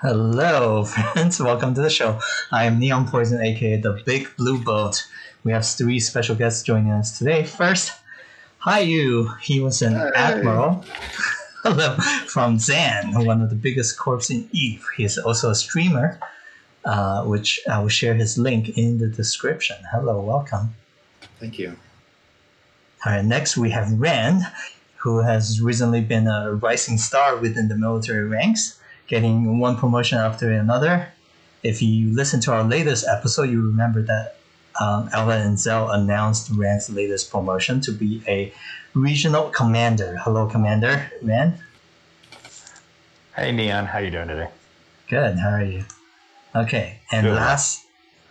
Hello, friends. Welcome to the show. I am Neon Poison, aka the Big Blue Boat. We have three special guests joining us today. First, Hayu. He was an Hey. admiral. Hello, from Zan, one of the biggest corps in Eve. He is also a streamer, uh, which I will share his link in the description. Hello, welcome. Thank you. All right, next we have Rand, who has recently been a rising star within the military ranks, getting one promotion after another. If you listen to our latest episode, you remember that um, Ella and Zell announced Rand's latest promotion to be a regional commander. Hello, Commander Rand. Hey Neon, how you doing today? Good. How are you? Okay, and Good. last,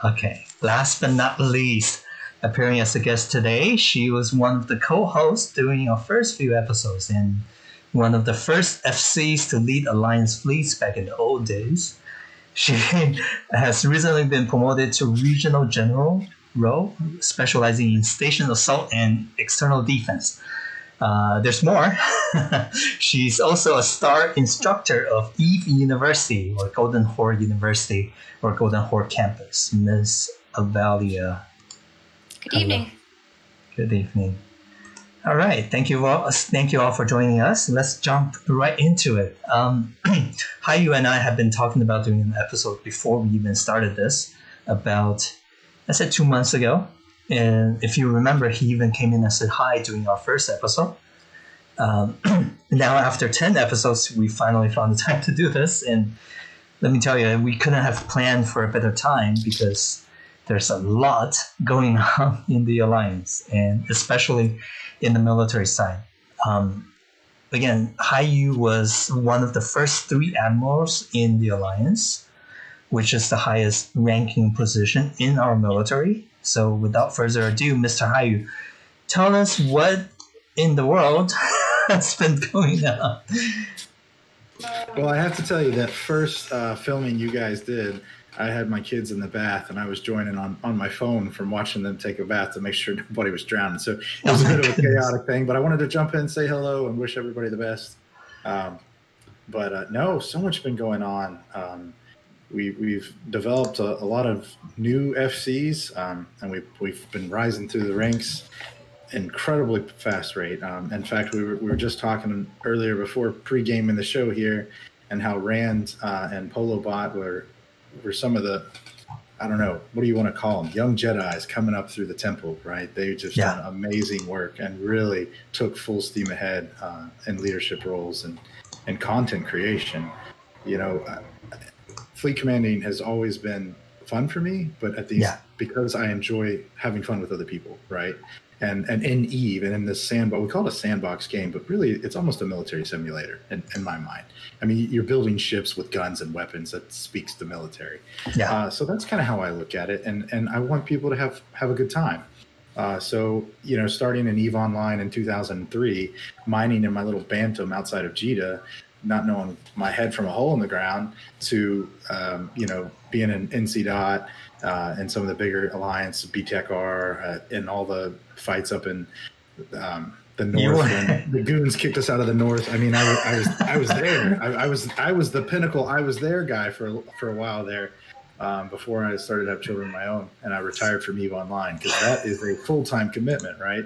okay, last but not least, appearing as a guest today, she was one of the co-hosts during our first few episodes and one of the first FCs to lead Alliance fleets back in the old days. She has recently been promoted to regional general role, specializing in station assault and external defense. Uh, there's more. She's also a star instructor of Eve University or Golden Horde University or Golden Horde campus. Miss Avalia, Good Hello. evening. good evening. All right, thank you all. Thank you all for joining us. Let's jump right into it. Um, Hayu and I have been talking about doing an episode before we even started this about, I said two months ago. And if you remember, he even came in and said hi during our first episode. Um, now, after 10 episodes, we finally found the time to do this. And let me tell you, we couldn't have planned for a better time because there's a lot going on in the alliance, and especially in the military side. Um, again, Hayu was one of the first three admirals in the alliance, which is the highest ranking position in our military. So, without further ado, Mr. Hayu, tell us what in the world has been going on. Well, I have to tell you that first uh, filming you guys did, I had my kids in the bath and I was joining on, on my phone from watching them take a bath to make sure nobody was drowning. So it was Oh a bit of a chaotic thing, but I wanted to jump in, say hello, and wish everybody the best. Um, but uh, no, so much been going on. Um, we, we've developed a, a lot of new FCs, um, and we've, we've been rising through the ranks incredibly fast rate. Um, in fact, we were, we were just talking earlier before pregame in the show here, and how Rand uh, and Polo Bot were were some of the I don't know what do you want to call them young Jedi's coming up through the temple, right? They just Yeah. done amazing work and really took full steam ahead uh, in leadership roles and and content creation. You know, uh, fleet commanding has always been fun for me, but at these Yeah. because I enjoy having fun with other people, right? And and in Eve and in this sandbox, we call it a sandbox game, but really it's almost a military simulator in, in my mind. I mean, you're building ships with guns and weapons that speaks to military. Yeah. Uh, so that's kind of how I look at it, and and I want people to have have a good time. Uh, so you know, starting in Eve Online in 2003, mining in my little bantam outside of Jita, not knowing my head from a hole in the ground, to um, you know being in NC Dot uh, and some of the bigger alliance BTECR uh, and all the fights up in um, the north when the goons kicked us out of the north. I mean, I, was- I was I was there. I, I was I was the pinnacle. I was there guy for for a while there. Um, before I started to have children of my own, and I retired from Eve Online because that is a full time commitment, right?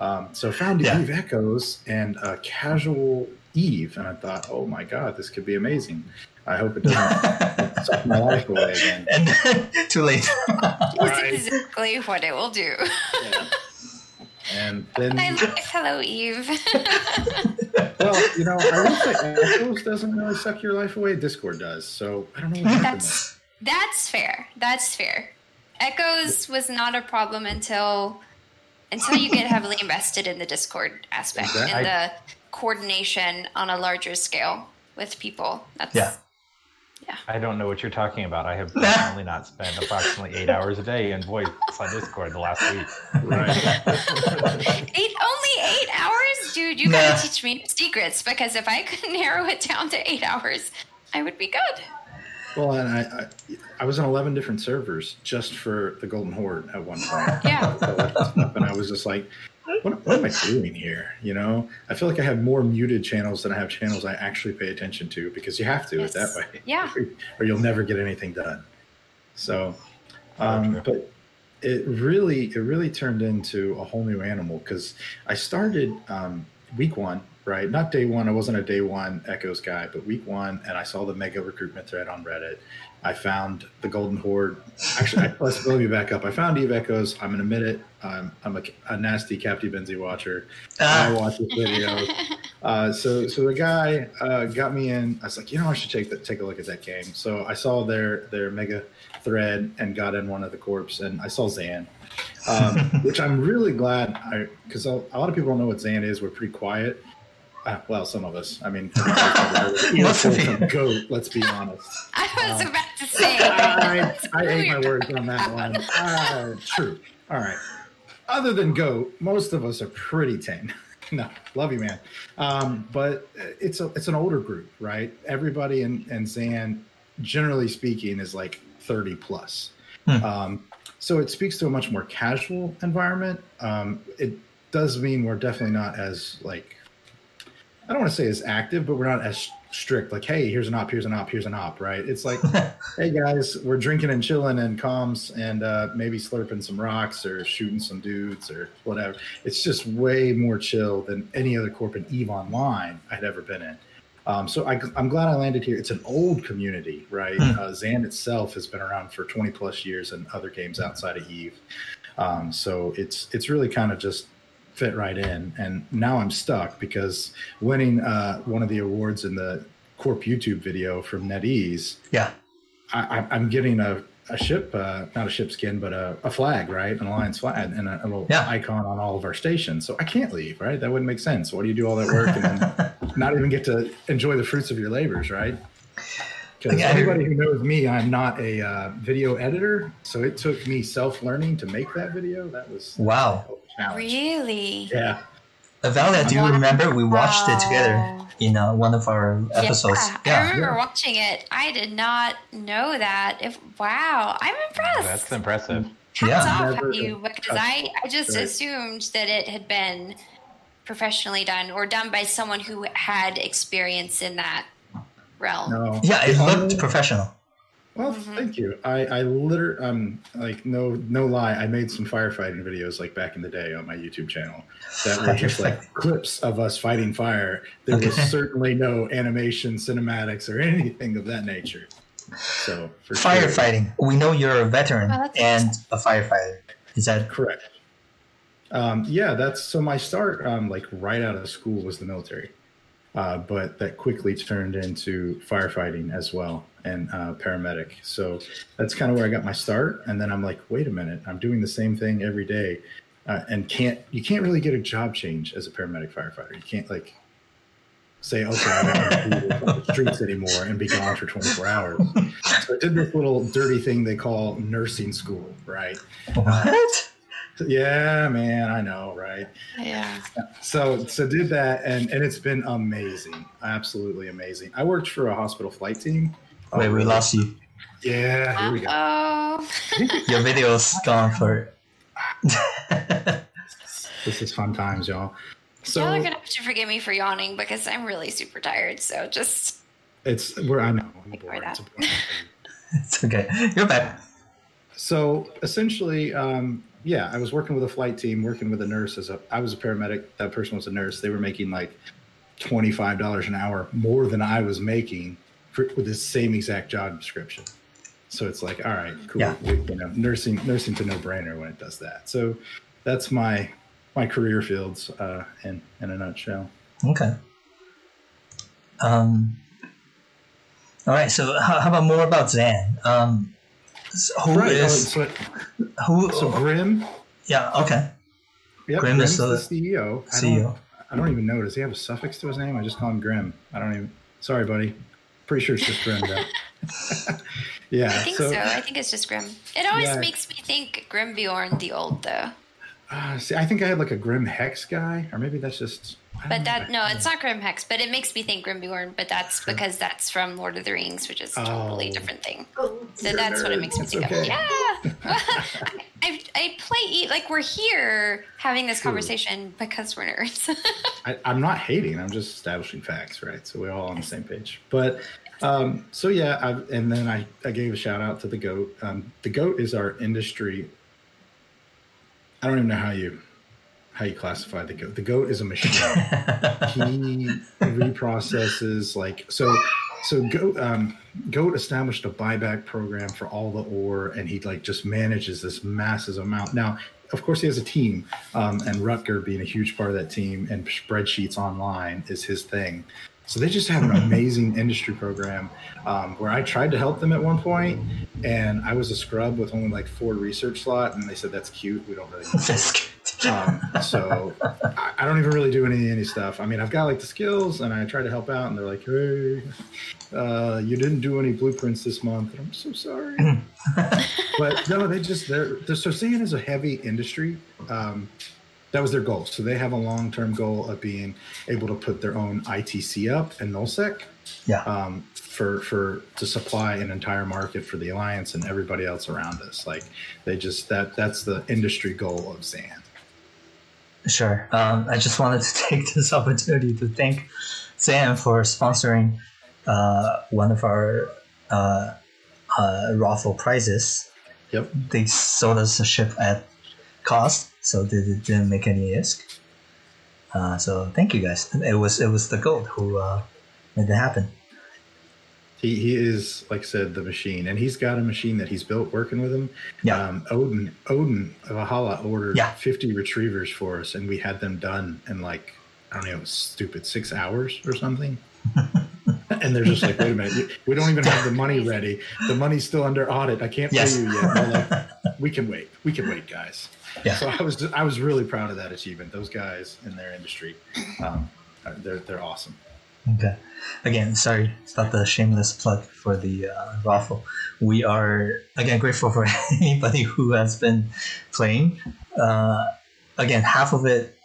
Um, so I found Yeah. Eve Echoes and a casual Eve, and I thought, oh my god, this could be amazing. I hope it doesn't suck my life away again. and then, too late. That's Right. exactly what it will do. Yeah. And then, I like Hello Eve. well, you know, I would say Echoes doesn't really suck your life away. Discord does. So I don't know what happened. That's that's fair. That's fair. Echoes was not a problem until until you get heavily invested in the Discord aspect Exactly. and the coordination on a larger scale with people. That's Yeah. I don't know what you're talking about. I have definitely not spent approximately eight hours a day in voice on Discord the last week. Right. Eight only eight hours, dude. You Nah. gotta teach me secrets because if I could narrow it down to eight hours, I would be good. Well, and I, I, I was on 11 different servers just for the Golden Horde at one point. Yeah. and I was just like, what, what am I doing here? You know, I feel like I have more muted channels than I have channels I actually pay attention to because you have to Yes. it that way. Yeah. or you'll never get anything done. So, um, but it really, it really turned into a whole new animal because I started um, week one, right? Not day one. I wasn't a day one Echoes guy, but week one, and I saw the mega recruitment thread on Reddit. I found the Golden Horde. Actually, I, let's let me back up. I found Eve Echoes. I'm gonna admit it. I'm, I'm a, a nasty Captain Benzie watcher. I Ah, watch his videos. Uh, so so the guy uh, got me in. I was like, you know, I should take the, take a look at that game. So I saw their their mega thread and got in one of the corps, and I saw Zan, um, which I'm really glad. I because a, a lot of people don't know what Zan is. We're pretty quiet. Uh, well, some of us. I mean, Most of from you. goat. Let's be honest. I was Um, about to say. I, I ate my words on that one. Ah, true. All right. Other than goat, most of us are pretty tame. no, love you, man. Um, but it's a it's an older group, right? Everybody in, in Zan, generally speaking, is like thirty plus. Hmm. Um, so it speaks to a much more casual environment. Um, it does mean we're definitely not as like I don't want to say as active, but we're not as strict. Like, hey, here's an op, here's an op, here's an op, right? It's like, hey guys, we're drinking and chilling and comms and uh, maybe slurping some rocks or shooting some dudes or whatever. It's just way more chill than any other corp in Eve Online I'd ever been in. Um, so I, I'm glad I landed here. It's an old community, right? Hmm. Uh, Zan itself has been around for 20 plus years and other games outside of Eve. Um, so it's it's really kind of just fit right in. And now I'm stuck because winning uh, one of the awards in the Corp YouTube video from NetEase, yeah. I, I'm getting a, a ship, uh, not a ship skin, but a, a flag, right? An alliance flag and a, a little Yeah. icon on all of our stations. So I can't leave, right? That wouldn't make sense. Why do you do all that work and then not even get to enjoy the fruits of your labors, right? Because Yeah, I- anybody who knows me, I'm not a uh, video editor. So it took me self learning to make that video. That was Wow. a challenge. Really? Yeah. Valerie, do you Wow. remember we watched it together in uh, one of our episodes? Yeah, I remember Yeah. watching it. I did not know that. If wow, I'm impressed. That's impressive. Hats Yeah. off Never- at you because I, I just Right. assumed that it had been professionally done or done by someone who had experience in that realm. No. Yeah, it looked only- professional. Well, thank you. I, I literally, um, like, no, no lie. I made some firefighting videos like back in the day on my YouTube channel that were just like clips of us fighting fire. There was certainly no animation, cinematics, or anything of that nature. So, for sure. Firefighting. We know you're a veteran Oh, that's and a firefighter. Is that Correct. Um, yeah, that's so my start, um, like right out of school, was the military, uh, but that quickly turned into firefighting as well and uh, paramedic. So that's kind of where I got my start. And then I'm like, wait a minute, I'm doing the same thing every day, uh, and can't you can't really get a job change as a paramedic firefighter. You can't like say, okay, I don't want to do the streets anymore and be gone for 24 hours. So I did this little dirty thing they call nursing school, right? what? Yeah, man, I know, right? Yeah. So, so did that, and and it's been amazing, absolutely amazing. I worked for a hospital flight team. Wait, we lost you. Yeah, here we go. Oh, Your video's gone for. it. This is fun times, y'all. So y'all are gonna have to forgive me for yawning because I'm really super tired. So just it's where I know. I'm bored. that. It's a boring thing. it's okay. You're back. So essentially, um, yeah, I was working with a flight team, working with a nurse as a. I was a paramedic. That person was a nurse. They were making like twenty five dollars an hour more than I was making for, with the same exact job description. So it's like, all right, cool. Yeah. You know, nursing, nursing's a no brainer when it does that. So that's my my career fields uh, in in a nutshell. Okay. Um. All right. So how, how about more about Zan? Um, so who Right. oh, is so, who? so Grim. yeah. Okay. Yep, Grim is the the CEO. I CEO. don't, I don't even know. Does he have a suffix to his name? I just call him Grim. I don't even. Sorry, buddy. Pretty sure it's just Grim. yeah. I think so. I think it's just Grim. It always Yeah. makes me think Grimbeorn the old though. Uh, see, I think I had like a Grim Hex guy, or maybe that's just. I But that no, it's not Grim Hex, but it makes me think Grimbeorn. But that's because that's from Lord of the Rings, which is a totally Oh. different thing. Oh, So you're that's what it makes me That's think okay. of. Yeah, I, I play like we're here having this True. conversation because we're nerds. I, I'm not hating. I'm just establishing facts, right? So we're all on the same page. But um, so yeah, I, and then I, I gave a shout out to the goat. Um, the goat is our industry. I don't even know how you how you classify the goat. The goat is a machine. he reprocesses like so. So goat um, goat established a buyback program for all the ore, and he like just manages this massive amount. Now, of course, he has a team, um, and Rutger being a huge part of that team, and spreadsheets online is his thing. So they just have an amazing industry program um, where I tried to help them at one point, and I was a scrub with only like four research slot, and they said that's cute. We don't really. That's. Um, so I, I don't even really do any any stuff. I mean, I've got like the skills, and I try to help out, and they're like, "Hey, uh, you didn't do any blueprints this month." And I'm so sorry. but no, they just they're, they're so is a heavy industry. Um, that was their goal. So they have a long term goal of being able to put their own ITC up and nullsec Yeah. um, for for to supply an entire market for the alliance and everybody else around us. Like they just that that's the industry goal of Zan. Sure. Um, I just wanted to take this opportunity to thank Sam for sponsoring uh, one of our uh, uh, raffle prizes. Yep. They sold us a ship at cost, so they they didn't make any risk. Uh, so thank you guys. It was it was the gold who uh, made it happen. He, he is like I said the machine, and he's got a machine that he's built working with him. Yeah. Um, Odin Odin Valhalla ordered Yeah. 50 retrievers for us, and we had them done in like I don't know, stupid six hours or something. and they're just like, wait a minute, we- don't even have the money ready. The money's still under audit. I can't Yes. pay you yet. Like, we can wait. We can wait, guys. Yeah. So I was I was really proud of that achievement. Those guys in their industry, um, they're they're awesome. Okay. Again, sorry, it's not the shameless plug for the uh, raffle. We are again grateful for anybody who has been playing. Uh, again, half of it,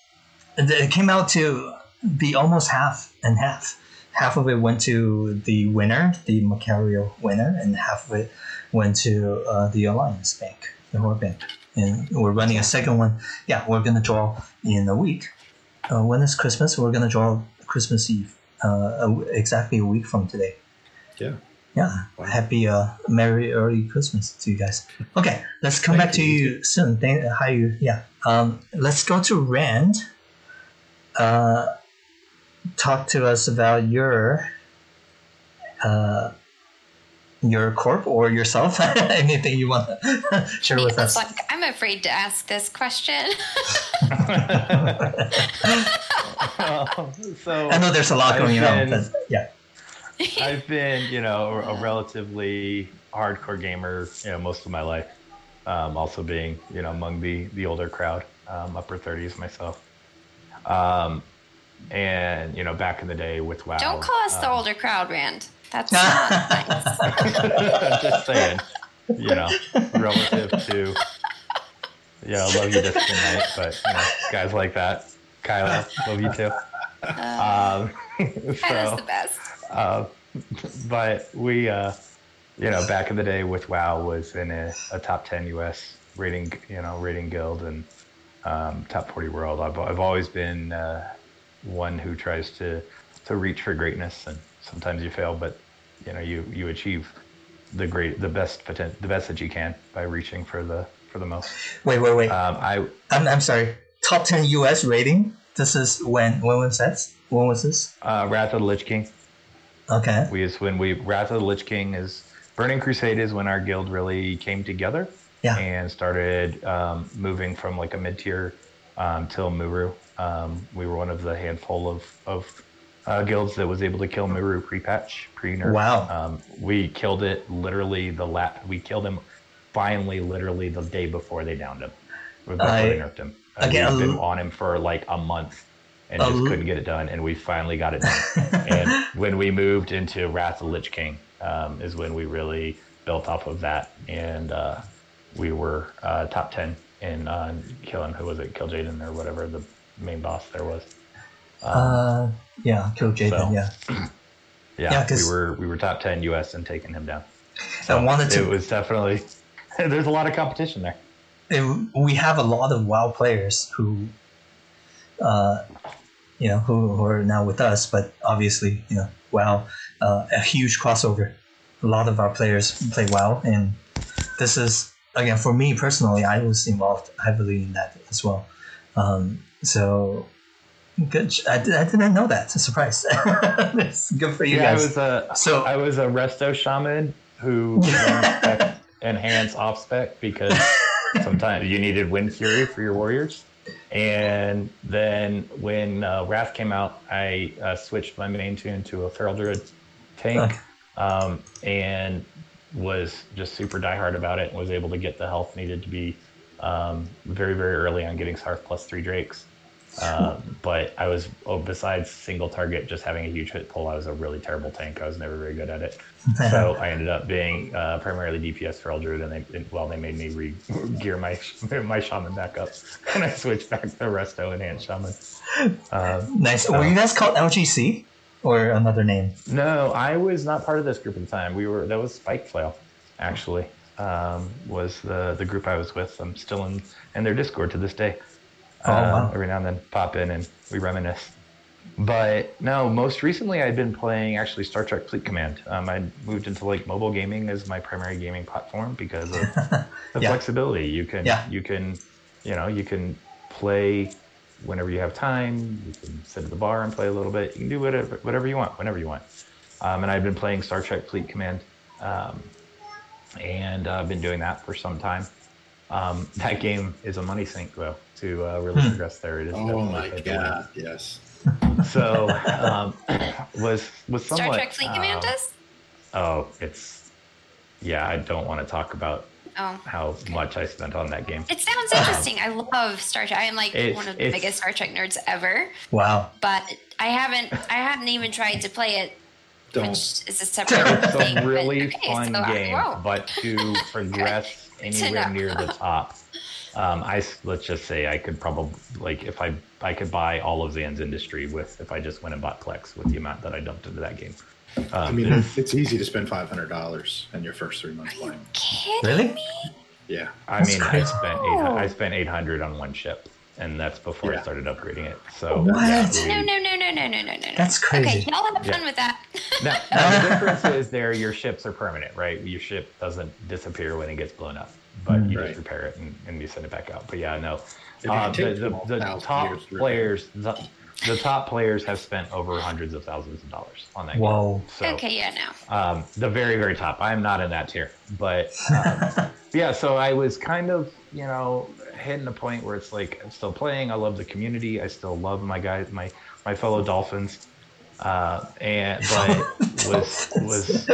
it came out to be almost half and half. Half of it went to the winner, the Macario winner, and half of it went to uh, the Alliance Bank, the Horror Bank. And we're running a second one. Yeah, we're gonna draw in a week. Uh, when is Christmas? We're gonna draw Christmas Eve uh, a w- exactly a week from today. Yeah. Yeah. Wow. Happy uh, Merry early Christmas to you guys. Okay, let's come Thank back to you. you soon. Thank, how you? Yeah. Um, let's go to Rand. Uh, talk to us about your uh, your corp or yourself. Anything you want to share with us. like I'm afraid to ask this question. so I know there's a lot I've going on, been- but yeah. I've been, you know, a a relatively hardcore gamer, you know, most of my life. Um, also being, you know, among the the older crowd, um, upper 30s myself. Um, and you know, back in the day with WoW. Don't call us the um, older crowd, Rand. That's not nice. Just saying, you know, relative to, yeah, I love you, Distant Night, but you know, guys like that, Kyla, love you too. Uh, Um, Kyla's so, the best. uh, but we, uh, you know, back in the day with WoW was in a, a top 10 US rating, you know, rating guild and um, top 40 world. I've, I've always been uh, one who tries to, to reach for greatness and sometimes you fail, but you know, you, you achieve the great, the best potent, the best that you can by reaching for the, for the most. Wait, wait, wait. Um, I, I'm, I'm sorry. Top 10 US rating? This is when when was that? When was this? uh, Wrath of the Lich King. Okay. We is when we Wrath of the Lich King is Burning Crusade is when our guild really came together Yeah. and started um, moving from like a mid tier um, till M'uru. Um, we were one of the handful of of uh, guilds that was able to kill M'uru pre patch pre nerf. Wow. Um, we killed it literally the lap. We killed him finally literally the day before they downed him. Before I- they nerfed him. Again, we've been on him for like a month and just couldn't get it done, and we finally got it done and when we moved into Wrath of Lich King, um, is when we really built off of that, and uh, we were uh, top ten in uh, killing who was it, Kil'jaeden or whatever the main boss there was. Um, Uh, yeah, Kil'jaeden. so- yeah, yeah, yeah, we were we were top ten U.S. and taking him down. I wanted to. It was definitely there's a lot of competition there. It- we have a lot of WoW players who, uh, you know, who, who are now with us, but obviously, you know, WoW, uh, a huge crossover. A lot of our players play WoW, and this is again for me personally. I was involved heavily in that as well. Um, so good. I, I didn't know that. It's a surprise. it's good for you yeah, I guys. was a So- I was a resto shaman who ran spec enhance off spec because sometimes you needed Windfury for your warriors. And then when uh, Wrath came out, I uh, switched my main tune to a Feral Druid tank um, and was just super diehard about it and was able to get the health needed to be um, very, very early on getting Sarth plus three Drakes. Um, but I was, oh, besides single target, just having a huge hit pull, I was a really terrible tank. I was never very good at it. So I ended up being uh, primarily DPS for Eldred, and they, well, they made me re-gear my my shaman back up, and I switched back to Resto and Enhanced Shaman. Um, nice. Were you guys called LGC or another name? no, I was not part of this group at the time. We were that was Spike Flail, actually, um, was the the group I was with. I'm still in in their Discord to this day. Oh, Um, wow. Every now and then, pop in and we reminisce. But no, most recently I've been playing actually Star Trek Fleet Command. Um, I moved into like mobile gaming as my primary gaming platform because of the Yeah. flexibility. You can Yeah. you can you know you can play whenever you have time. You can sit at the bar and play a little bit. You can do whatever whatever you want whenever you want. Um, and I've been playing Star Trek Fleet Command, um, and uh, I've been doing that for some time. Um, that game is a money sink though to uh, really Hmm. progress there. It is Oh definitely my pay to win. god, yes. So um, was was somewhat. Star Trek Fleet Command um, does? Oh, it's yeah. I don't want to talk about Oh. how much I spent on that game. It sounds interesting. I love Star Trek. I am like It's- one of the it's- biggest Star Trek nerds ever, Wow. but I haven't I haven't even tried to play it, Don't. which is a separate It's thing. a but really okay, fun so game, but to progress anywhere know. near the top, um, I s- let's just say I could probably like if I I could buy all of Zan's Industry with if I just went and bought Plex with the amount that I dumped into that game. Um, I mean, it's, it's easy to spend five hundred dollars in your first three months playing. Kidding Really? me? Yeah, I That's mean, I spent eight, I spent eight hundred on one ship, and that's before I started upgrading it. So What? yeah, No, we- no, no, no, no, no, no, no. That's crazy. Okay, y'all have fun Yeah. with that. Now, now the difference is there your ships are permanent, right? Your ship doesn't disappear when it gets blown up, but you Right. just repair it and, and you send it back out. But yeah, no. Uh, the the, the top years to repair. players, the, the top players have spent over hundreds of thousands of dollars on that Whoa. game. So, okay, yeah, now. um, the very, very top. I am not in that tier, but um, yeah. So I was kind of, you know, hitting a point where it's like I'm still playing. I love the community. I still love my guys, my my fellow Dolphins, uh, and but was was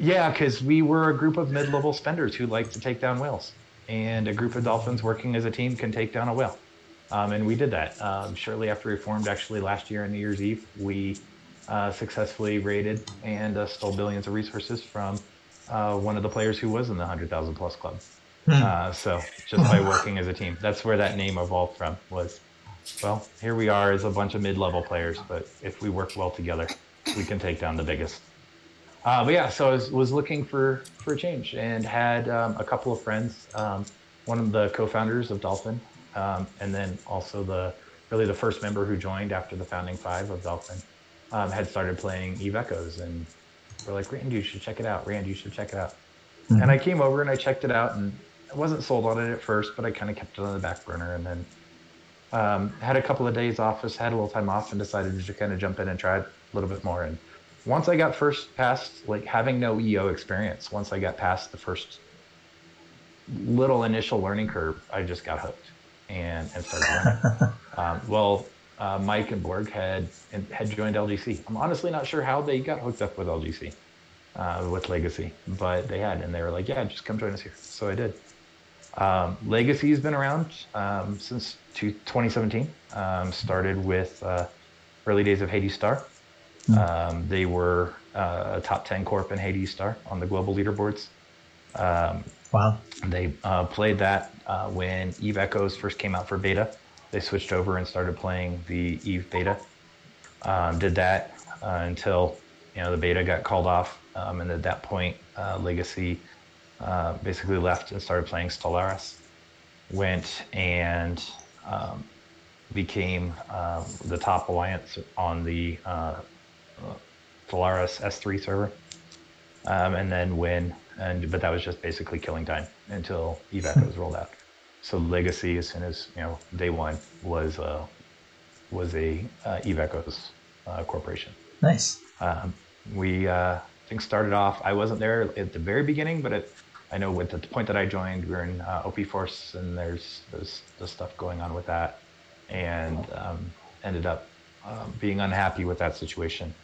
yeah, because we were a group of mid-level spenders who like to take down whales, and a group of Dolphins working as a team can take down a whale. Um, and we did that. Um, shortly after we formed, actually last year on New Year's Eve, we uh, successfully raided and uh, stole billions of resources from uh, one of the players who was in the 100,000 plus club. Hmm. Uh, so just by working as a team, that's where that name evolved from. Was well, here we are as a bunch of mid-level players, but if we work well together, we can take down the biggest. Uh, but yeah, so I was, was looking for for a change and had um, a couple of friends. Um, one of the co-founders of Dolphin, um, and then also the really the first member who joined after the founding five of Dolphin, um, had started playing Eve Echoes, and we're like, Rand, you should check it out. Rand, you should check it out. Mhm. And I came over and I checked it out, and I wasn't sold on it at first, but I kind of kept it on the back burner, and then um, had a couple of days off, just had a little time off, and decided to kind of jump in and try it a little bit more. And once I got first past like having no EO experience, once I got past the first little initial learning curve, I just got hooked and, and started learning. um, well, uh, Mike and Borg had had joined LGC. I'm honestly not sure how they got hooked up with LGC, uh, with Legacy, but they had, and they were like, "Yeah, just come join us here." So I did. Um, Legacy's been around um, since two- 2017. Um, started with uh, early days of Hades Star. Um, they were uh, a top 10 corp in Hades Star on the global leaderboards. Um, Wow. They uh, played that uh, when Eve Echoes first came out for beta. They switched over and started playing the Eve beta. Um, did that uh, until you know the beta got called off, um, and at that point, uh, Legacy uh, basically left and started playing Stellaris. Went and um, became uh, the top alliance on the Stellaris S3 server, um, and then win. and but that was just basically killing time until EVAC was rolled out. So Legacy, as soon as you know day one, was uh, was a uh, Eve Echoes uh, corporation. Nice. Um, we uh, I think started off. I wasn't there at the very beginning, but it, I know with the point that I joined, we were in uh, OP Force, and there's there's the stuff going on with that, and um, ended up um, being unhappy with that situation,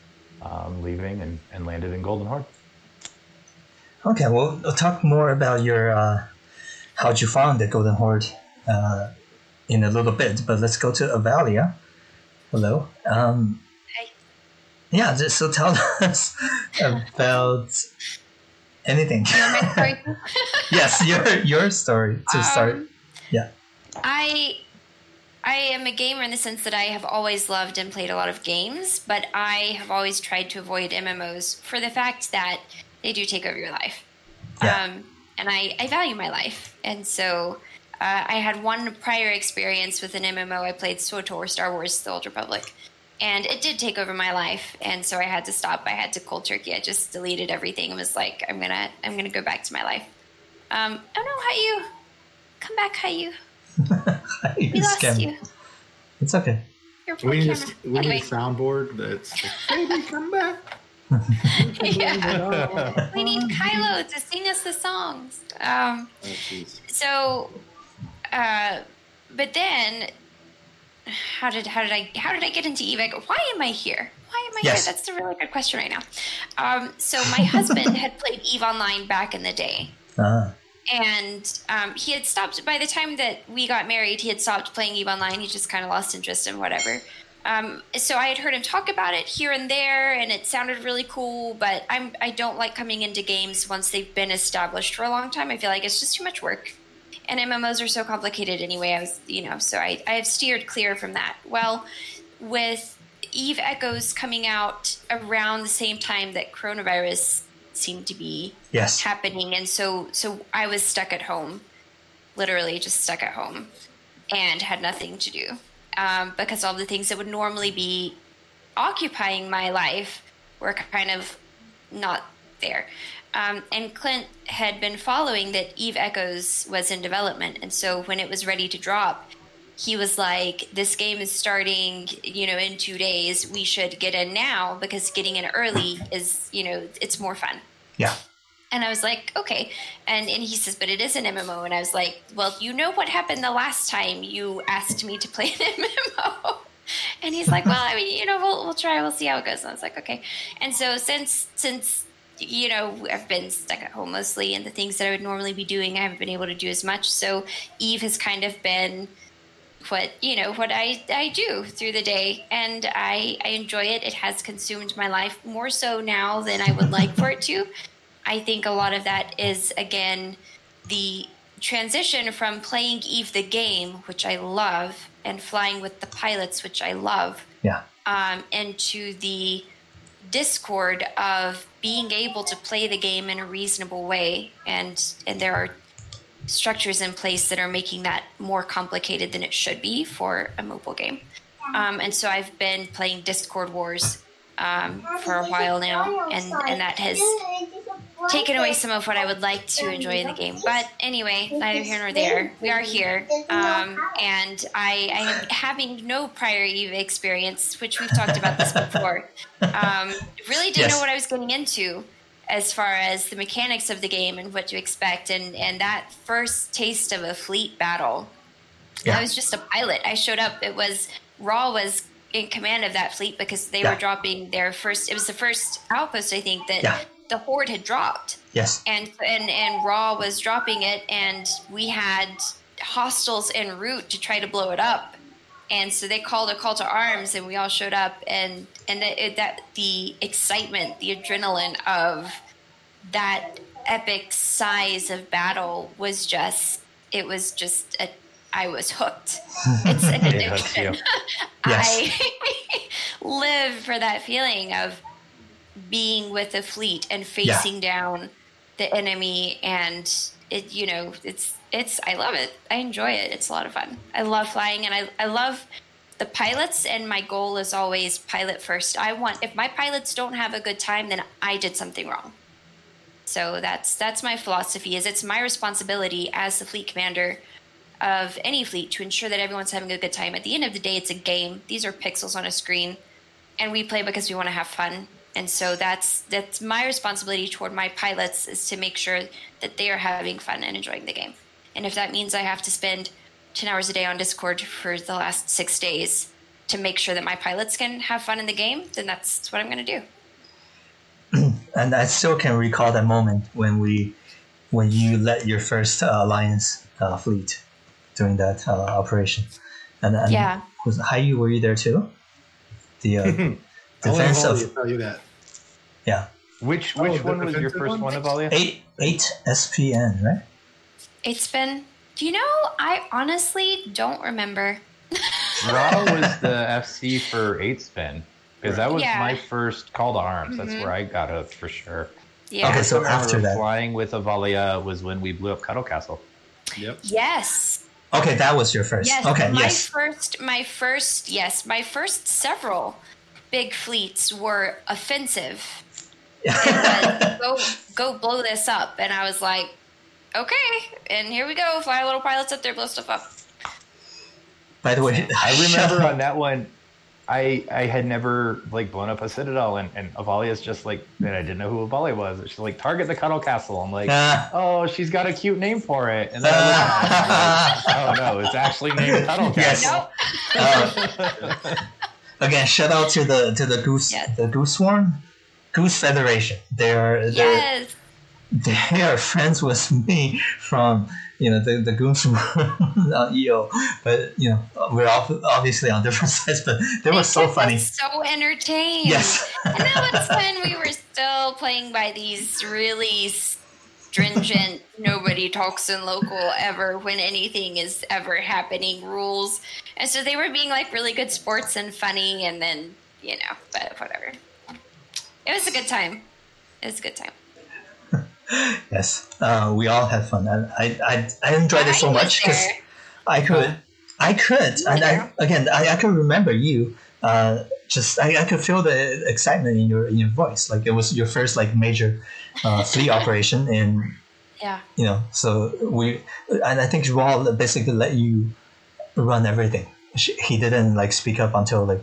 um, leaving and, and landed in Golden Horde. Okay, well, we'll talk more about your uh, how'd you found the Golden Horde uh, in a little bit, but let's go to Avalia. Hello. Um, Hi. yeah, just so tell us about anything. You want my story? yes, your your story to start. Um, Yeah. I I am a gamer in the sense that I have always loved and played a lot of games, but I have always tried to avoid MMOs for the fact that they do take over your life. Yeah. Um, and I, I value my life. And so uh, I had one prior experience with an MMO. I played SWTOR, Star Wars The Old Republic. And it did take over my life. And so I had to stop. I had to cold turkey. I just deleted everything and was like, I'm gonna I'm gonna go back to my life. Um, oh no, you Come back, Hayu. We You lost scam- you. It's okay. Your We need, a, we need a soundboard that's like, baby, come back. yeah. we need Kylo to sing us the songs. Um, Oh, jeez. so, uh, but then, how did how did I how did I get into Eve? Why am I here? Why am I Yes. here? That's a really good question right now. Um, so my husband had played Eve Online back in the day. Ah, and um, he had stopped by the time that we got married he had stopped playing eve online. He just kind of lost interest in whatever. Um, so i had heard him talk about it here and there and it sounded really cool but i'm i don't like coming into games once they've been established for a long time. I feel like it's just too much work. And mmos are so complicated anyway i was you know so i, I have steered clear from that. Well with eve echoes coming out around the same time that coronavirus seemed to be yes. happening. And so so i was stuck at home literally just stuck at home and had nothing to do um, because all the things that would normally be occupying my life were kind of not there. Um, and clint had been following that eve echoes was in development. And so when it was ready to drop he was like this game is starting you know in two days we should get in now because getting in early is you know it's more fun Yeah. and I was like, okay. And and he says, but it is an MMO. And I was like, well, you know what happened the last time you asked me to play an MMO? And he's like, well, I mean, you know, we'll we'll try. We'll see how it goes. And I was like, okay. And so since since you know I've been stuck at home mostly, and the things that I would normally be doing, I haven't been able to do as much. So Eve has kind of been what you know what I, I do through the day and I, I enjoy it. It has consumed my life more so now than i would like for it to. I think a lot of that is again the transition from playing eve the game which i love and flying with the pilots which i love Yeah. um, into the discord of being able to play the game in a reasonable way. And and there are structures in place that are making that more complicated than it should be for a mobile game. Um, and so I've been playing Discord Wars um, for a while now, and, and that has taken away some of what I would like to enjoy in the game. But anyway, neither here nor there. We are here, um, and I, I am having no prior Eve experience, which we've talked about this before. Um, really didn't Yes. know what I was getting into as far as the mechanics of the game and what to expect. And, and that first taste of a fleet battle, Yeah. I was just a pilot. I showed up. It was Raw was in command of that fleet because they Yeah. were dropping their first. It was the first outpost I think that Yeah. the Horde had dropped, Yes. and and and Raw was dropping it, and we had hostiles en route to try to blow it up. And so they called a call to arms, and we all showed up, and and it, it- that the excitement, the adrenaline of that epic size of battle was just it was just a I was hooked. It's an It addiction. Yes. I live for that feeling of being with a fleet and facing down the enemy and it you know it's it's I love it. I enjoy it. It's a lot of fun. I love flying and I I love the pilots and my goal is always pilot first. I want if my pilots don't have a good time then I did something wrong. So that's that's my philosophy is it's my responsibility as the fleet commander of any fleet to ensure that everyone's having a good time. At the end of the day, it's a game. These are pixels on a screen, and we play because we want to have fun. And so that's that's my responsibility toward my pilots is to make sure that they are having fun and enjoying the game. And if that means I have to spend ten hours a day on Discord for the last six days to make sure that my pilots can have fun in the game, then that's what I'm going to do. and I still can recall that moment when we, when you led your first uh, alliance uh, fleet during that uh, operation, and, and Yeah. was Hayu were you there too? The uh, defense Holly of tell you that. Yeah Which Oh, which the one was your first one? one, Avalia? eight eight SPN right? It's been. Do you know? I honestly don't remember. Raw was the FC for eight spin because that was Yeah. my first call to arms. That's Mhm. where I got hooked for sure. Yeah. Okay, so after that, flying with Avalia was when we blew up Cuddle Castle. Yep. Yes. okay, that was your first. Yes. okay, my yes, first my first yes, my first several big fleets were offensive. It was go go blow this up and I was like, Okay, and here we go, fly little pilots up there, blow stuff up. By the way, I remember on that one, I I had never like blown up a citadel, and, and Avalia's just like, and I didn't know who Avalia was. She's like, target the Cuddle Castle. I'm like, Ah. oh, she's got a cute name for it. And then I looked at it, and I'm like, oh no, it's actually named Cuddle Castle. Nope. Uh, again, shout out to the to the goose Yeah. the goose swarm, goose federation. They're they're Yes. they are friends with me from you know the the goose uh, EO, but you know we're ob- obviously on different sides. But they were so funny. So entertained. Yes. and that was when we were still playing by these really stringent nobody talks in local ever when anything is ever happening rules and so they were being like really good sports and funny and then you know but whatever it was a good time it was a good time Yes, uh, we all had fun. I I I, enjoyed it so much because. I could I could and I again I, I could remember you. Uh, just I, I could feel the excitement in your in your voice. Like it was your first like major uh, fleet operation, and yeah you know so we and I think Raw basically let you run everything. She, he didn't like speak up until like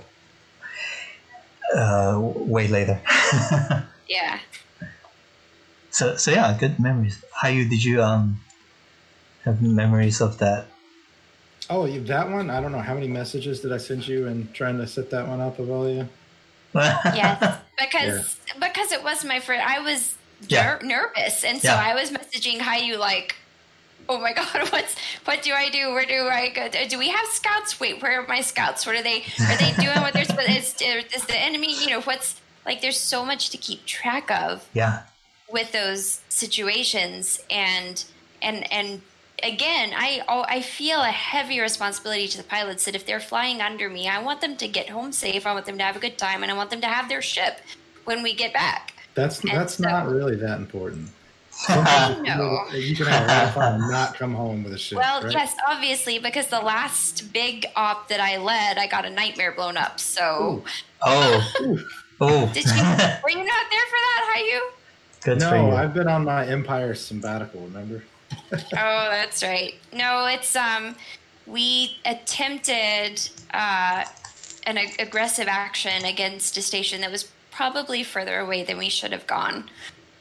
uh, way later. yeah So so yeah, good memories. How you did you um have memories of that? Oh, you, that one? I don't know. How many messages did I send you in trying to set that one up, Avalia? yes because because it was my first i was Yeah. nervous and so Yeah. i was messaging Hayu like oh my god what's what do i do? Where do i go? Uh, do we have scouts? Wait where are my scouts? What are they are they doing? What they're supposed is, is the enemy you know what's like there's so much to keep track of yeah. with those situations and and and again i oh, i feel a heavy responsibility to the pilots that if they're flying under me i want them to get home safe. I want them to have a good time and i want them to have their ship when we get back. That's And that's so- not really that important. No. You can have a lot of fun and not come home with a ship. well right? yes obviously because the last big op that i led i got a nightmare blown up so Oh. Oh. did you were you not there for that Hayu? Good No, you. I've been on my Empire sabbatical. Remember? oh, that's right. No, it's um, we attempted uh, an ag- aggressive action against a station that was probably further away than we should have gone.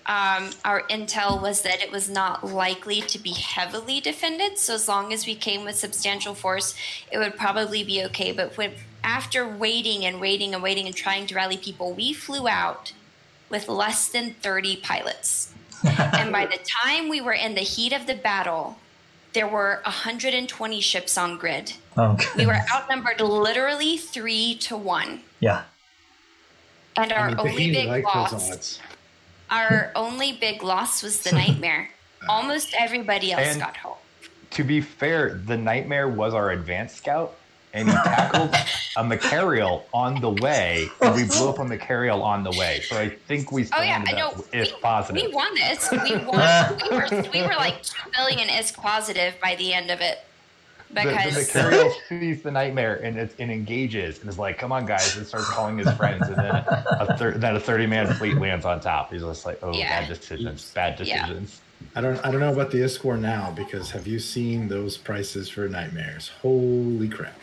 Um, our intel was that it was not likely to be heavily defended, so as long as we came with substantial force, it would probably be okay. But when after waiting and waiting and waiting and trying to rally people, we flew out with less than 30 pilots. and by the time we were in the heat of the battle, there were 120 ships on grid. Oh, We were outnumbered literally three to one. yeah. And our I mean, only big liked those loss. Our only big loss was the nightmare. Almost everybody else And- got home. To be fair, the nightmare was our advanced scout, and he tackled a Machariel on the way, and we blew up a Machariel on the way. So I think we still Oh yeah, ended I know. up We, if positive. we won this. We won. we were we were like two billion is positive by the end of it because the Machariel sees the nightmare and it, and engages and is like, "Come on, guys!" and starts calling his friends, and then a thir- then a thirty man fleet lands on top. He's just like, "Oh, Yeah. bad decisions, bad Yeah. decisions." I don't I don't know about the Iscore now because have you seen those prices for nightmares? Holy crap!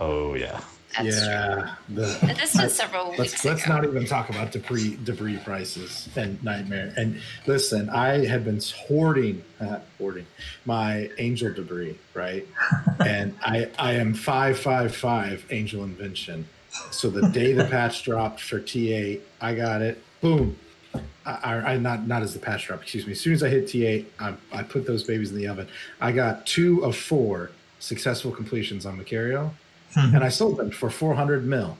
Oh yeah. that's yeah, the, This was several weeks let's let's not even talk about debris debris prices and nightmare. And listen, I have been hoarding uh, hoarding my angel debris, right? and I I am five five five angel invention. So the day the patch dropped for T8, I got it. Boom. I, I I- not not as the patch drop. Excuse me. As soon as I hit T8, I, I put those babies in the oven. I got two of four successful completions on Machariel, Hmm. and I sold them for 400 mil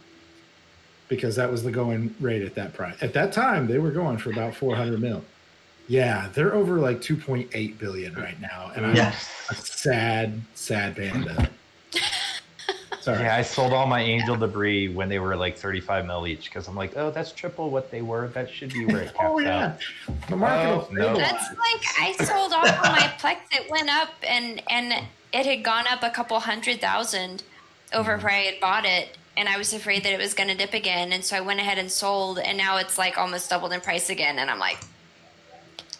because that was the going rate at that price. At that time, they were going for about 400 mil. Yeah, they're over like 2.8 billion right now, and I'm Yeah. a sad, sad panda. Sorry. Yeah, I sold all my angel debris when they were like 35 mil each because I'm like, oh, that's triple what they were. That should be where it oh, caps Oh yeah, out. the market Oh, will no. That's like I sold off on my Plex. It went up and and it had gone up a couple hundred thousand over where I had bought it, and I was afraid that it was going to dip again, and so I went ahead and sold, and now it's like almost doubled in price again, and I'm like,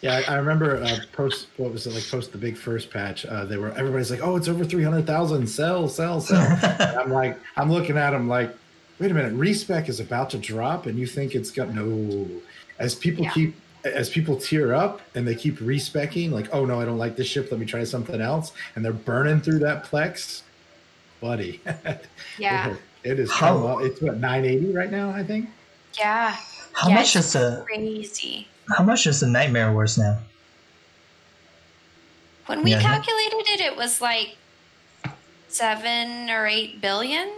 Yeah, I, I remember uh, post what was it like post the big first patch. Uh, they were everybody's like, "Oh, it's over three hundred thousand. Sell, sell, sell." and I'm like, I'm looking at them like, wait a minute, respec is about to drop, and you think it's got no. As people Yeah. keep, as people tear up and they keep respecking, like, oh no, I don't like this ship. Let me try something else, and they're burning through that plex, buddy. yeah, it is. How- come It's what 980 right now, I think. yeah, How Yeah, much is the crazy. how much is the nightmare worth now? When we Yeah. calculated it, it was like seven or eight billion.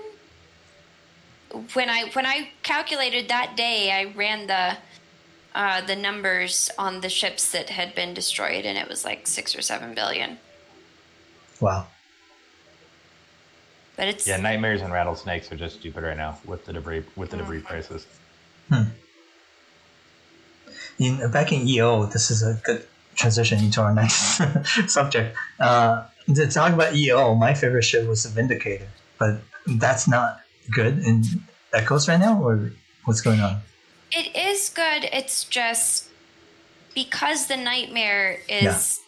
When I when I calculated that day, I ran the uh, the numbers on the ships that had been destroyed, and it was like six or seven billion. Wow. But it's Yeah, nightmares and rattlesnakes are just stupid right now with the debris with the Mm. debris prices. In back in EO, this is a good transition into our next subject. Uh, to talk about EO, my favorite ship was the Vindicator, but that's not good in Echoes right now, or what's going on? It is good. It's just because the nightmare is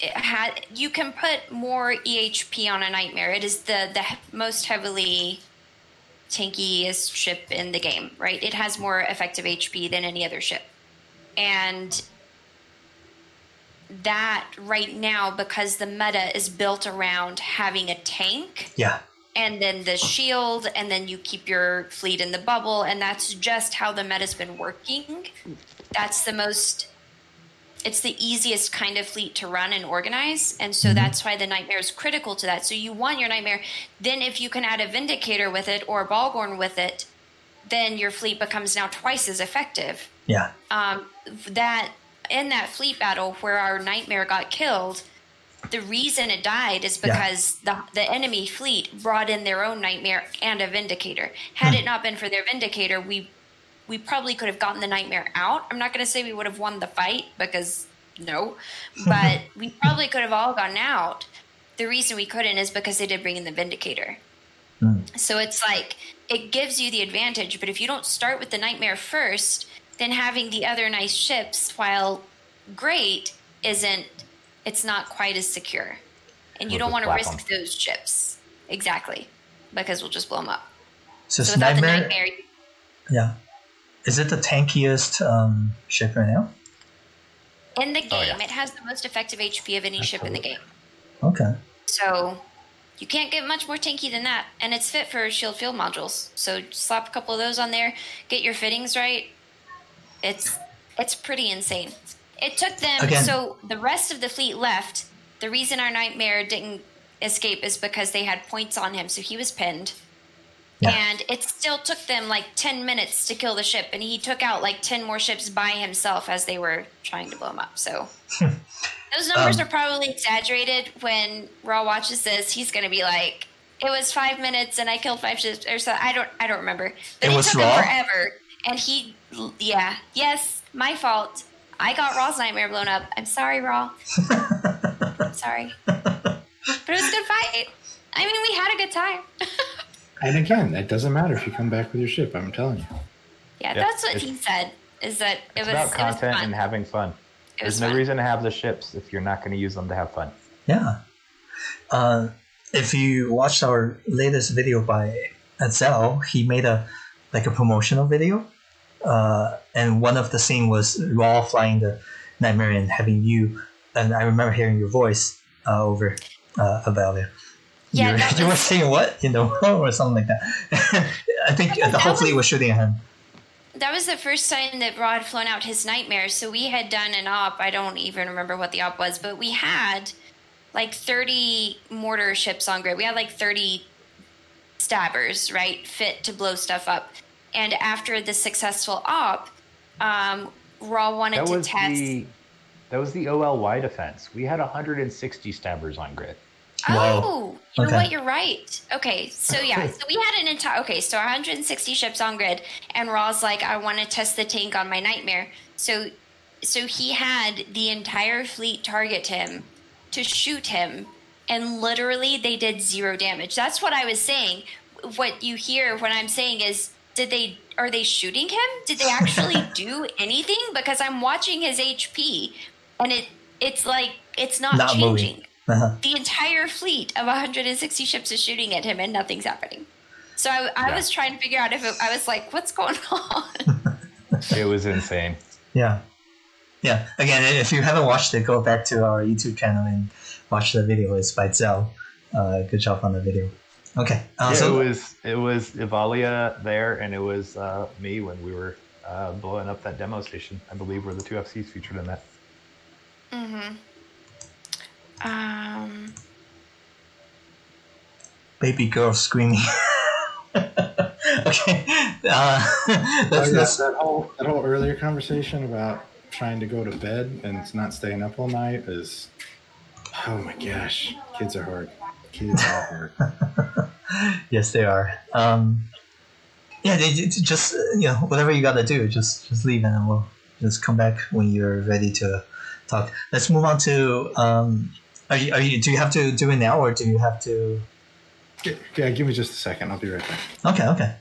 it had you can put more EHP on a nightmare. It is the the most heavily tankiest ship in the game, right? It has more effective HP than any other ship. And that right now because the meta is built around having a tank Yeah, and then the shield, and then you keep your fleet in the bubble, and that's just how the meta's been working. That's the most. It's the easiest kind of fleet to run and organize, and so that's why the nightmare is critical to that. So you want your nightmare. Then, if you can add a vindicator with it or a Bhaalgorn with it, then your fleet becomes now twice as effective yeah, um, that in that fleet battle where our nightmare got killed, the reason it died is Yeah. because the the enemy fleet brought in their own nightmare and a vindicator. Had it not been for their vindicator, we we probably could have gotten the nightmare out. I'm not going to say we would have won the fight because no, but we probably could have all gotten out. The reason we couldn't is because they did bring in the vindicator. So it's like it gives you the advantage, but if you don't start with the nightmare first, then having the other nice ships, while great, isn't it's not quite as secure, and you We'll don't want to risk those ships exactly because we'll just blow them up. so, So without nightmare. the nightmare, Yeah, is it the tankiest um, ship right now? in the game, Oh, yeah. it has the most effective HP of any ship in the game. Okay, So you can't get much more tanky than that, and it's fit for shield field modules. So slap a couple of those on there, get your fittings right. It's it's pretty insane. It took them Again- so the rest of the fleet left. The reason our nightmare didn't escape is because they had points on him, so he was pinned. Yeah. And it still took them like 10 minutes to kill the ship, and he took out like 10 more ships by himself as they were trying to blow him up. So those numbers Um, are probably exaggerated. When Raw watches this, he's going to be like, it was five minutes and I killed five ships or so. I don't, I don't remember. But It it, was took Raw? him forever. And he, yeah, yes, my fault. I got Raw's nightmare blown up. I'm sorry, Raw. I'm sorry. But it was a good fight. I mean, we had a good time. And again, it doesn't matter if you come back with your ship. I'm telling you. Yeah, Yeah, that's what it's- he said. Is that it It's was about it was content fun. and having fun. There's no fun. reason to have the ships if you're not going to use them to have fun. Yeah. Uh, if you watched our latest video by Adzel, he made a like a promotional video, uh, and one of the scene was Raw flying the Nightmare and having you, and I remember hearing your voice uh, over uh, Avalia. Yeah, you were, that you were saying what in the world or something like that. I think That the whole fleet was- was shooting at him. That was the first time that Raw had flown out his nightmare. So we had done an op. I don't even remember what the op was, but we had like 30 mortar ships on grid. We had like 30 stabbers, right, fit to blow stuff up. And after the successful op, um, Raw wanted That to test. the that was the OLY defense. We had 160 stabbers on grid. Wow. Oh, you Okay. know what? You're right. Okay, so yeah, so we had an entire okay, so 160 ships on grid, and Raw's like, I want to test the tank on my nightmare. So, so he had the entire fleet target him to shoot him, and literally they did zero damage. That's what I was saying. What you hear when I'm saying is, did they are they shooting him? Did they actually do anything? Because I'm watching his HP, and it it's like it's not, Not moving. Changing Uh-huh. the entire fleet of 160 ships is shooting at him and nothing's happening. So I, I Yeah. was trying to figure out if it, I was like, what's going on? It was insane. Yeah. Yeah. Again, if you haven't watched it, go back to our YouTube channel and watch the video. It's by Zell. Uh, good job on the video. Okay. Uh, Yeah, so it was it was Ivalia there, and it was uh, me when we were uh, blowing up that demo station. I believe were the two FCs featured in that. mm-hmm. Um, baby girl screaming. okay. Uh, Oh, let's, yeah, let's, that whole that whole earlier conversation about trying to go to bed and not staying up all night is oh my gosh, kids are hard. Kids are hard. yes, they are. Um, yeah, they, they just uh, you know whatever you gotta do, just just leave and we'll just come back when you're ready to talk. Let's move on to. Um, are you, are you, do you have to do it now or do you have to? yeah, give me just a second. I'll be right back. Okay, okay.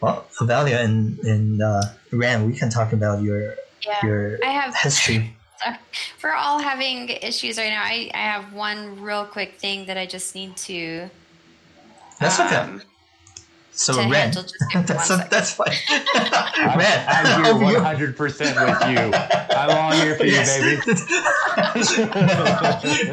Well, Avalia and and uh, Ran, we can talk about your yeah. your I have history. we're all having issues right now. I, I have one real quick thing that I just need to. That's okay. So to Ran, handle. Just give me that's one second. that's fine. I'm, Ran, I'm here 100 percent with you. I'm all here for you, baby.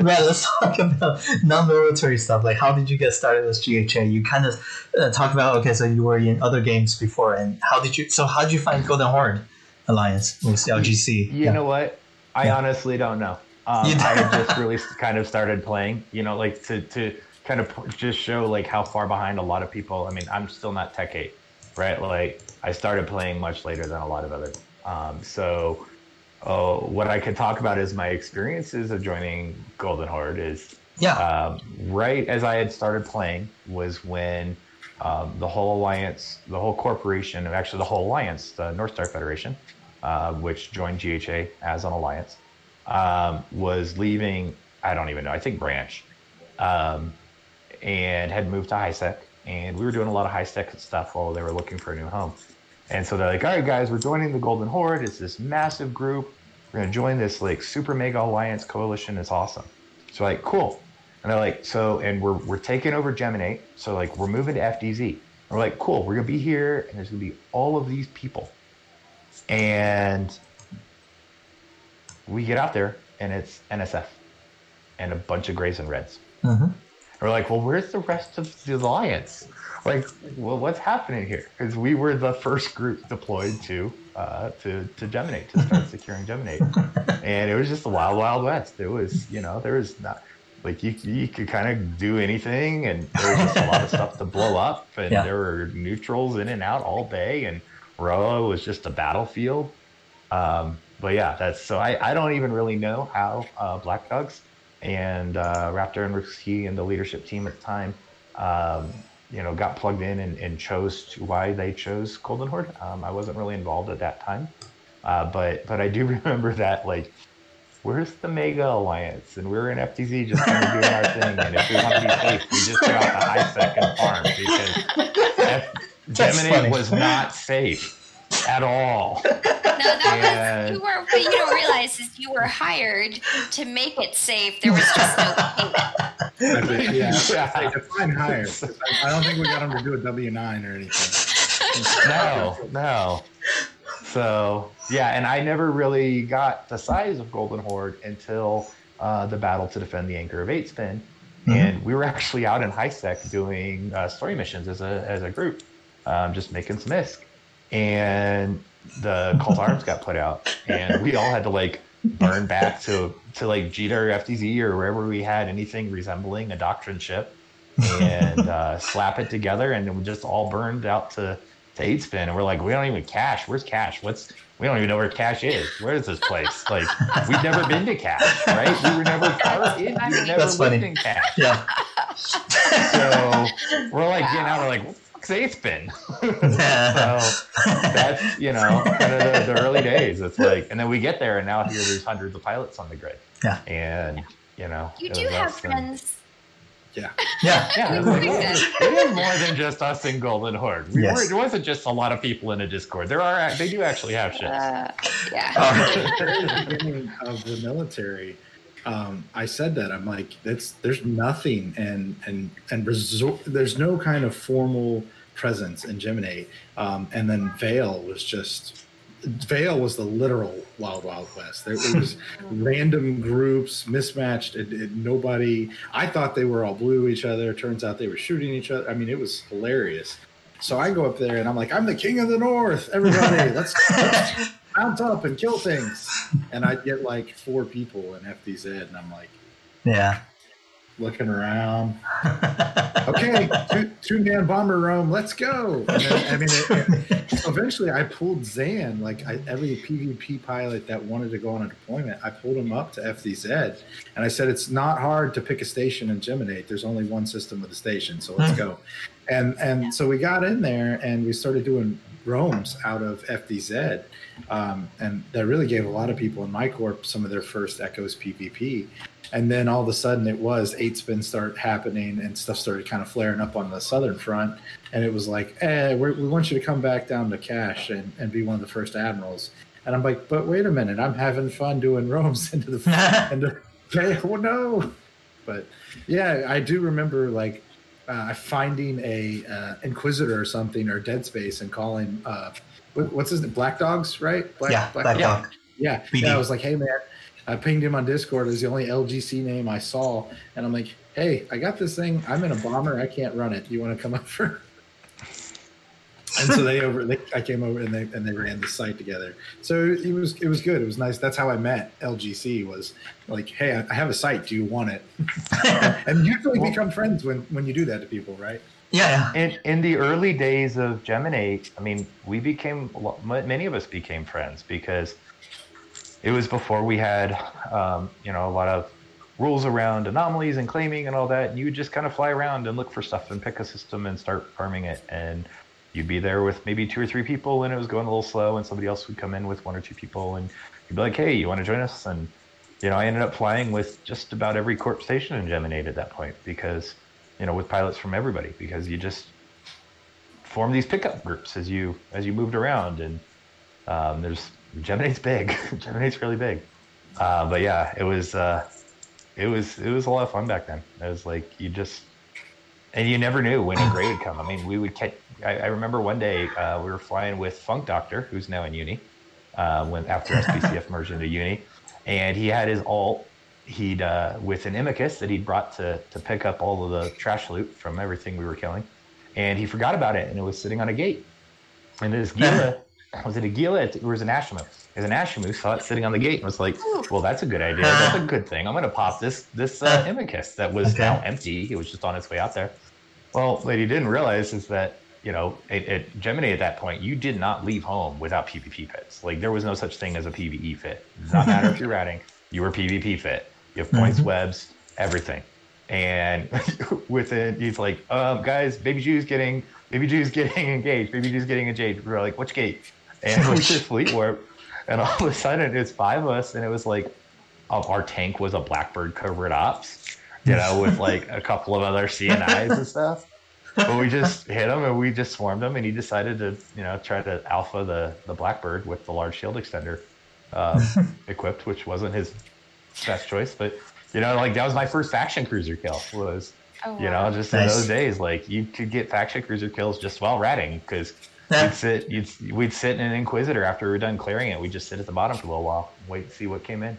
red. let's talk about non-military stuff. Like, how did you get started with GHA? You kind of uh, talk about okay, so you were in other games before, and how did you? So how did you find Golden Horde Alliance with LGC? You know what? I Yeah. honestly don't know. Um, You I just really kind of started playing, you know, like to, to kind of just show like how far behind a lot of people. I mean, I'm still not Tech 8, right? Like I started playing much later than a lot of others. Um, so uh, what I could talk about is my experiences of joining Golden Horde is yeah, um, right as I had started playing was when um, the whole alliance, the whole corporation, actually the whole alliance, the North Star Federation, uh, which joined GHA as an alliance, um, was leaving. I don't even know. I think Branch, um, and had moved to HiSec, and we were doing a lot of HiSec stuff while they were looking for a new home. And so they're like, "All right, guys, we're joining the Golden Horde. It's this massive group. We're gonna join this like super mega alliance coalition. It's awesome." So like, cool. And they're like, so, and we're we're taking over Geminate. So like, we're moving to FDZ. And we're like, cool. We're gonna be here, and there's gonna be all of these people. And we get out there, and it's NSF, and a bunch of grays and reds. hmm We're like, well, where's the rest of the alliance? Like, well, what's happening here? Because we were the first group deployed to uh, to to Geminate to start securing Geminate, and it was just the wild, wild west. It was, you know, there was not like you you could kind of do anything, and there was just a lot of stuff to blow up, and Yeah. there were neutrals in and out all day, and Roa was just a battlefield. Um, but yeah, that's so I, I don't even really know how uh, Black Dogs and uh, Raptor and Risky and the leadership team at the time, um, you know, got plugged in and, and chose to why they chose Golden Horde. Um, I wasn't really involved at that time, uh, but but I do remember that like. Where's the Mega Alliance? And we were in FTZ just kind of doing our thing. And if we want to be safe, we just go out to high second farm because F- Gemini was not safe at all. No, that And- was you were. What you don't realize is you were hired to make it safe. There was just no payment. I think- yeah, Yeah. Like, define hire. 'cause I, I don't think we got him to do a W nine or anything. no, no. So yeah, and I never really got the size of Golden Horde until uh, the battle to defend the anchor of Eight Spin, Mhm. and we were actually out in high sec doing uh, story missions as a as a group, um, just making some ISK, and the cult arms got put out, and we all had to like burn back to to like Jita or FTZ or wherever we had anything resembling a doctrine ship, and uh, slap it together, and we just all burned out to to eight spin, and we're like, we don't even Cache. Where's Cache? What's we don't even know where Cache is. Where is this place? Like we've never been to Cache, right? We were never part in. We never That's lived funny. in Cache. Yeah. So we're like, getting out. We're like, what the fuck's eight spin? so that's you know kind of the, the early days. It's like, and then we get there, and now here there's hundreds of pilots on the grid. Yeah. And you know, You do have us and- friends. Yeah. yeah. Yeah, it, That was, it is more than just us in Golden Horde. We Yes. were, it wasn't just a lot of people in a Discord. There are they do actually have ships. Uh, yeah. The beginning of the military, um, I said that I'm like, that's there's nothing and and and resort. There's no kind of formal presence in Gemini. Um, and then Vale was just Vale was the literal Wild Wild West. There it was random groups, mismatched. It, it, nobody. I thought they were all blue each other. Turns out they were shooting each other. I mean, it was hilarious. So I go up there and I'm like, I'm the king of the north. Everybody, let's, let's mount up and kill things. And I get like four people in FDZ, and I'm like Yeah. Looking around. Okay, two, two man bomber roam, let's go. Then, I mean, it, it- eventually I pulled Zan, like I, every PvP pilot that wanted to go on a deployment, I pulled him up to FDZ, and I said it's not hard to pick a station and Geminate. There's only one system with a station, so let's go. And and so we got in there and we started doing roams out of FDZ, um, and that really gave a lot of people in my corp some of their first Echoes PvP. And then all of a sudden, it was eight spins start happening, and stuff started kind of flaring up on the southern front. And it was like, "Eh, we're, we want you to come back down to Cache and, and be one of the first admirals." And I'm like, "But wait a minute, I'm having fun doing roams into the into okay, well, no." But yeah, I do remember like uh, finding a uh, Inquisitor or something or Dead Space and calling uh, what's his name? Black Dogs, right? Black, yeah. Black yeah. Dog. yeah. BD. yeah. I was like, hey man, I pinged him on Discord. It was the only LGC name I saw, and I'm like, hey, I got this thing. I'm in a bomber. I can't run it. You want to come over? and so they over. They, I came over and they and they ran the site together. So it was it was good. It was nice. That's how I met LGC. Was like, hey, I, I have a site. Do you want it? and usually become friends when when you do that to people, right? Yeah. Yeah. In in the early days of Gemini, I mean, we became a lot- m- many of us became friends because it was before we had, um, you know, a lot of rules around anomalies and claiming and all that. And you would just kind of fly around and look for stuff and pick a system and start farming it. And you'd be there with maybe two or three people, and it was going a little slow, and somebody else would come in with one or two people, and you'd be like, "Hey, you want to join us?" And you know, I ended up flying with just about every corp station in Gemini at that point because you know, with pilots from everybody because you just form these pickup groups as you as you moved around and um, there's Gemini's big. Gemini's really big. Uh, but yeah, it was uh, it was it was a lot of fun back then. It was like you just and you never knew when a grade would come. I mean, we would catch. I, I remember one day uh, we were flying with Funk Doctor, who's now in uni, uh, when after SPCF merged into uni, and he had his alt he'd uh, with an imicus that he'd brought to to pick up all of the trash loot from everything we were killing, and he forgot about it, and it was sitting on a gate, and this Gila was it a Gila? It was it an Ashimmu. It was an Ashimmu. Saw it sitting on the gate and was like, "Well, that's a good idea. That's a good thing. I'm going to pop this this uh, Imicus that was Okay. now empty. It was just on its way out there." Well, what he didn't realize is that you know at, at Gemini at that point, you did not leave home without PvP fits. Like there was no such thing as a PvE fit. It does not matter if you're ratting. You were PvP fit. You have points, Mhm. webs, everything. And within, he's like, um, guys, Baby Jew's getting, Baby Jew's getting engaged. Baby Jew's getting engaged. We're like, which gate? And we was just Fleet Warp. And all of a sudden, it's five of us, and it was like, uh, our tank was a Blackbird covert ops, you know, with like a couple of other CNIs and stuff. But we just hit him, and we just swarmed him, and he decided to, you know, try to alpha the the Blackbird with the large shield extender um, equipped, which wasn't his best choice, but you know, like that was my first faction cruiser kill. Was Oh, you know, just in those days, like you could get faction cruiser kills just while ratting because Yeah. We'd sit, you'd, we'd sit in an Inquisitor after we were done clearing it. We'd just sit at the bottom for a little while, wait to see what came in,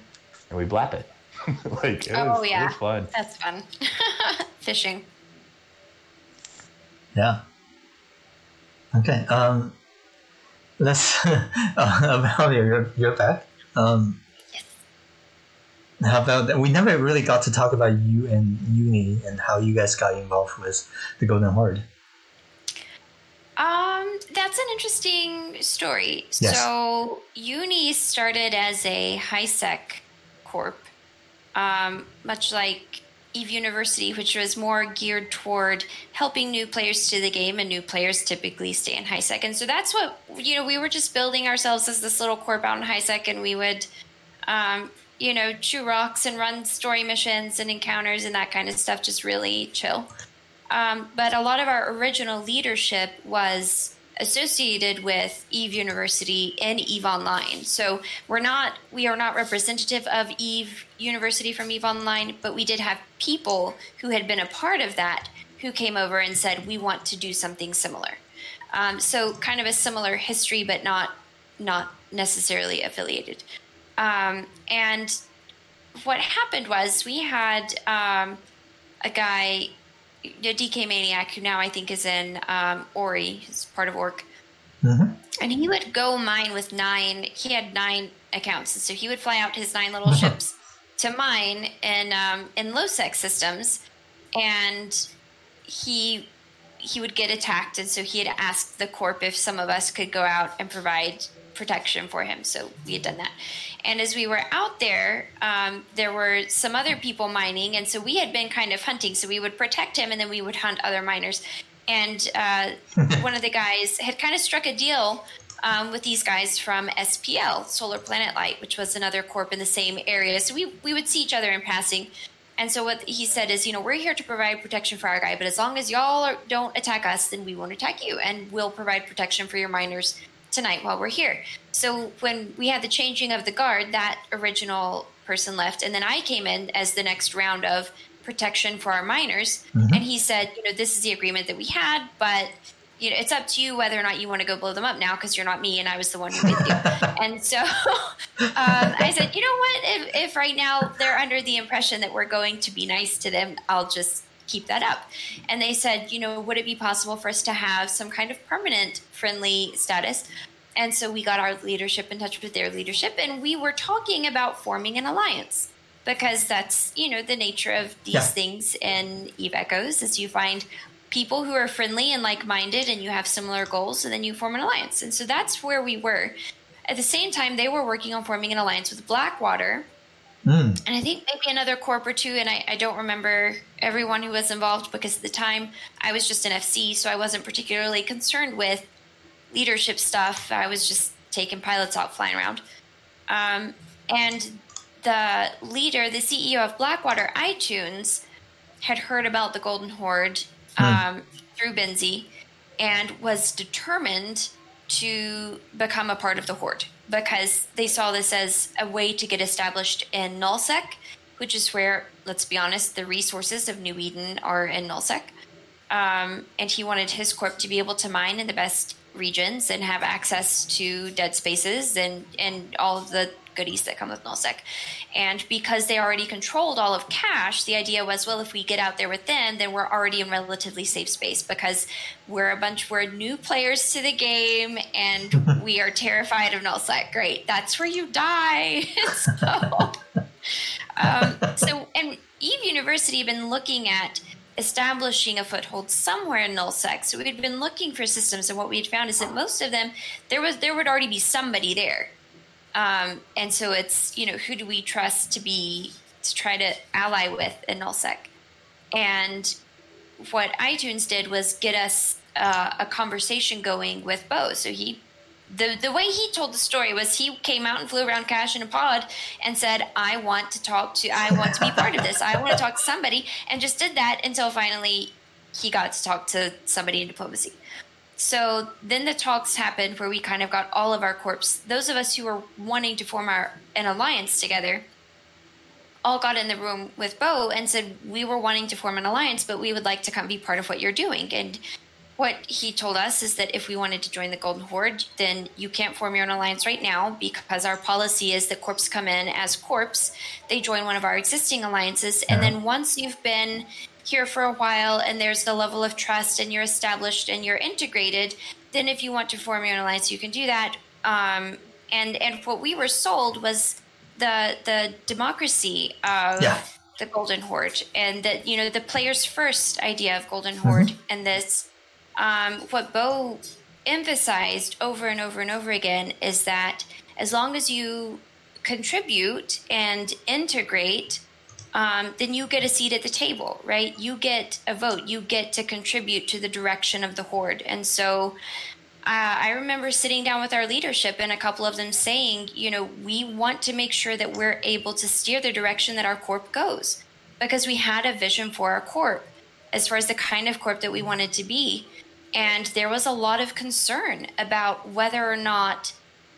and we'd blap it. like it was, Oh, it yeah. was fun. That's fun. Fishing. Yeah. Okay. Um, let's uh, about your your back. Um, Yes. how about we never really got to talk about you and uni and how you guys got involved with the Golden Horde. Um, that's an interesting story. Yes. So, Uni started as a high sec corp, um, much like Eve University, which was more geared toward helping new players to the game, and new players typically stay in high sec. And so that's what you know. We were just building ourselves as this little corp out in high sec, and we would, um, you know, chew rocks and run story missions and encounters and that kind of stuff. Just really chill. Um, but a lot of our original leadership was associated with Eve University and Eve Online. So we're not we are not representative of Eve University from Eve Online, but we did have people who had been a part of that who came over and said we want to do something similar. Um, so kind of a similar history, but not not necessarily affiliated. Um, and what happened was we had um, a guy a DK Maniac, who now I think is in um, Ori, he's part of Orc, Mm-hmm. and he would go mine with nine. He had nine accounts, and so he would fly out his nine little ships to mine in um, in low sec systems, and he he would get attacked, and so he had asked the corp if some of us could go out and provide protection for him. So we had done that, and as we were out there, um, there were some other people mining, and so we had been kind of hunting. So we would protect him, and then we would hunt other miners. And uh, one of the guys had kind of struck a deal um, with these guys from SPL, Solar Planet Light, which was another corp in the same area. So we we would see each other in passing. And so what he said is, you know, we're here to provide protection for our guy, but as long as y'all are, don't attack us, then we won't attack you, and we'll provide protection for your miners tonight while we're here. So when we had the changing of the guard, that original person left, and then I came in as the next round of protection for our miners. Mhm. And he said, you know, this is the agreement that we had, but you know, it's up to you whether or not you want to go blow them up now because you're not me and I was the one who made the deal. and so um, I said, you know what? If, if right now they're under the impression that we're going to be nice to them, I'll just keep that up. And they said, you know, would it be possible for us to have some kind of permanent friendly status? And so we got our leadership in touch with their leadership, and we were talking about forming an alliance because that's you know the nature of these Yeah. things in Eve Echoes is you find people who are friendly and like-minded and you have similar goals and then you form an alliance and so that's where we were at the same time they were working on forming an alliance with blackwater Mm. and I think maybe another corp or two, and I, I don't remember everyone who was involved because at the time I was just an FC, so I wasn't particularly concerned with leadership stuff. I was just taking pilots out flying around. Um, and the leader, the CEO of Blackwater iTunes, had heard about the Golden Horde um, through Benzie and was determined to become a part of the Horde because they saw this as a way to get established in Nullsec, which is where, let's be honest, the resources of New Eden are in Nullsec. Um, and he wanted his corp to be able to mine in the best regions and have access to dead spaces and, and all of the goodies that come with nullsec. And because they already controlled all of Cache, the idea was well if we get out there with them then we're already in relatively safe space because we're a bunch we're new players to the game and we are terrified of nullsec. Great. That's where you die. So um, so and eve university had been looking at establishing a foothold somewhere in nullsec. So we'd been looking for systems, and what we had found is that most of them there was there would already be somebody there. Um, and so it's you know who do we trust to be to try to ally with in nullsec, and what iTunes did was get us uh, a conversation going with Bo. So he the the way he told the story was he came out and flew around Cache in a pod and said, "I want to talk to, I want to be part of this. I want to talk to somebody," and just did that until finally he got to talk to somebody in diplomacy. So then the talks happened where we kind of got all of our corps, those of us who were wanting to form our an alliance together, all got in the room with Bo and said we were wanting to form an alliance, but we would like to come be part of what you're doing and what he told us is that if we wanted to join the Golden Horde, then you can't form your own alliance right now because our policy is that corps come in as corps. They join one of our existing alliances. And then once you've been here for a while and there's the level of trust and you're established and you're integrated, then if you want to form your own alliance, you can do that. Um, and, and what we were sold was the, the democracy of. Yeah. The Golden Horde, and that you know the players first idea of Golden Horde, and this um, what Bo emphasized over and over and over again is that as long as you contribute and integrate, um, then you get a seat at the table, right? You get a vote. You get to contribute to the direction of the horde. And so uh, I remember sitting down with our leadership and a couple of them saying, you know, we want to make sure that we're able to steer the direction that our corp goes because we had a vision for our corp as far as the kind of corp that we wanted to be. And there was a lot of concern about whether or not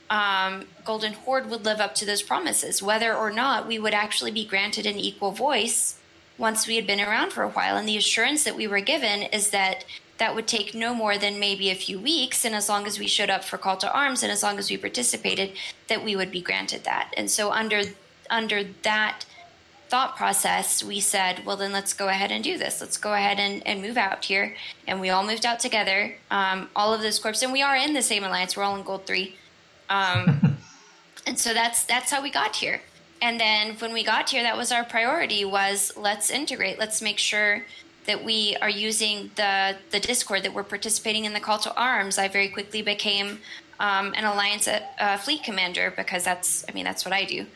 um, Golden Horde would live up to those promises, whether or not we would actually be granted an equal voice once we had been around for a while. And the assurance that we were given is that that would take no more than maybe a few weeks. And as long as we showed up for call to arms and as long as we participated, that we would be granted that. And so under under that thought process, we said, well, then let's go ahead and do this. Let's go ahead and, and move out here. And we all moved out together, um, all of those corps. And we are in the same alliance. We're all in Gold 3. Um, and so that's that's how we got here. And then when we got here, that was our priority was let's integrate. Let's make sure that we are using the, the Discord, that we're participating in the call to arms. I very quickly became um, an alliance uh, fleet commander because that's, I mean, that's what I do.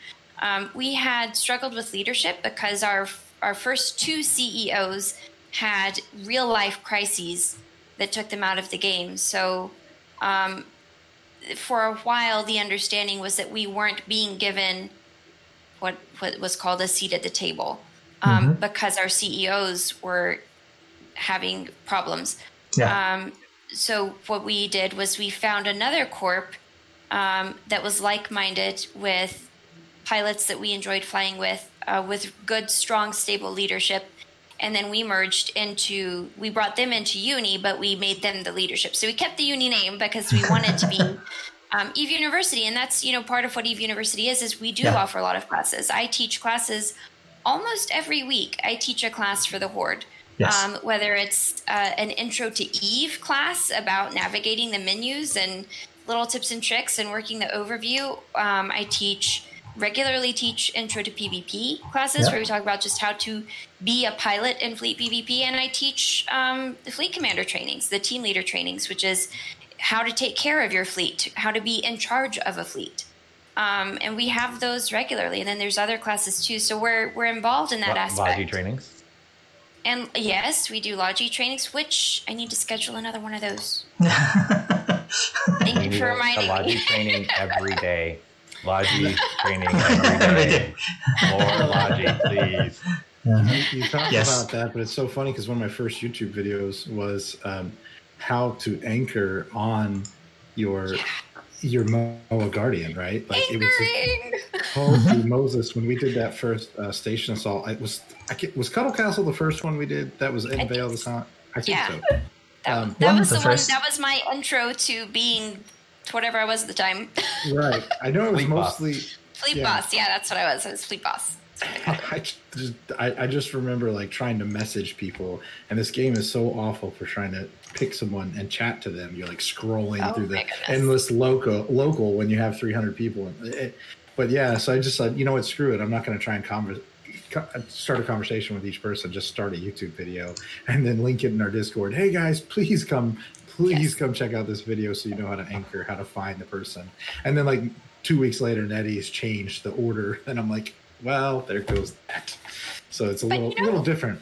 Um, we had struggled with leadership because our our first two CEOs had real life crises that took them out of the game. So, um, for a while, the understanding was that we weren't being given what what was called a seat at the table um, mm-hmm. because our CEOs were having problems. Yeah. Um, so what we did was we found another corp um, that was like minded with pilots that we enjoyed flying with, uh, with good, strong, stable leadership. And then we merged into, we brought them into Uni, but we made them the leadership. So we kept the Uni name because we wanted to be um, Eve University. And that's, you know, part of what Eve University is, is we do yeah. offer a lot of classes. I teach classes almost every week. I teach a class for the Horde. Yes. Um, whether it's uh, an intro to Eve class about navigating the menus and little tips and tricks and working the overview. Um, I teach regularly teach intro to PvP classes where we talk about just how to be a pilot in fleet PvP, and I teach um, the fleet commander trainings, the team leader trainings, which is how to take care of your fleet, how to be in charge of a fleet. Um, and we have those regularly, and then there's other classes too. So we're we're involved in that L- aspect. Logi trainings. And yes, we do Logi trainings, which I need to schedule another one of those. Thank you for reminding me. Logi training every day. Logi training every day. More Logi, please. You, you talked yes. about that, but it's so funny because one of my first YouTube videos was um, how to anchor on your your Moa Guardian, right? Like Anchoring. it was holy Moses when we did that first uh, station assault. It was I was Cuddle Castle the first one we did. That was in Vale of the Sun. I think yeah. so. That, um, that was the, the one. That was my intro to being whatever I was at the time. right. I know it was mostly Fleet Yeah. boss. Yeah, that's what I was. I was fleet boss. I just I, I just remember like trying to message people, and this game is so awful for trying to pick someone and chat to them. You're like scrolling Oh through the goodness. endless local local when you have 300 people. It- but yeah, so I just said, you know what, screw it. I'm not going to try and converse, start a conversation with each person. Just start a YouTube video and then link it in our Discord. Hey guys, please come, please Yes. come check out this video so you know how to anchor, how to find the person. And then like two weeks later, NetEase changed the order, and I'm like, well, there goes that. So it's a But little you know- little different.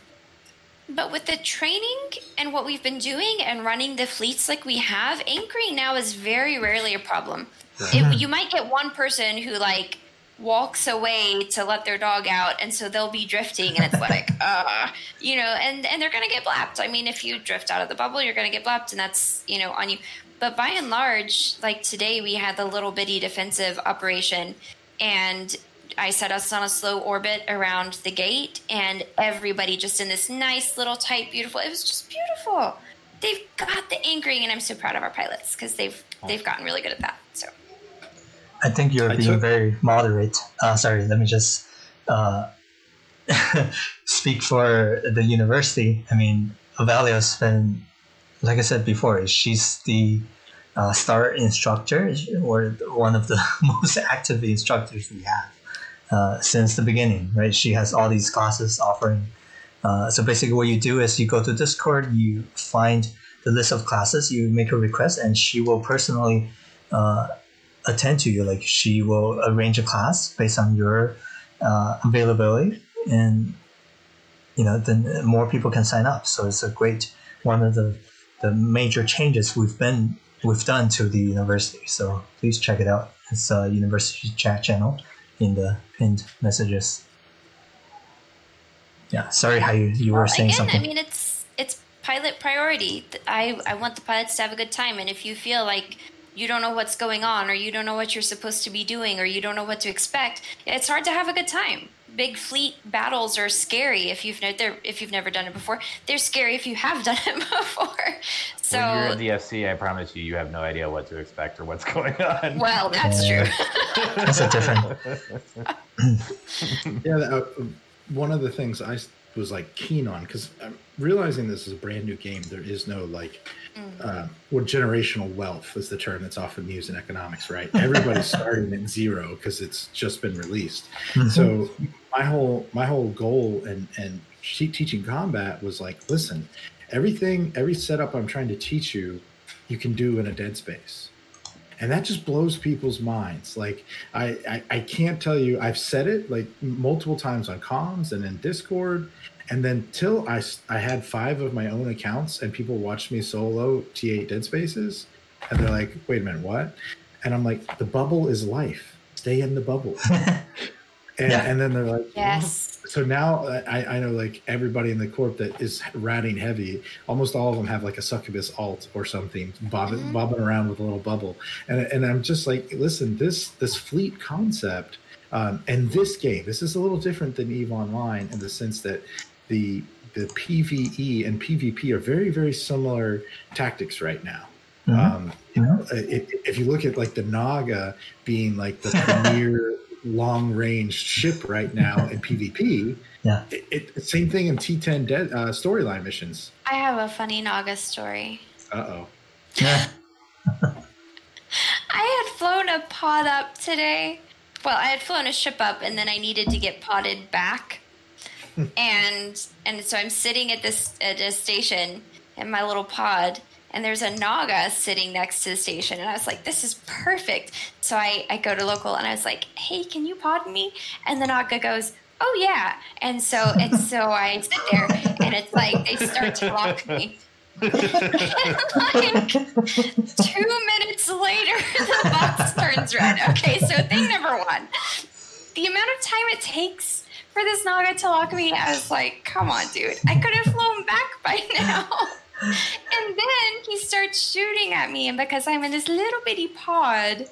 But with the training and what we've been doing and running the fleets like we have, anchoring now is very rarely a problem. It, uh-huh. you might get one person who like walks away to let their dog out, and so they'll be drifting, and it's like, uh, you know, and and they're gonna get blapped. I mean, if you drift out of the bubble, you're gonna get blapped, and that's you know on you. But by and large, like today, we had the little bitty defensive operation, and I set us on a slow orbit around the gate, and everybody just in this nice little tight, beautiful. It was just beautiful. They've got the anchoring, and I'm so proud of our pilots because they've they've gotten really good at that. So I think you're I being took- very moderate. Uh, sorry, let me just uh, speak for the university. I mean, Avalia's been, like I said before, she's the uh, star instructor or one of the most active instructors we have uh, since the beginning, right? She has all these classes offering. Uh, so basically, what you do is you go to Discord, you find the list of classes, you make a request, and she will personally uh, attend to you. Like she will arrange a class based on your uh, availability, and you know then more people can sign up. So it's a great one of the the major changes we've been we've done to the university. So please check it out. It's a university chat channel in the pinned messages. Yeah, sorry how you, you were Well, saying again, something. I mean, it's it's pilot priority. I I want the pilots to have a good time, and if you feel like you don't know what's going on, or you don't know what you're supposed to be doing, or you don't know what to expect, it's hard to have a good time. Big fleet battles are scary if you've ne- they're, if you've never done it before. They're scary if you have done it before. So when you're at DFC, I promise you, you have no idea what to expect or what's going on. well, that's true. That's a different. Yeah, that, uh, one of the things I s- was like keen on because I'm realizing this is a brand new game. There is no like, uh, well, generational wealth is the term that's often used in economics, right? Everybody's starting at zero because it's just been released. So my whole my whole goal and and teaching combat was like, listen, everything, every setup I'm trying to teach you, you can do in a dead space and that just blows people's minds. Like I, I i can't tell you i've said it like multiple times on comms and in discord. And then till i i had five of my own accounts and people watched me solo t8 dead spaces and they're like wait a minute what? And i'm like the bubble is life. Stay in the bubble. And, Yeah. and then they're like Yes. So now I, I know like everybody in the corp that is ratting heavy, almost all of them have like a succubus alt or something bobbing, Mhm. bobbing around with a little bubble. And, and I'm just like, listen, this this fleet concept um, and this game, this is a little different than Eve Online in the sense that the the PVE and PvP are very very similar tactics right now. Mhm. Um, you know, if, if you look at like the Naga being like the premier long range ship right now in PvP, Yeah. it, it same thing in T10 dead uh, storyline missions. I have a funny Naga story. Uh oh. Yeah. I had flown a pod up today. Well, I had flown a ship up, and then I needed to get potted back. and and so I'm sitting at this at a station in my little pod, and there's a Naga sitting next to the station, and I was like, "This is perfect." So I I go to local, and I was like, "Hey, can you pod me?" And the Naga goes. Oh yeah, and so and so I sit there, and it's like they start to lock me, like two minutes later, the box turns red. Okay, so thing number one, the amount of time it takes for this Naga to lock me, I was like, come on, dude, I could have flown back by now. And then he starts shooting at me, and because I'm in this little bitty pod,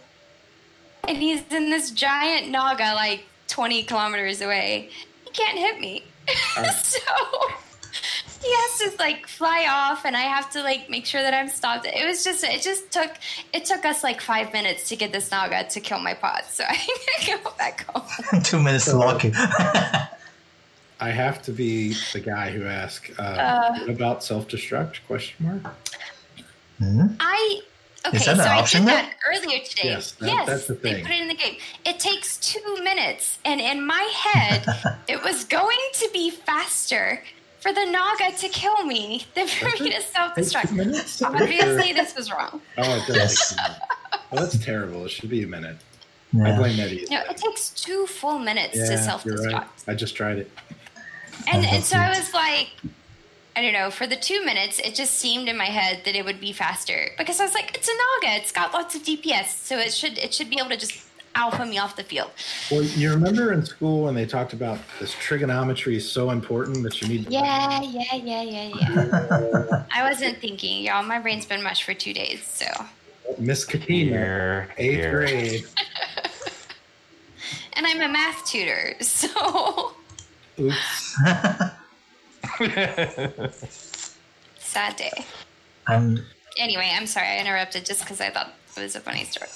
and he's in this giant Naga like 20 kilometers away, he can't hit me. Oh. so he has to like fly off and I have to like make sure that I'm stopped. It was just it just took it took us like five minutes to get this Naga to kill my pod, so I can go back home. Two minutes to lock you. I have to be the guy who asks, uh, Uh. about self-destruct? Question mark. Hmm? I okay, Is that so an I option did that earlier today. Yes, that- yes, that's the they put it in the game. It takes two minutes, and in my head, it was going to be faster for the Naga to kill me than for me to self-destruct. Obviously, this was wrong. Oh, it does. Yes. take two minutes. Well, that's terrible. It should be a minute. I blame Eddie. No, it takes two full minutes to Yeah, you're self-destruct. right. I just tried it. And, and so I was like, I don't know, for the two minutes, it just seemed in my head that it would be faster because I was like, it's a Naga, it's got lots of DPS, so it should it should be able to just alpha me off the field. Well, you remember in school when they talked about this trigonometry is so important that you need. to- Yeah, yeah, yeah, yeah, yeah. I wasn't thinking, y'all. My brain's been mush for two days, so Miss Katina, Here, eighth here. grade. and I'm a math tutor, so Oops. sad day. I'm Anyway, I'm sorry I interrupted just because I thought it was a funny story.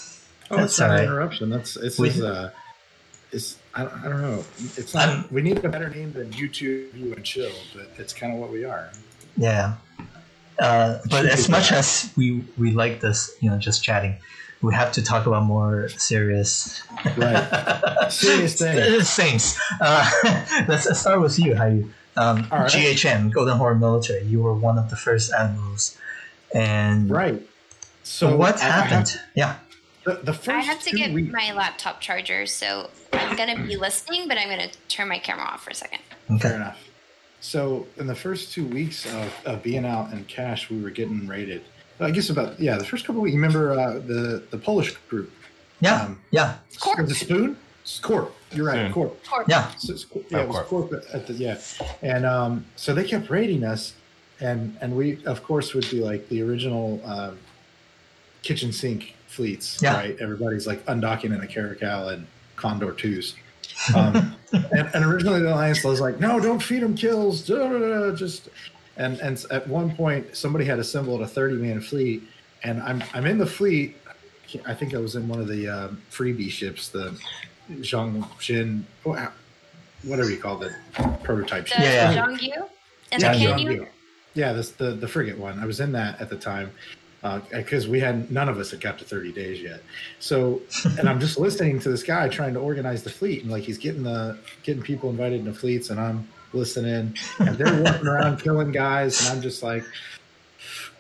Oh, That's it's not all an interruption. That's it's We- is, uh, it's I don't, I don't know. It's not. I'm- we need a better name than YouTube You and Chill, but it's kind of what we are. yeah. Uh, but as much as we we like this, you know, just chatting, we have to talk about more serious Right. Serious things. things. Uh, let's let's start with you. How you um, All right. GHM Golden Horde Military? You were one of the first admirals, and Right. So so what I- I have- happened? yeah. the, the first I have to get weeks, my laptop charger, so I'm gonna be listening, but I'm gonna turn my camera off for a second. Fair Okay. enough. So in the first two weeks of, of being out in Cache, we were getting rated. I guess about yeah, the first couple of weeks. You remember uh, the the Polish group? Yeah. Um, yeah. Corp. The spoon. It's Corp. You're right. Spoon. Corp. Corp. Yeah. So it's, yeah, it was Oh, Corp at the yeah, and um, so they kept rating us, and and we of course would be like the original um, kitchen sink fleets, Yeah. right? Everybody's like undocking in a Caracal and Condor twos. Um, and, and originally the alliance was like, no, don't feed them kills, da, da, da, just and and at one point somebody had assembled a 30 man fleet, and I'm I'm in the fleet. I think I was in one of the um, freebie ships, the Zhangjin, whatever you call it, prototype The ship. Yeah, yeah. Zhongyu and Yeah, the Canyon. Yeah, this the the frigate one. I was in that at the time because we had none of us had got to 30 days yet. So, and I'm just listening to this guy trying to organize the fleet, and like he's getting the getting people invited into fleets, and I'm listening, and they're walking around killing guys, and I'm just like.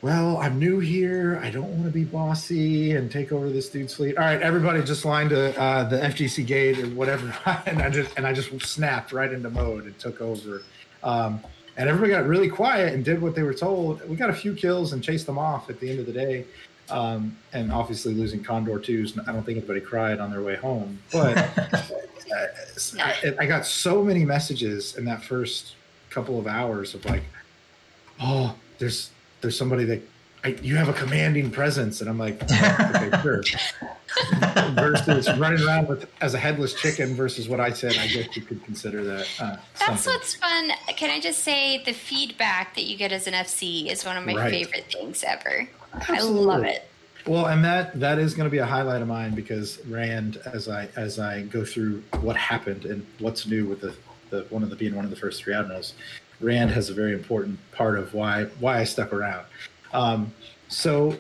Well, I'm new here. I don't want to be bossy and take over this dude's fleet. All right, everybody, just line to uh, the FGC gate or whatever, and I just and I just snapped right into mode and took over. Um, and everybody got really quiet and did what they were told. We got a few kills and chased them off at the end of the day. Um, and obviously losing Condor twos, I don't think anybody cried on their way home. But I, I got so many messages in that first couple of hours of like, "Oh, there's there's somebody that I, you have a commanding presence," and I'm like, "Okay, sure." versus running around with as a headless chicken versus what I said, I guess you could consider that. Uh, That's something. what's fun. Can I just say the feedback that you get as an FC is one of my Right. favorite things ever. I love it. Well, and that that is going to be a highlight of mine because Rand, as I as I go through what happened and what's new with the, the one of the being one of the first three admirals, Rand has a very important part of why why I stuck around. Um, so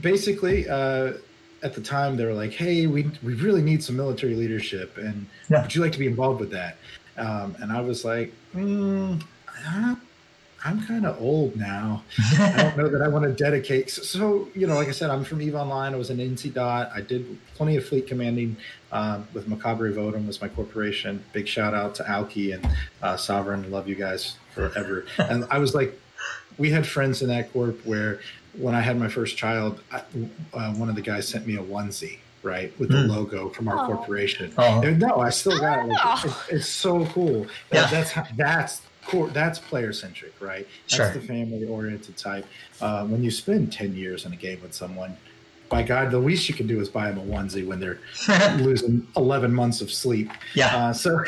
basically, uh, at the time they were like, "Hey, we we really need some military leadership, and Yeah. would you like to be involved with that?" Um, and I was like, mm, uh, "I'm kind of old now." I don't know that I want to dedicate. So, so, you know, like I said, I'm from Eve Online. I was an NC Dot. I did plenty of fleet commanding um, with Macabre Votum was my corporation. Big shout out to Alki and uh, Sovereign. Love you guys forever. and I was like, we had friends in that corp where when I had my first child, I, uh, one of the guys sent me a onesie. Right with the Mm. logo from our Aw. corporation. Oh. No, I still got it. Like, it's, it's so cool. Yeah. That's how, that's core. That's player centric, right? That's Sure. the family oriented type. Uh, when you spend ten years in a game with someone, by God, the least you can do is buy them a onesie when they're losing eleven months of sleep. yeah. Uh, so,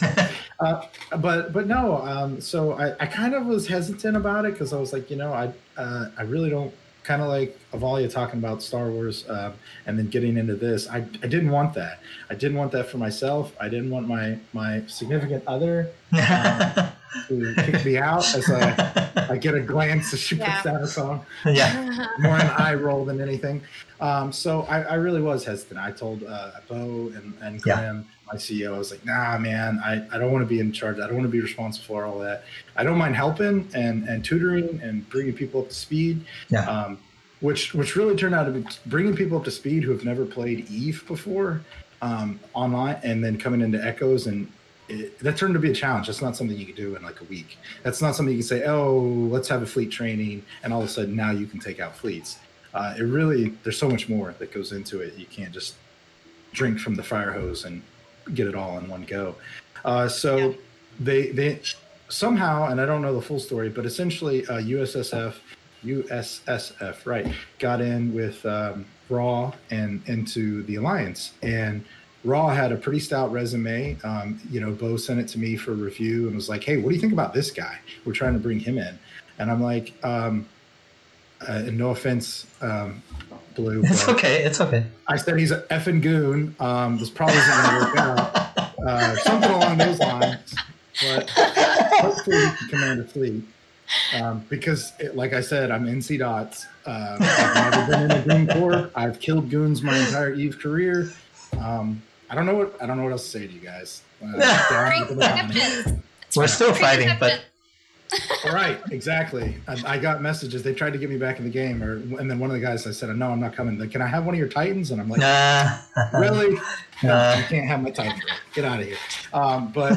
uh, but but no. Um, so I, I kind of was hesitant about it because I was like, you know, I uh, I really don't kind of like Avalia talking about Star Wars uh, and then getting into this. I, I didn't want that. I didn't want that for myself. I didn't want my my significant other um, to kick me out as I, I get a glance as she Yeah. puts down a song. yeah. More an eye roll than anything. Um, so I, I really was hesitant. I told uh, Bo and, and Yeah. Graham, my CEO, I was like, nah, man, I, I don't want to be in charge. I don't want to be responsible for all that. I don't mind helping and, and tutoring and bringing people up to speed. Yeah. Um, which which really turned out to be bringing people up to speed who have never played Eve before um, online, and then coming into Echoes, and it, that turned to be a challenge. That's not something you can do in like a week. That's not something you can say, oh, let's have a fleet training, and all of a sudden now you can take out fleets. Uh, it really there's so much more that goes into it. You can't just drink from the fire hose and get it all in one go. Uh, so Yeah. they they somehow, and I don't know the full story, but essentially uh, USSF USSF right got in with um, Raw and into the alliance and. Raw had a pretty stout resume. Um, you know, Bo sent it to me for review and was like, "Hey, what do you think about this guy? We're trying to bring him in." And I'm like, um, uh, and "No offense, um, Blue, It's okay. It's okay. I said he's an effing goon. Um, this probably isn't going to work out. Uh, something along those lines. But hopefully he can command a fleet. Um, because, it, like I said, I'm NC Dots. Um, I've never been in the Green Corps. I've killed goons my entire Eve career. Um, I don't know what I don't know what else to say to you guys. Uh, down with the economy. Preconceptions. We're still fighting, but Preconceptions. right, exactly. I, I got messages. They tried to get me back in the game, or and then one of the guys I said, "No, I'm not coming." Like, Can I have one of your Titans? And I'm like, nah. really? No, Uh. you can't have my Titan. Get out of here. Um, but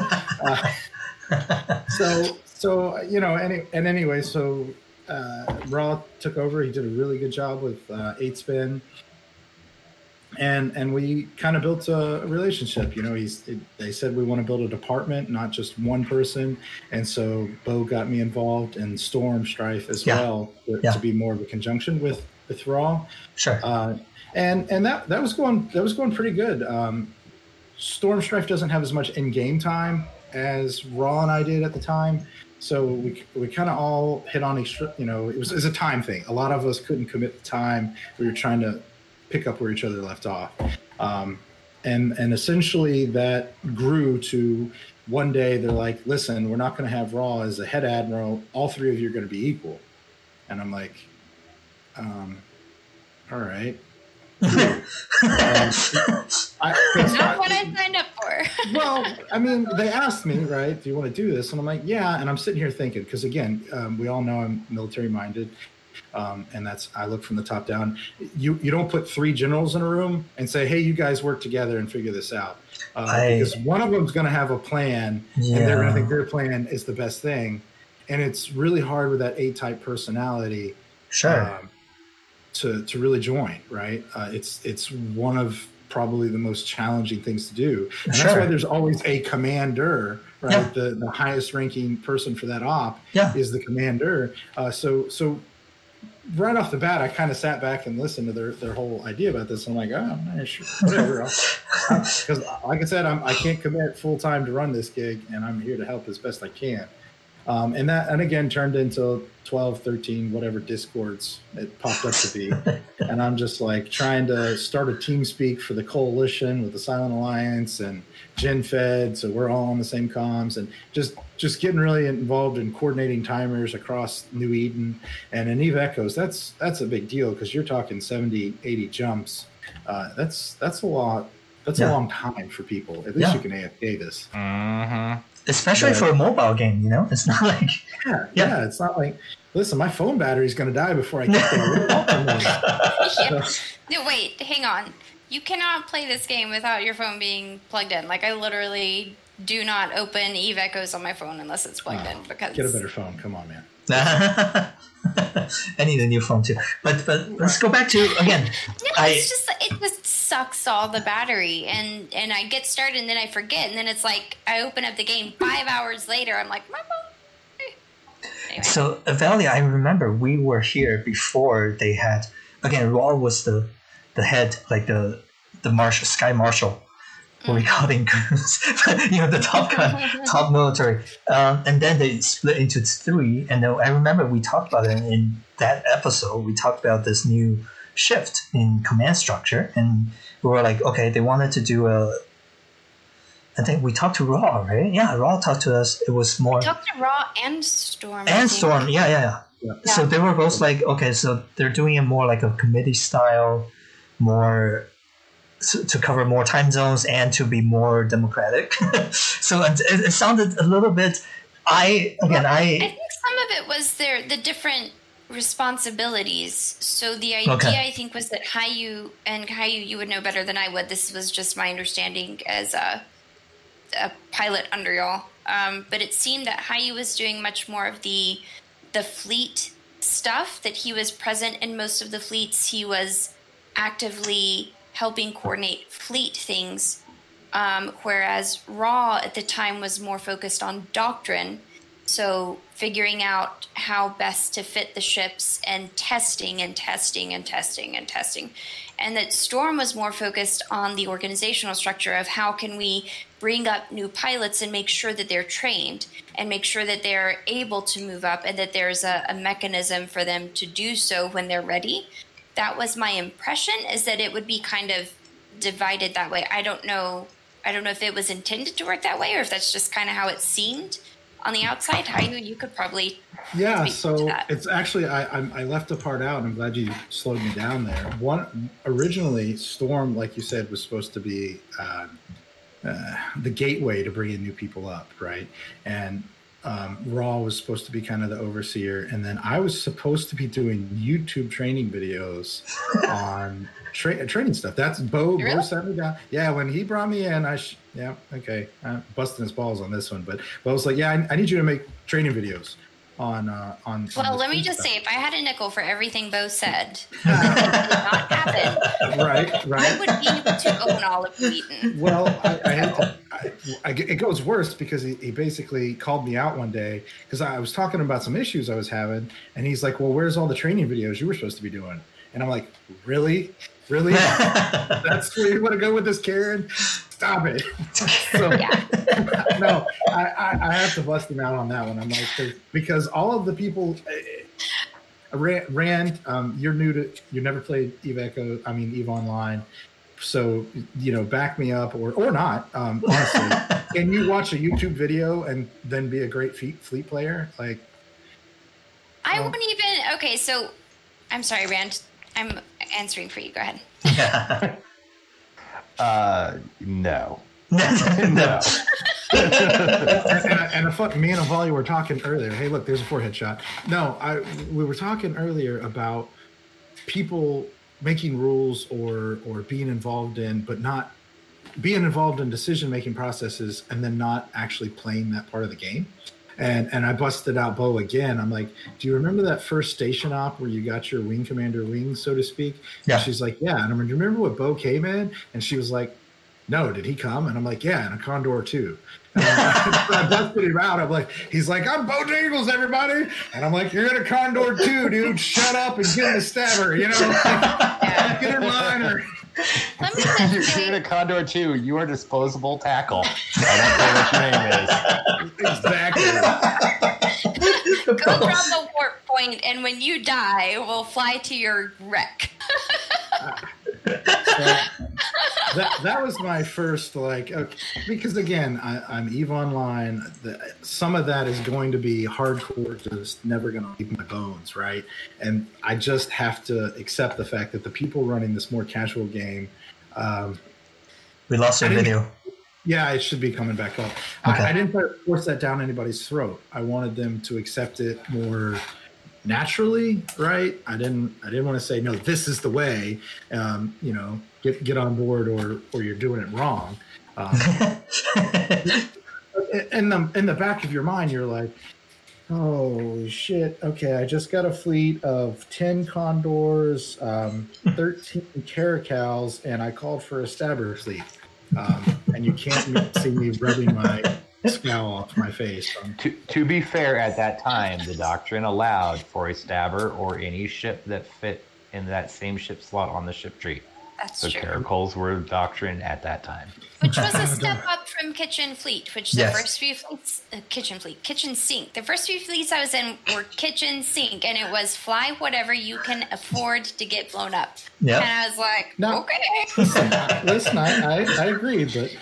uh, so so you know, any and anyway, so uh, Raw took over. He did a really good job with uh, eight spin. And and we kind of built a relationship. You know, he's it, they said we want to build a department, not just one person. And so Bo got me involved in Storm Strife as Yeah. well to, Yeah. to be more of a conjunction with with Raw sure. uh, and and that that was going that was going pretty good. Um, Storm Strife doesn't have as much in game time as Raw and I did at the time, so we we kind of all hit on each. You know, it was, it was a time thing. A lot of us couldn't commit the time. We were trying to pick up where each other left off, um, and and essentially that grew to one day they're like, listen, we're not going to have Raw as a head admiral. All three of you are going to be equal, and I'm like. Um, all right. I, 'cause Not I- what I signed up for. well, I mean, they asked me, right? Do you want to do this? And I'm like, yeah. And I'm sitting here thinking, because again, um, we all know I'm military minded, um, and that's I look from the top down. You you don't put three generals in a room and say, hey, you guys work together and figure this out, uh, I- because one of them's going to have a plan, and they're going to think their plan is the best thing, and it's really hard with that A type personality Sure. um, to to really join. Right? Uh, it's it's one of probably the most challenging things to do, and that's why there's always a commander. Right? Yeah. The the highest ranking person for that op Yeah. is the commander. Uh, so so. Right off the bat, I kind of sat back and listened to their, their whole idea about this. I'm like, oh, I'm not sure, whatever. Because, like I said, I'm, I can't commit full time to run this gig, and I'm here to help as best I can. Um, and that, and again, turned into 12, 13, whatever discords it popped up to be. and I'm just like trying to start a team speak for the coalition with the Silent Alliance and Gen Fed, so we're all on the same comms, and just just getting really involved in coordinating timers across New Eden and in Eve Echoes. That's that's a big deal because you're talking 70, 80 jumps. Uh, that's that's a lot. That's Yeah. a long time for people. At least Yeah. you can AFK this. Mm-hmm. Especially But- for a mobile game, you know? It's not like. Yeah, Yeah. yeah, It's not like, listen, my phone battery's going to die before I get there. What do from me? No, wait, hang on. You cannot play this game without your phone being plugged in. Like I literally do not open Eve Echoes on my phone unless it's plugged in because Get a better phone. Come on, man. I need a new phone too. But but let's go back to again. No, I- it's just it just sucks all the battery, and and I get started and then I forget, and then it's like I open up the game five hours later. I'm like, my phone. Anyway, So Avalia, I remember we were here before they had again. Raw was the the head, like the the marshal, sky marshal, what we call it you know, the top gun, top military. Um, and then they split into three. And then I remember we talked about it in that episode. We talked about this new shift in command structure, and we were like, okay, they wanted to do a. I think we talked to Raw, right? Yeah, Raw talked to us. It was more Talked to Raw and Storm. And. Storm. Yeah, yeah, yeah. Yeah. So they were both like, okay, so they're doing it more like a committee style, more so, to cover more time zones and to be more democratic. so it, it sounded a little bit. I again, I I think some of it was their the different responsibilities. So the idea Okay. I think was that Hayu and Hayu you would know better than I would. This was just my understanding as a a pilot under y'all. Um, but it seemed that Hayu was doing much more of the the fleet stuff. That he was present in most of the fleets. He was actively helping coordinate fleet things. Um, whereas Raw at the time was more focused on doctrine, so figuring out how best to fit the ships and testing and testing and testing and testing. And that Storm was more focused on the organizational structure of how can we bring up new pilots and make sure that they're trained and make sure that they're able to move up and that there's a, a mechanism for them to do so when they're ready. That was my impression is that it would be kind of divided that way. I don't know I don't know if it was intended to work that way or if that's just kind of how it seemed on the outside. Hayu, you could probably Yeah, so it's actually I, I I left a part out. And I'm glad you slowed me down there. One originally, Storm, like you said, was supposed to be um, uh, the gateway to bringing new people up, right? And um, Raw was supposed to be kind of the overseer, and then I was supposed to be doing YouTube training videos on tra- training stuff. That's Bo. Bo sat me down. Yeah, when he brought me in, I sh- yeah okay, I'm busting his balls on this one, but Bo was like, yeah, I, I need you to make training videos on uh, on. on Well, this let me just stuff. say, if I had a nickel for everything Bo said, that did not happen. right, right. I right. would be able to own all of Wheaton. Well, I, I, had to, I, I, it goes worse because he, he basically called me out one day because I was talking about some issues I was having, and he's like, "Well, where's all the training videos you were supposed to be doing?" And I'm like, "Really, really? That's where you want to go with this, Karen? Stop it!" so, Yeah. no, I, I, I have to bust him out on that one. I'm like, 'cause- because all of the people. uh, Rand, Rand um, you're new to, you never played Eve Echo, I mean, Eve Online. So, you know, back me up or, or not, um, honestly. Can you watch a YouTube video and then be a great fleet, fleet player? Like, I Well- wouldn't even. Okay, so I'm sorry, Rand. I'm answering for you. Go ahead. yeah. Uh, no. no. and, and, and a fun, me and Avali were talking earlier. Hey, look, there's a forehead shot. No, I we were talking earlier about people making rules or or being involved in, but not being involved in decision making processes and then not actually playing that part of the game. And and I busted out Bo again. I'm like, do you remember that first station op where you got your wing commander wings, so to speak? Yeah. And she's like, yeah. And I'm like, do you remember what Bo came in? And she was like, no, did he come? And I'm like, yeah, and a Condor too. And I, I busted him out. I'm like, he's like, I'm Bo Jingles, everybody. And I'm like, you're in a Condor too, dude. Shut up and get in the stabber, you know? get in line or Let me You're in a Condor too. You are disposable tackle. I don't care what your name is. exactly. go grab the warp point, and when you die, we'll fly to your wreck. that that was my first like okay, because again I, I'm Eve Online. The, some of that is going to be hardcore, just never going to leave my bones, right? And I just have to accept the fact that the people running this more casual game. Um, we lost your video. yeah, it should be coming back up. Okay. I, I didn't try to force that down anybody's throat. I wanted them to accept it more naturally, right? I didn't. I didn't want to say no. This is the way. Um, you know, get get on board, or or you're doing it wrong. Um, in the in the back of your mind, you're like, oh shit. Okay, I just got a fleet of ten condors, um, thirteen caracals, and I called for a stabber fleet. Um, and you can't see me rubbing my scowl off my face. To, to be fair, at that time, the doctrine allowed for a stabber or any ship that fit in that same ship slot on the ship tree. That's So true. caracals were doctrine at that time. Which was a step up from Kitchen Fleet, which the Yes. first few fleets, uh, Kitchen Fleet, Kitchen Sink. The first few fleets I was in were Kitchen Sink, and it was fly whatever you can afford to get blown up. Yeah. And I was like, No. okay. Listen, I, I, I agree, but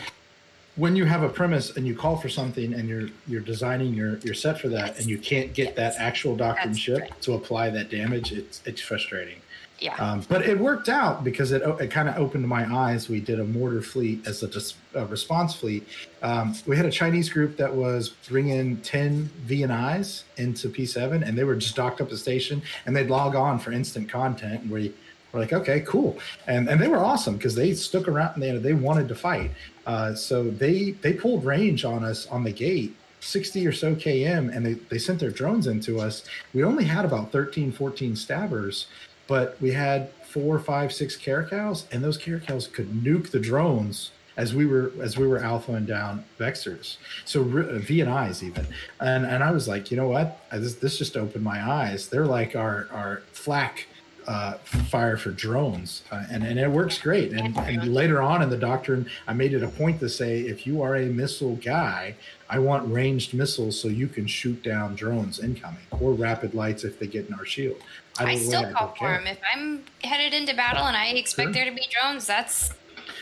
when you have a premise and you call for something and you're you're designing your, your set for that and you can't get that actual doctrine That's ship right. to apply that damage, it's it's frustrating. Yeah. Um, but it worked out because it, it kind of opened my eyes. We did a mortar fleet as a, dis- a response fleet. Um, we had a Chinese group that was bringing 10 VNIs into P7 and they were just docked up the station and they'd log on for instant content. And we were like, okay, cool. And, and they were awesome because they stuck around and they, they wanted to fight. Uh, so they, they pulled range on us on the gate 60 or so km and they, they sent their drones into us. We only had about 13 14 stabbers but we had four five six caracals and those caracals could nuke the drones as we were as we were alpha and down vexors. So uh, v and i's even. And and i was like you know what? This, this just opened my eyes. They're like our our flak uh, fire for drones, uh, and and it works great. And, and later on in the doctrine, I made it a point to say, if you are a missile guy, I want ranged missiles so you can shoot down drones incoming or rapid lights if they get in our shield. I Either way, still don't call for care. them. If I'm headed into battle and I expect Sure. there to be drones, that's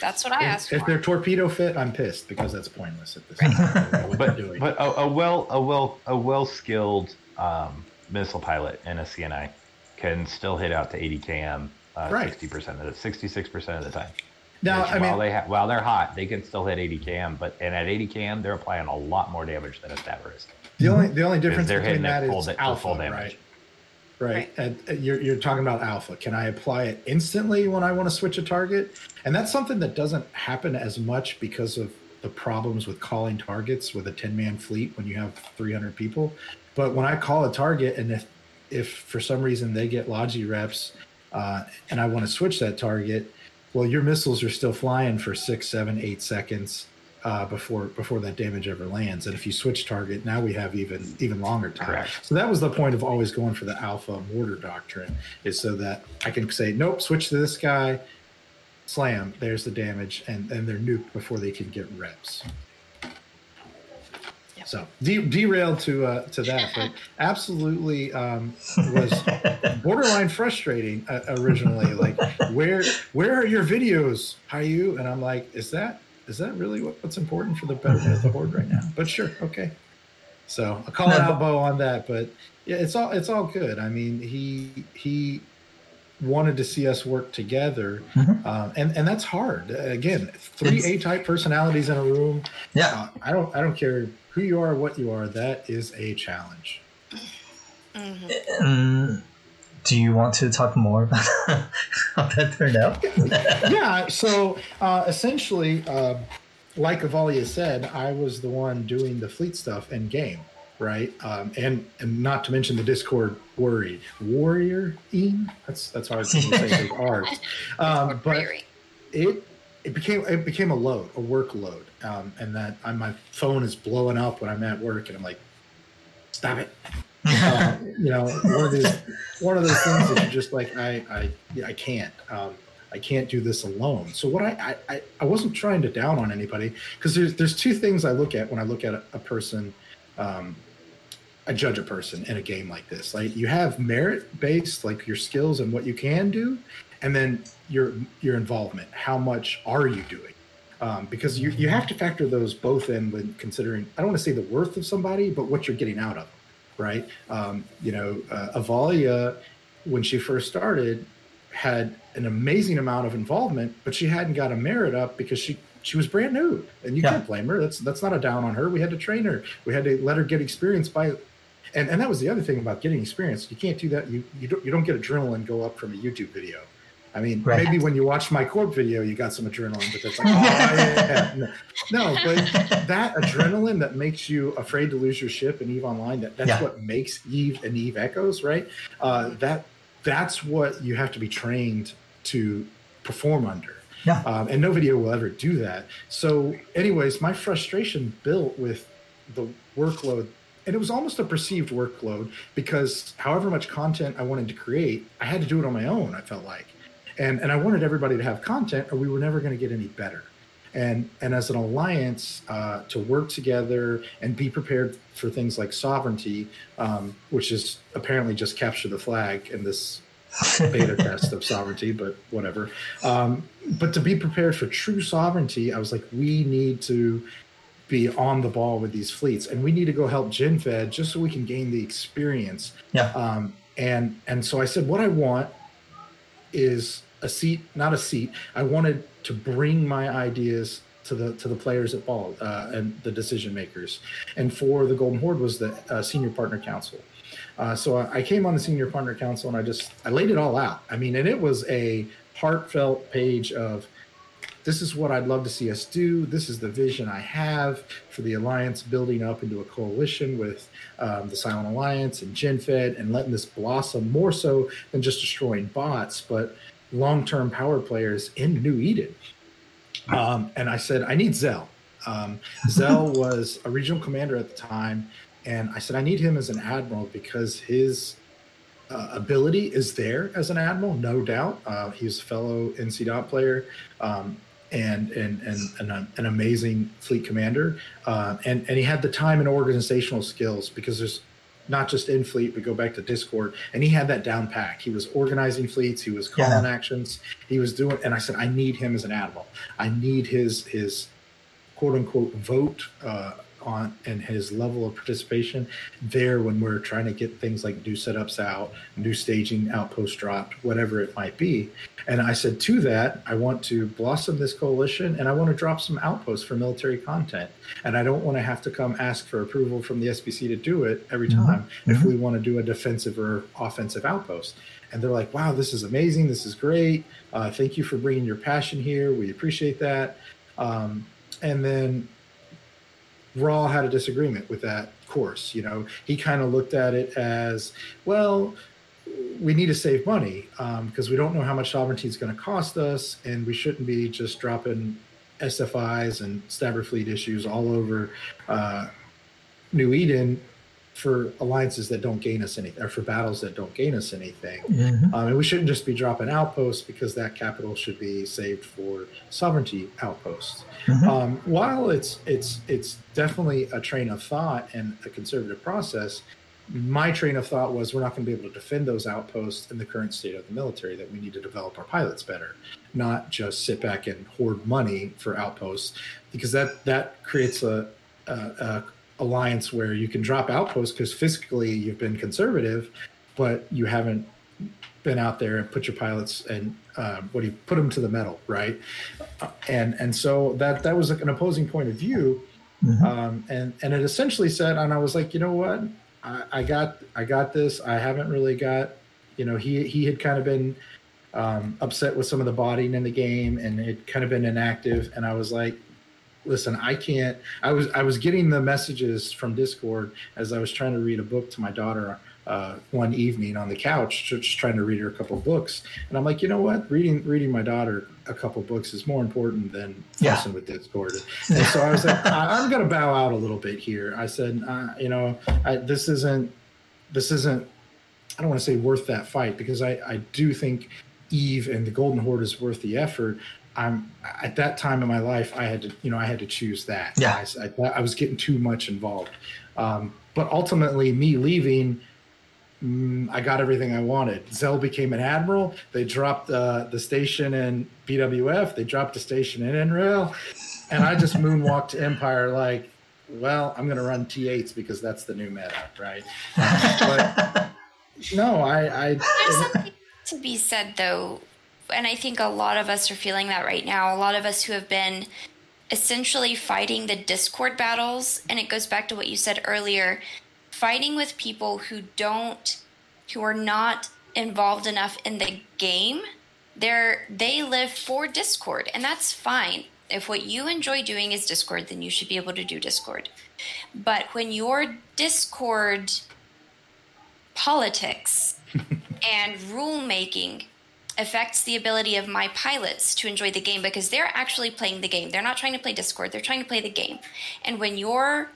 that's what I ask If, if they're torpedo fit, I'm pissed because that's pointless at this point. But doing. but a, a well a well a well skilled um, missile pilot in a CNI can still hit out to 80 km uh, Right. 60% of the 66% of the time. now, Which I while mean, they ha- while they're hot, they can still hit 80 km, but and at 80 km they're applying a lot more damage than a stabber is. the only the only difference they're between hitting that at full da- alpha, full damage. right? Right. And you're, you're talking about alpha. Can I apply it instantly when I want to switch a target? And that's something that doesn't happen as much because of the problems with calling targets with a 10 man fleet when you have 300 people. But when I call a target and if, if for some reason they get Logi reps uh, and I want to switch that target, well, your missiles are still flying for six, seven, eight seconds uh, before before that damage ever lands. And if you switch target, now we have even even longer time. Correct. So that was the point of always going for the alpha mortar doctrine, is so that I can say, nope, switch to this guy, slam, there's the damage, and and they're nuked before they can get reps. So de- derailed to uh, to that, but absolutely um, was borderline frustrating uh, originally. Like, where where are your videos? How you? And I'm like, is that is that really what, what's important for the betterment of the horde right now? But sure, okay. So I'll call No, it but- out Bo on that, but yeah, it's all it's all good. I mean, he he wanted to see us work together, Mhm. um, and and that's hard. Again, three A type personalities in a room. Yeah. Uh, I don't I don't care who you are, what you are. That is a challenge. Mhm. Um, do you want to talk more about how that turned out? yeah. So uh, essentially, uh, like Avalia said, I was the one doing the fleet stuff in game, right? Um, and and not to mention the Discord worried warrior in that's that's hard to say those R's. Um, but it it became it became a load, a workload, um, and that I, my phone is blowing up when I'm at work, and I'm like, stop it. uh, you know, one of these, one of those things that you just like, I, I, I can't, um, I can't do this alone. So what I, I, I, I wasn't trying to down on anybody because there's, there's two things I look at when I look at a, a person, um, I judge a person in a game like this. Like you have merit based, like your skills and what you can do, and then your your involvement. How much are you doing? Um, because you you have to factor those both in when considering. I don't want to say the worth of somebody, but what you're getting out of them, right? Um, you know, uh, Avalia, when she first started, had an amazing amount of involvement, but she hadn't got a merit up because she she was brand new, and you Yeah. can't blame her. That's that's not a down on her. We had to train her. We had to let her get experience by and and that was the other thing about getting experience. You can't do that. You you don't you don't get adrenaline go up from a YouTube video. I mean, Right. maybe when you watch my corp video, you got some adrenaline, but that's like, oh yeah, no, no. But that adrenaline that makes you afraid to lose your ship in Eve Online, that that's Yeah. what makes Eve and Eve Echoes, right? Uh, that that's what you have to be trained to perform under. Yeah. Um, and no video will ever do that. So, anyways, my frustration built with the workload, and it was almost a perceived workload because however much content I wanted to create, I had to do it on my own, I felt like. and and I wanted everybody to have content, or we were never going to get any better. And and as an alliance uh, to work together and be prepared for things like sovereignty, um, which is apparently just capture the flag in this beta test of sovereignty, but whatever. Um, but to be prepared for true sovereignty, I was like, we need to be on the ball with these fleets, and we need to go help GenFed just so we can gain the experience. Yeah. Um, and and so I said, what I want is a seat, not a seat. I wanted to bring my ideas to the to the players at ball uh, and the decision makers. And for the Golden Horde was the uh, senior partner council. Uh, so I, I came on the senior partner council and I just I laid it all out. I mean, and it was a heartfelt page of this is what I'd love to see us do. This is the vision I have for the alliance building up into a coalition with um, the Silent Alliance and GenFed and letting this blossom more so than just destroying bots, but long term power players in New Eden. Um, and I said, I need Zell. Um, Zell was a regional commander at the time. And I said, I need him as an admiral because his uh, ability is there as an admiral, no doubt. Uh, he's a fellow NC dot player. Um, and and and, and an amazing fleet commander, uh, and and he had the time and organizational skills because there's not just in fleet, but go back to Discord, and he had that down pack. He was organizing fleets, he was calling yeah. actions, he was doing. And I said, I need him as an admiral. I need his his quote unquote vote uh, on and his level of participation there when we're trying to get things like new setups out, new staging outpost dropped, whatever it might be. And I said to that, I want to blossom this coalition and I want to drop some outposts for military content. And I don't want to have to come ask for approval from the SPC to do it every mm-hmm. time mm-hmm. if we want to do a defensive or offensive outpost. And they're like, wow, this is amazing. This is great. Uh, thank you for bringing your passion here. We appreciate that. Um, and then Raw had a disagreement with that course. You know, he kind of looked at it as, well, we need to save money because um, we don't know how much sovereignty is going to cost us, and we shouldn't be just dropping SFIs and Stabber Fleet issues all over uh, New Eden for alliances that don't gain us anything, or for battles that don't gain us anything. Mm-hmm. Um, and we shouldn't just be dropping outposts because that capital should be saved for sovereignty outposts. Mm-hmm. Um, while it's it's it's definitely a train of thought and a conservative process, my train of thought was we're not going to be able to defend those outposts in the current state of the military. That we need to develop our pilots better, not just sit back and hoard money for outposts, because that that creates a, a, a alliance where you can drop outposts because fiscally you've been conservative, but you haven't been out there and put your pilots and uh, what do you put them to the metal, right? Uh, and and so that that was an opposing point of view, mm-hmm. um, and and it essentially said, and I was like, you know what, I, I, got I got this. I haven't really got, you know, he he had kind of been um, upset with some of the botting in the game, and it kind of been inactive, and I was like, listen, I can't. I was I was getting the messages from Discord as I was trying to read a book to my daughter uh, one evening on the couch, just trying to read her a couple books, and I'm like, you know what, reading reading my daughter a couple books is more important than yeah. messing with Discord. And so I was like, I, am going to bow out a little bit here. I said, uh, you know, I, this isn't this isn't. I don't want to say worth that fight because I, I do think Eve and the Golden Horde is worth the effort. I'm at that time in my life, I had to, you know, I had to choose that. Yeah. I, I, I was getting too much involved. Um, but ultimately, me leaving, mm, I got everything I wanted. Zell became an admiral. They dropped uh, the station in BWF. They dropped the station in NREL, and I just moonwalked to Empire like, well, I'm going to run T8s because that's the new meta, right? but no, I. I There's something to be said though and I think a lot of us are feeling that right now. A lot of us who have been essentially fighting the Discord battles, and it goes back to what you said earlier fighting with people who don't, who are not involved enough in the game. They're, they live for Discord, and that's fine. If what you enjoy doing is Discord, then you should be able to do Discord. But when your Discord politics and rule making affects the ability of my pilots to enjoy the game because they're actually playing the game. They're not trying to play Discord, they're trying to play the game. And when your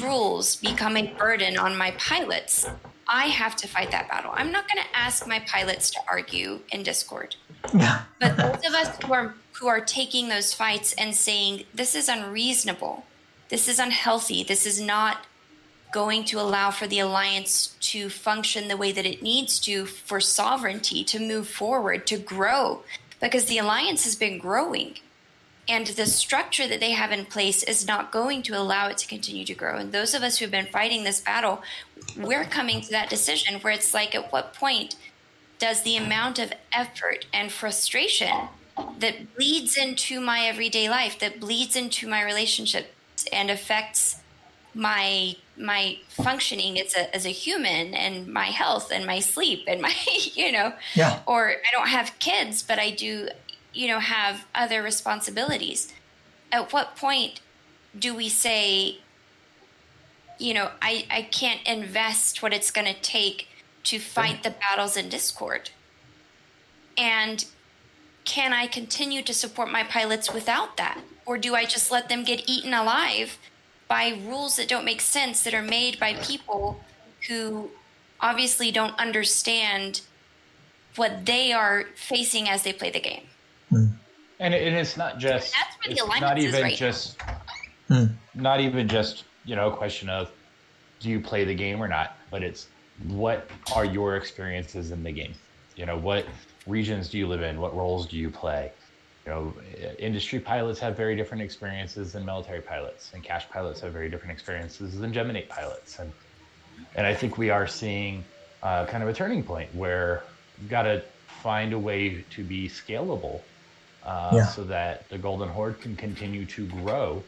rules become a burden on my pilots, I have to fight that battle. I'm not going to ask my pilots to argue in Discord. Yeah. But those of us who are who are taking those fights and saying this is unreasonable, this is unhealthy, this is not going to allow for the alliance to function the way that it needs to for sovereignty to move forward, to grow, because the alliance has been growing. And the structure that they have in place is not going to allow it to continue to grow. And those of us who have been fighting this battle, we're coming to that decision where it's like, at what point does the amount of effort and frustration that bleeds into my everyday life, that bleeds into my relationships and affects my my functioning as a as a human and my health and my sleep and my you know Yeah. or I don't have kids but I do you know have other responsibilities. At what point do we say you know I I can't invest what it's going to take to fight the battles in discord? And can I continue to support my pilots without that? Or do I just let them get eaten alive by rules that don't make sense that are made by people who obviously don't understand what they are facing as they play the game. And, it, and it's not just That's where the it's alignment not is even right just Hmm. not even just you know a question of do you play the game or not, but it's what are your experiences in the game? You know, what regions do you live in? What roles do you play? You know, industry pilots have very different experiences than military pilots, and Cache pilots have very different experiences than Geminate pilots. And and I think we are seeing uh, kind of a turning point where we've got to find a way to be scalable uh, Yeah. so that the Golden Horde can continue to grow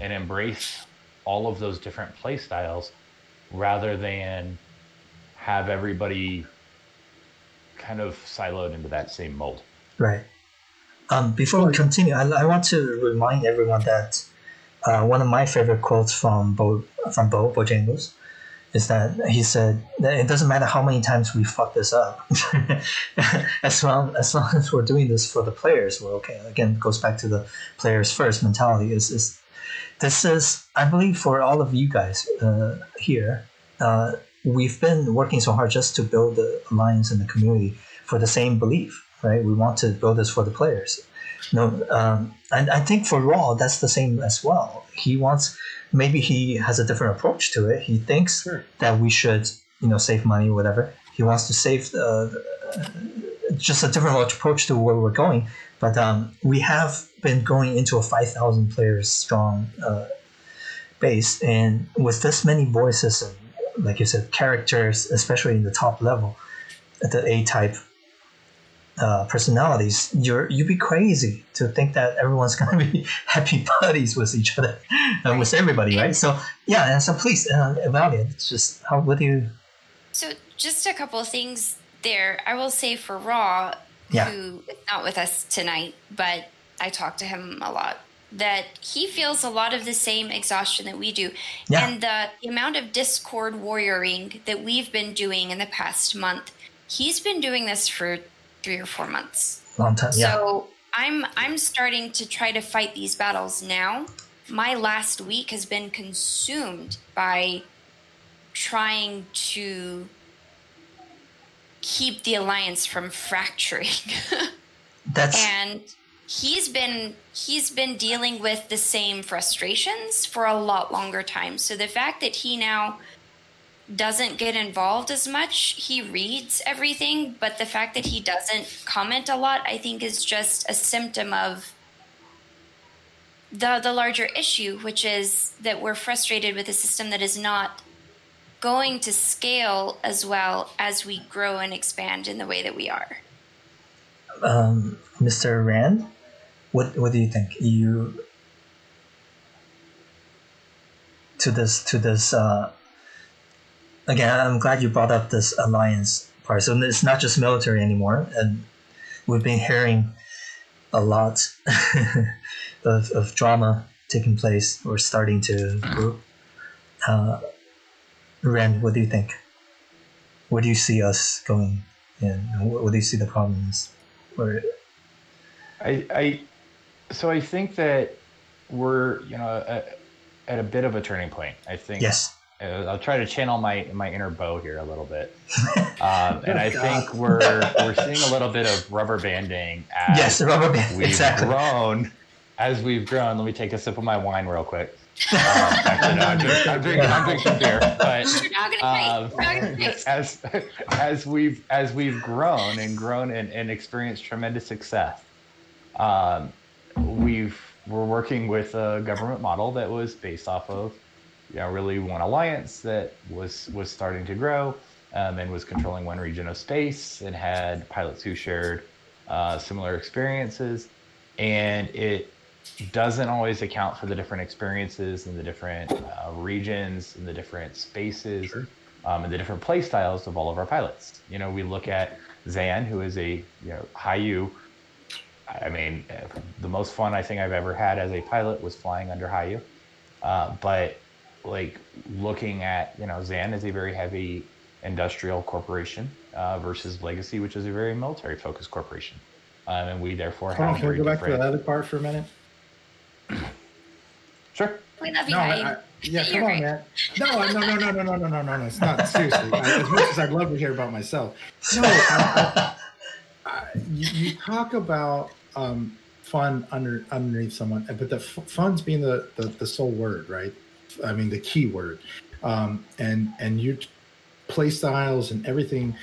and embrace all of those different play styles rather than have everybody kind of siloed into that same mold. Right. Um, before we continue, I, I want to remind everyone that uh, one of my favorite quotes from Bo from Bo Bojangles is that he said that it doesn't matter how many times we fuck this up, as long as long as we're doing this for the players, we're okay. Again, it goes back to the players first mentality. Is is this is I believe for all of you guys uh, here, uh, we've been working so hard just to build the alliance and the community for the same belief, right? We want to build this for the players. No, um, and I think for Raw that's the same as well. He wants maybe he has a different approach to it. He thinks Sure. that we should, you know, save money, whatever. He wants to save uh, just a different approach to where we're going. But um, we have been going into a 5,000 players strong uh, base. And with this many voices and, like you said, characters, especially in the top level, the A type uh, personalities, you're you'd be crazy to think that everyone's gonna be happy buddies with each other and with everybody, right? So yeah, and so please uh, evaluate. It's just how would you? So, just a couple of things there. I will say for Raw, Yeah. who is not with us tonight, but I talk to him a lot, that he feels a lot of the same exhaustion that we do. Yeah. And the, the amount of Discord warrioring that we've been doing in the past month, he's been doing this for three or four months. Long time, yeah. So I'm I'm starting to try to fight these battles now. My last week has been consumed by trying to keep the alliance from fracturing. That's and he's been he's been dealing with the same frustrations for a lot longer time. So the fact that he now doesn't get involved as much, he reads everything, but the fact that he doesn't comment a lot, I think is just a symptom of the the larger issue, which is that we're frustrated with a system that is not going to scale as well as we grow and expand in the way that we are. um, Mr. Rand. What what do you think? You to this to this uh, again? I'm glad you brought up this alliance part. So it's not just military anymore, and we've been hearing a lot of, of drama taking place or starting to brew. Uh, Rand, what do you think? Where do you see us going? And what, what do you see the problems? Or I, I so I think that we're you know at, at a bit of a turning point. I think yes, I'll try to channel my my inner Bo here a little bit, um, and I think we're we're seeing a little bit of rubber banding as yes, rubber band. we've Exactly. grown. As we've grown, let me take a sip of my wine real quick. Um, actually, no, I'm, drinking, I'm, drinking, I'm drinking beer, but You're not gonna um, fight. You're not gonna fight. as as we've as we've grown and grown and, and experienced tremendous success, um, we've we're working with a government model that was based off of you know really one alliance that was was starting to grow um, and was controlling one region of space and had pilots who shared uh, similar experiences and it doesn't always account for the different experiences and the different uh, regions and the different spaces Sure. um, and the different play styles of all of our pilots. You know, we look at Zan, who is a you know Hayu. I mean, uh, the most fun I think I've ever had as a pilot was flying under Hayu. Uh, but like looking at you know Zan is a very heavy industrial corporation uh, versus Legacy, which is a very military focused corporation, um, and we therefore Hold have on, can we very go back to different- that other part for a minute? Sure. We love you, No, I, I, yeah, come on, great. man. No, no, no, no, no, no, no, no, no, no. It's not seriously. I, as much as I'd love to hear about myself, no. I, I, I, you, you talk about um, fun under underneath someone, but the f- fun's being the, the the sole word, right? I mean, the key word, um, and and you play styles and everything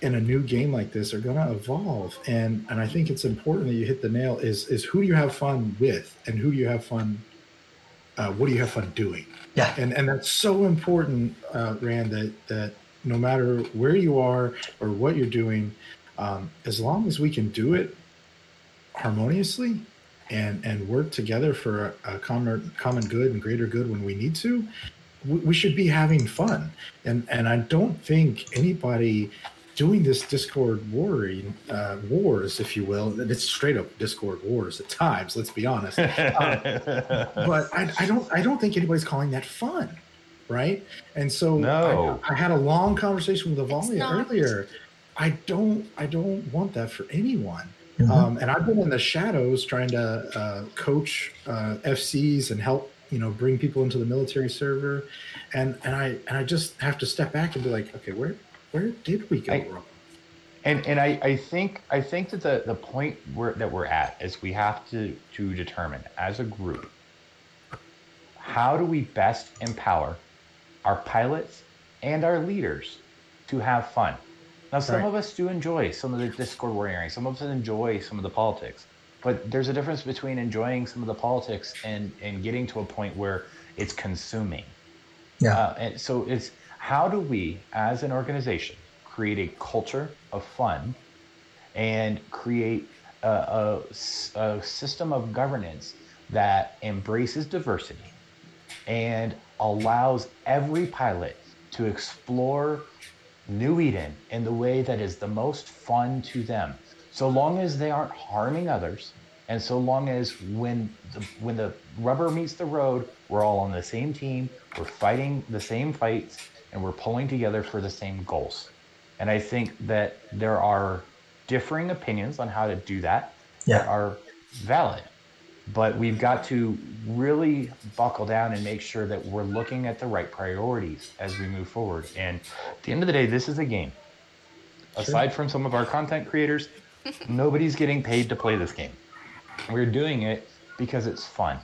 in a new game like this are going to evolve. And and i think it's important that you hit the nail is is who do you have fun with and who do you have fun uh, what do you have fun doing? Yeah. and and that's so important uh, rand that that no matter where you are or what you're doing um, as long as we can do it harmoniously and and work together for a, a common common good and greater good when we need to we, we should be having fun and and i don't think anybody doing this discord warring uh, wars if you will and it's straight up discord wars at times let's be honest but I, I don't I don't think anybody's calling that fun, right? And so No. I, I had a long conversation with It's Avalia earlier. I don't I don't want that for anyone. Mhm. Um, and I've been in the shadows trying to uh, coach uh, FCs and help you know bring people into the military server, and and I and I just have to step back and be like, okay, where where did we go I- wrong? And and I, I think I think that the, the point where that we're at is we have to to determine as a group how do we best empower our pilots and our leaders to have fun. Now some Right. of us do enjoy some of the Discord warring, some of us enjoy some of the politics. But there's a difference between enjoying some of the politics and, and getting to a point where it's consuming. Yeah. Uh, and so it's how do we, as an organization, create a culture of fun and create a a system of governance that embraces diversity and allows every pilot to explore New Eden in the way that is the most fun to them, so long as they aren't harming others, and so long as when the, when the rubber meets the road, we're all on the same team, we're fighting the same fights, and we're pulling together for the same goals. And I think that there are differing opinions on how to do that Yeah. that are valid. But we've got to really buckle down and make sure that we're looking at the right priorities as we move forward. And at the end of the day, this is a game. Aside from some of our content creators, nobody's getting paid to play this game. We're doing it because it's fun.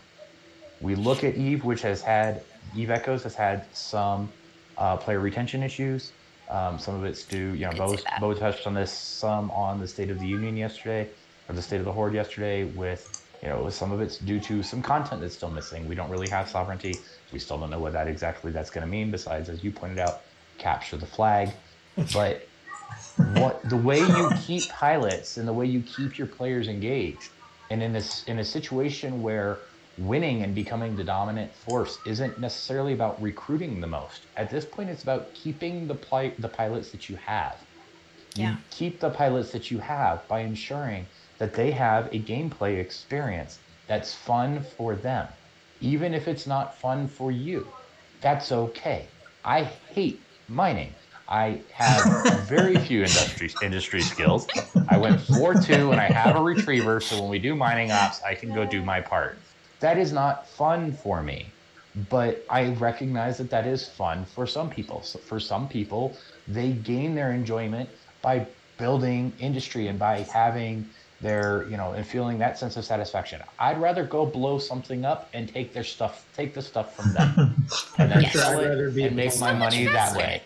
We look at Eve, which has had Eve Echoes has had some uh, player retention issues. Um, some of it's due, you know, Bo. Bo touched on this some on the State of the Union yesterday, or the State of the Horde yesterday. With you know, some of it's due to some content that's still missing. We don't really have sovereignty. We still don't know what that exactly that's going to mean. Besides, as you pointed out, capture the flag. But what the way you keep pilots and the way you keep your players engaged, and in this in a situation where winning and becoming the dominant force isn't necessarily about recruiting the most. At this point, it's about keeping the pli- the pilots that you have. You Yeah. keep the pilots that you have by ensuring that they have a gameplay experience that's fun for them, even if it's not fun for you. That's okay. I hate mining. I have very few industry industry skills. I went 4-2 and I have a retriever, so when we do mining ops, I can go do my part. That is not fun for me. but I recognize that that is fun for some people. So for some people, they gain their enjoyment by building industry and by having their, you know, and feeling that sense of satisfaction. I'd rather go blow something up and take their stuff, take the stuff from them, and then Yes. sell it and make my much money that way.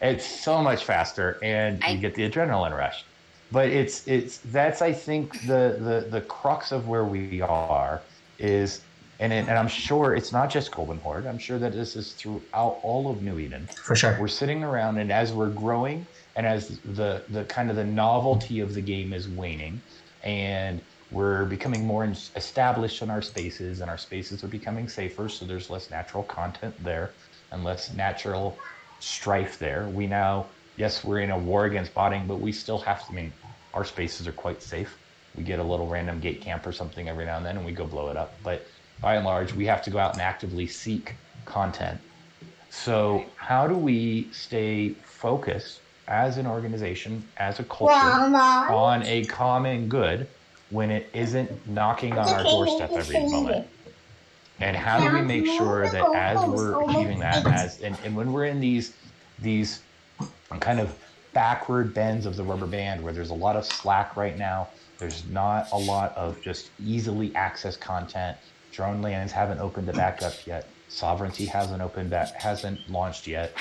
It's so much faster, and I- you get the adrenaline rush. But it's it's that's I think the the the crux of where we are is, and it, and I'm sure it's not just Golden Horde. I'm sure that this is throughout all of New Eden. For sure. We're sitting around, and as we're growing, and as the the kind of the novelty of the game is waning, and we're becoming more established in our spaces, and our spaces are becoming safer, so there's less natural content there, and less natural strife there. We now, yes, we're in a war against botting, but we still have to. I mean, our spaces are quite safe. We get a little random gate camp or something every now and then, and we go blow it up. But by and large, we have to go out and actively seek content. So, how do we stay focused as an organization, as a culture, on a common good when it isn't knocking on our doorstep every moment? And how do we make sure that as we're achieving that, as and, and when we're in these these kind of backward bends of the rubber band where there's a lot of slack right now, there's not a lot of just easily accessed content. Drone lands haven't opened it back up yet. Sovereignty hasn't opened that hasn't launched yet.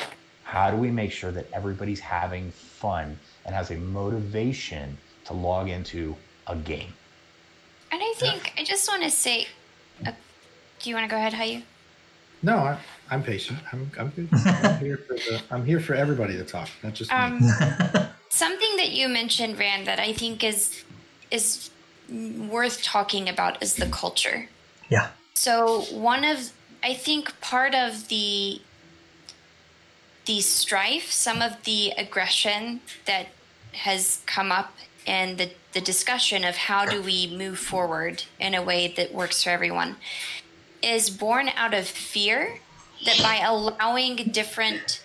How do we make sure that everybody's having fun and has a motivation to log into a game? And I think I just want to say, uh, do you want to go ahead, Hayu? No, I, I'm patient. I'm, I'm good. I'm here for the. I'm here for everybody to talk, not just me. Um, something that you mentioned, Rand, that I think is is worth talking about is the culture. yeah. So one of I think part of the the strife, some of the aggression that has come up in the, the discussion of how do we move forward in a way that works for everyone is born out of fear that by allowing different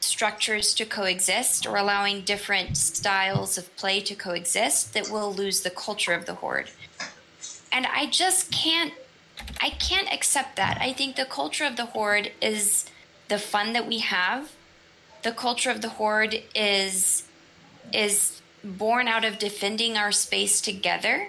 structures to coexist or allowing different styles of play to coexist that we'll lose the culture of the horde. And i just can't i can't accept that. I think the culture of the horde is the fun that we have the culture of the horde is is born out of defending our space together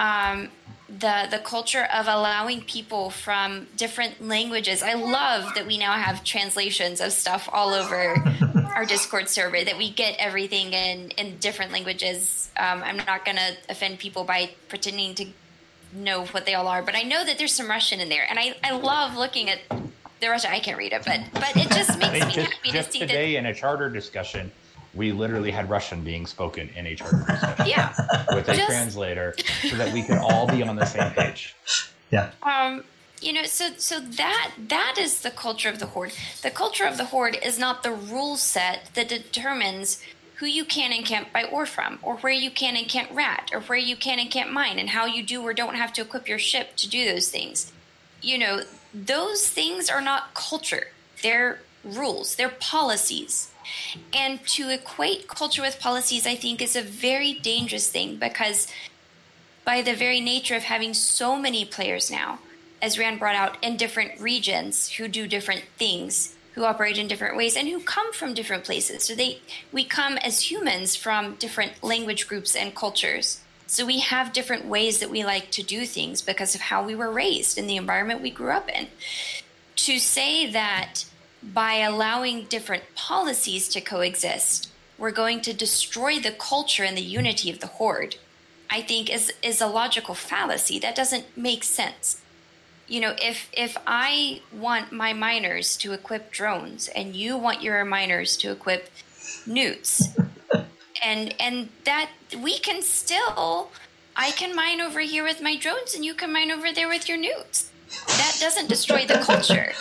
um, the the culture of allowing people from different languages. I love that we now have translations of stuff all over our Discord server. That we get everything in in different languages. Um, I'm not going to offend people by pretending to know what they all are, but I know that there's some Russian in there, and I I love looking at the Russian. I can't read it, but but it just makes I mean, me just, happy to just see that. today in a charter discussion, we literally had Russian being spoken in a charter discussion Yeah. with a Just- translator so that we could all be on the same page. Yeah. um you know so so that that is the culture of the horde the culture of the horde is not the rule set that determines who you can and can't buy ore from or where you can and can't rat or where you can and can't mine and how you do or don't have to equip your ship to do those things you know those things are not culture they're rules they're policies and to equate culture with policies i think is a very dangerous thing because by the very nature of having so many players now, as Rand brought out, in different regions who do different things, who operate in different ways, and who come from different places. So they we come as humans from different language groups and cultures. So we have different ways that we like to do things because of how we were raised and the environment we grew up in. To say that by allowing different policies to coexist, we're going to destroy the culture and the unity of the horde I think is is a logical fallacy. That doesn't make sense. You know, if if I want my miners to equip drones and you want your miners to equip newts, and and that we can still I can mine over here with my drones and you can mine over there with your newts. That doesn't destroy the culture.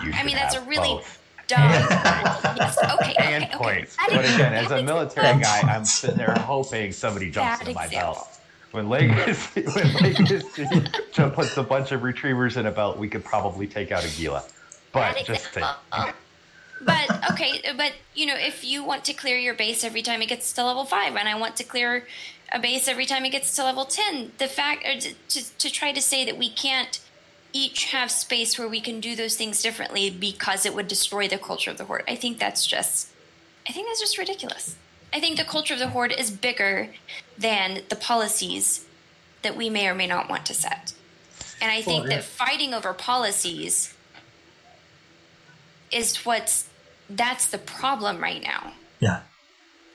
I mean, that's a really both. dumb. yes, okay, okay, and okay. points. Bad But again, as a military guy, I'm sitting there hoping somebody jumps Bad into my example. belt. When Legacy, when Legacy jump puts a bunch of retrievers in a belt, we could probably take out a Gila. But Bad just saying. example. But okay, but you know, if you want to clear your base every time it gets to level five, and I want to clear a base every time it gets to level ten, the fact to, to, to try to say that we can't each have space where we can do those things differently because it would destroy the culture of the horde. I think that's just I think that's just ridiculous. I think the culture of the horde is bigger than the policies that we may or may not want to set. And I think Well, yeah. that fighting over policies is what's that's the problem right now. Yeah.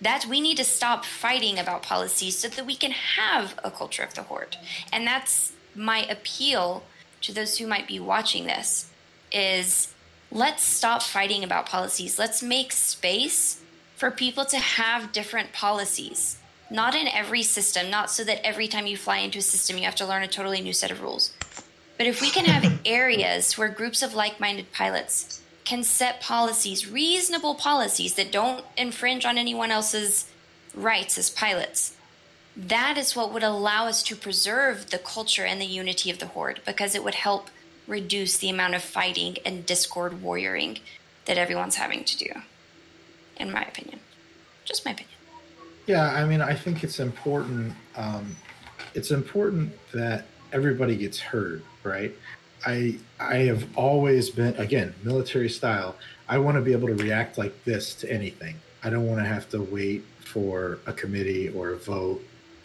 That we need to stop fighting about policies so that we can have a culture of the horde. And that's my appeal to those who might be watching this is let's stop fighting about policies. Let's make space for people to have different policies. Not in every system, not so that every time you fly into a system you have to learn a totally new set of rules. But if we can have areas where groups of like minded pilots can set policies, reasonable policies that don't infringe on anyone else's rights as pilots, that is what would allow us to preserve the culture and the unity of the Horde because it would help reduce the amount of fighting and discord warrioring that everyone's having to do, in my opinion. Just my opinion. Yeah, I mean, I think it's important. Um, it's important that everybody gets heard, right? I I have always been again military style. I want to be able to react like this to anything. I don't want to have to wait for a committee or a vote.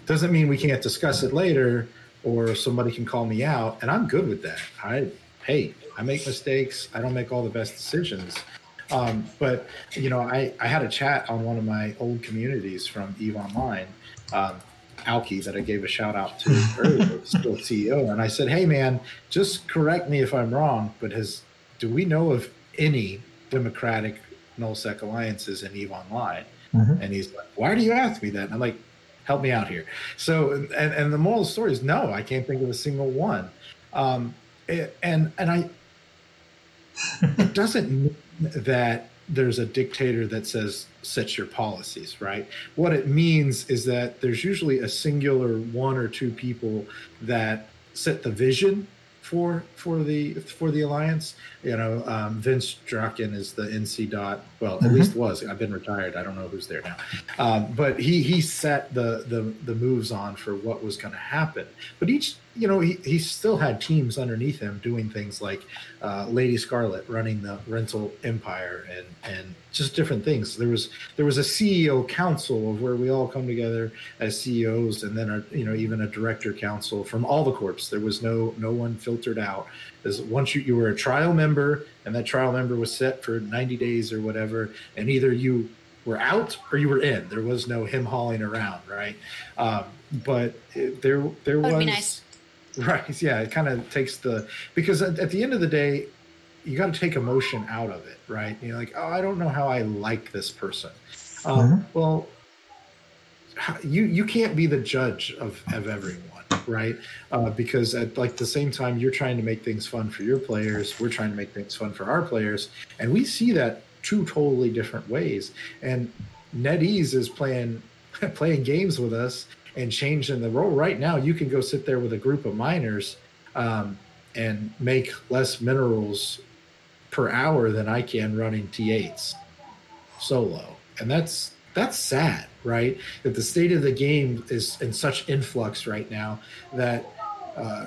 Doesn't mean we can't discuss it later or somebody can call me out, and I'm good with that. I hey, I make mistakes. I don't make all the best decisions. Um, but you know, I, I had a chat on one of my old communities from Eve Online, um, Alki, that I gave a shout out to earlier, still CEO, and I said, "Hey, man, just correct me if I'm wrong, but has do we know of any Democratic nullsec alliances in Eve Online?" Mhm. And he's like, "Why do you ask me that?" And I'm like, "Help me out here." So, and and the moral of the story is no, I can't think of a single one. Um, it- and and I it doesn't mean that there's a dictator that says set your policies right? What it means is that there's usually a singular one or two people that set the vision for for the for the alliance. You know um, vince draken is the nc dot well at Mhm. least was. I've been retired. I don't know who's there now. Um, but he he set the the the moves on for what was going to happen. But each you know he, he still had teams underneath him doing things like uh, Lady Scarlet running the rental empire and and just different things. There was there was a CEO council of where we all come together as CEOs, and then a, you know even a director council from all the corps. There was no no one filtered out. As once you you were a trial member, and that trial member was set for ninety days or whatever, and either you were out or you were in. There was no him hauling around, right? Um, but it, there there was. be nice. Right. Yeah. It kind of takes the because at, at the end of the day, you got to take emotion out of it, right? You're like, oh, I don't know how I like this person. Um, Well, you you can't be the judge of of everyone, right? Uh, because at like the same time, you're trying to make things fun for your players. We're trying to make things fun for our players, and we see that two totally different ways. And NetEase is playing playing games with us and changing the role. Right now, you can go sit there with a group of miners um, and make less minerals per hour than I can running T8s solo, and that's that's sad, right? That the state of the game is in such influx right now that uh,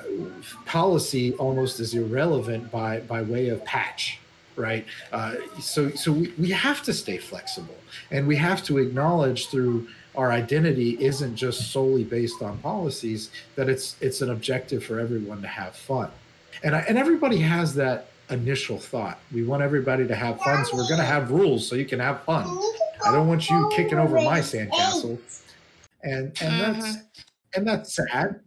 policy almost is irrelevant by by way of patch right? Uh, so so we, we have to stay flexible and we have to acknowledge through our identity isn't just solely based on policies that it's it's an objective for everyone to have fun. And I, and everybody has that initial thought. We want everybody to have fun so we're going to have rules so you can have fun. I don't want you kicking over my sandcastle. And and that's and that's sad.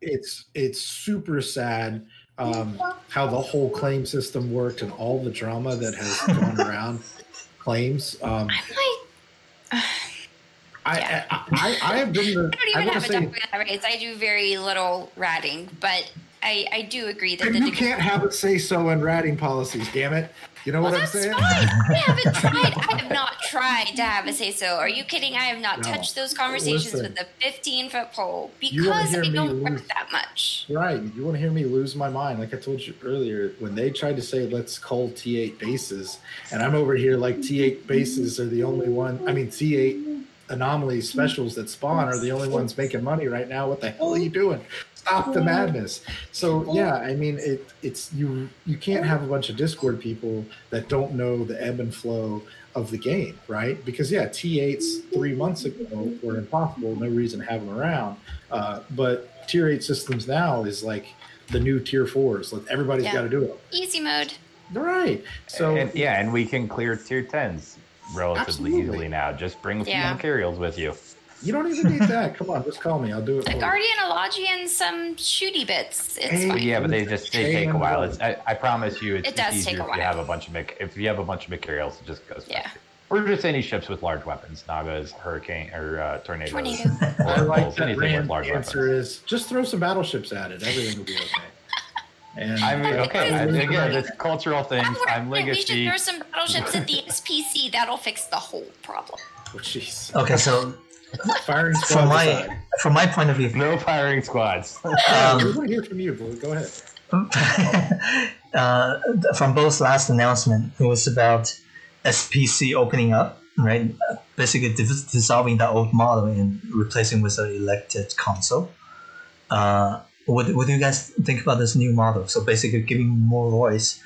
It's it's super sad um, how the whole claim system worked and all the drama that has gone around claims. Um, I'm like, I, Yeah. I, I I have been the I don't even want have a say that race. I do very little ratting, but I, I do agree that the you can't have it say so in ratting policies. Damn it! You know Well, what I'm that's saying? fine. I haven't tried. I have not tried to have a say so. Are you kidding? I have not No. touched those conversations Listen. with a 15 foot pole because I don't lose- work that much. Right. You want to hear me lose my mind? Like I told you earlier, when they tried to say let's call T8 bases, and I'm over here like T8 bases are the only one. I mean T8 anomaly specials that spawn are the only ones making money right now. What the hell are you doing? stop the madness. So yeah, I mean, it, it's you. You can't have a bunch of Discord people that don't know the ebb and flow of the game, right? Because yeah, T8s three months ago were impossible. No reason to have them around. Uh, but tier eight systems now is like the new tier fours. Like everybody's Yeah. got to do it. Easy mode. Right. So and, yeah, and we can clear tier tens relatively Absolutely. easily now. Just bring a few Yeah. materials with you. you don't even need that. Come on, just call me. I'll do it. A for guardian, a logi, and some shooty bits. It's Hey, fine. Yeah, but they just they take a while. It's, I, I promise you, it's It does just take easier a if you while. have a bunch of mech- if you have a bunch of materials. It just goes. Yeah. faster. Or just any ships with large weapons, Nagas, hurricane, or uh, tornadoes. Tornado. or I like wolves, that anything with Rand's large answer weapons. is just throw some battleships at it. Everything will be okay. And I mean, okay, I, again, it's cultural things. That. I'm legacy. We should legacy. throw some battleships at the SPC. That'll fix the whole problem. Oh, jeez. Okay, so Firing from my aside. from my point of view, No firing squads. we um, want to hear from you, but go ahead. uh, from Bo's last announcement, it was about SPC opening up, right? Basically dis- dissolving the old model and replacing with an elected council. Uh, what, what do you guys think about this new model? So basically giving more voice,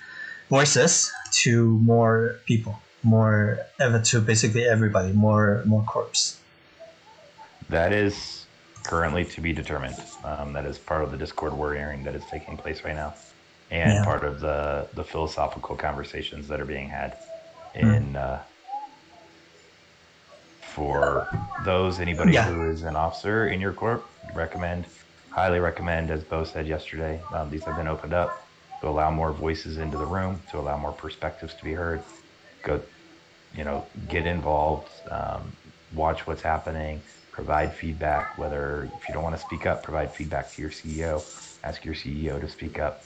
voices to more people, more ever to basically everybody, more more corps. That is currently to be determined. Um, that is part of the Discord warrioring that is taking place right now, and Yeah. part of the the philosophical conversations that are being had in. Uh, for those anybody Yeah. who is an officer in your corp, recommend, highly recommend, as Bo said yesterday, um, these have been opened up to allow more voices into the room, to allow more perspectives to be heard. Go, you know, get involved, um, watch what's happening, provide feedback. Whether if you don't want to speak up, provide feedback to your CEO. Ask your CEO to speak up.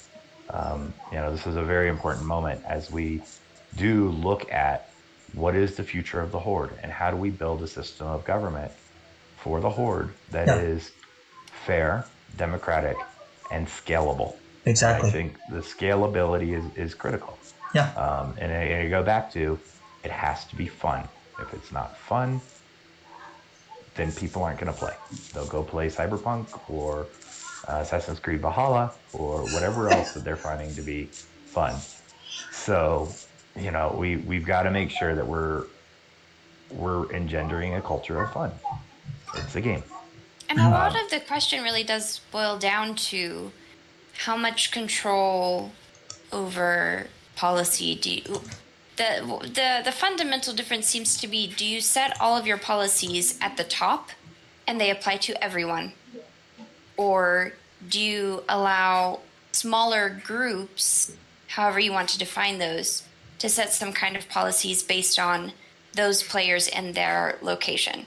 Um, you know, this is a very important moment as we do look at what is the future of the horde and how do we build a system of government for the horde that is Yeah. fair, democratic, and scalable. Exactly. I think the scalability is, is critical. Yeah. Um, and, I, and I go back to it has to be fun. If it's not fun, then people aren't going to play. They'll go play Cyberpunk or uh, Assassin's Creed Valhalla or whatever else that they're finding to be fun. So, you know, we we've got to make sure that we're we're engendering a culture of fun. It's a game. And a lot of the question really does boil down to how much control over policy do you. The, the the fundamental difference seems to be do you set all of your policies at the top and they apply to everyone or do you allow smaller groups however you want to define those to set some kind of policies based on those players and their location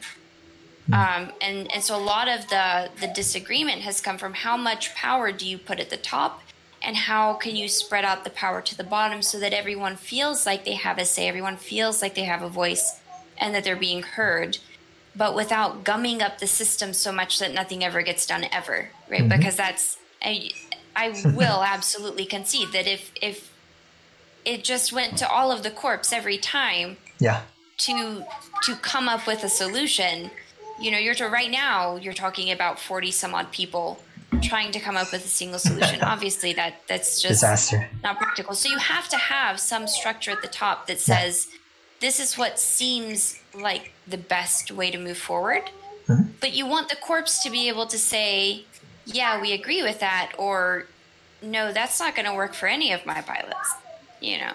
um, and and so a lot of the the disagreement has come from how much power do you put at the top and how can you spread out the power to the bottom so that everyone feels like they have a say everyone feels like they have a voice and that they're being heard but without gumming up the system so much that nothing ever gets done ever right? Because that's I, I will absolutely concede that if if it just went to all of the corps every time Yeah. to to come up with a solution you know you're to right now you're talking about 40 some odd people trying to come up with a single solution. Obviously that that's just Disaster. not practical. So you have to have some structure at the top that says this is what seems like the best way to move forward. Mm-hmm. But you want the corpse to be able to say yeah we agree with that or no that's not going to work for any of my pilots you know?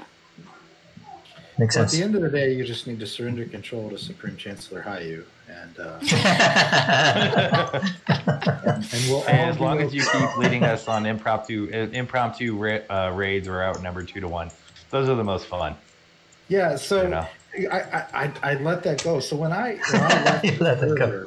Makes Well, at the end of the day, you just need to surrender control to Supreme Chancellor Hayu, and uh, and we'll And as long as you keep leading us on impromptu uh, impromptu ra- uh, raids or outnumbered two to one, those are the most fun. Yeah, so You know. I, I, I I let that go. So when I, when I left You let that go.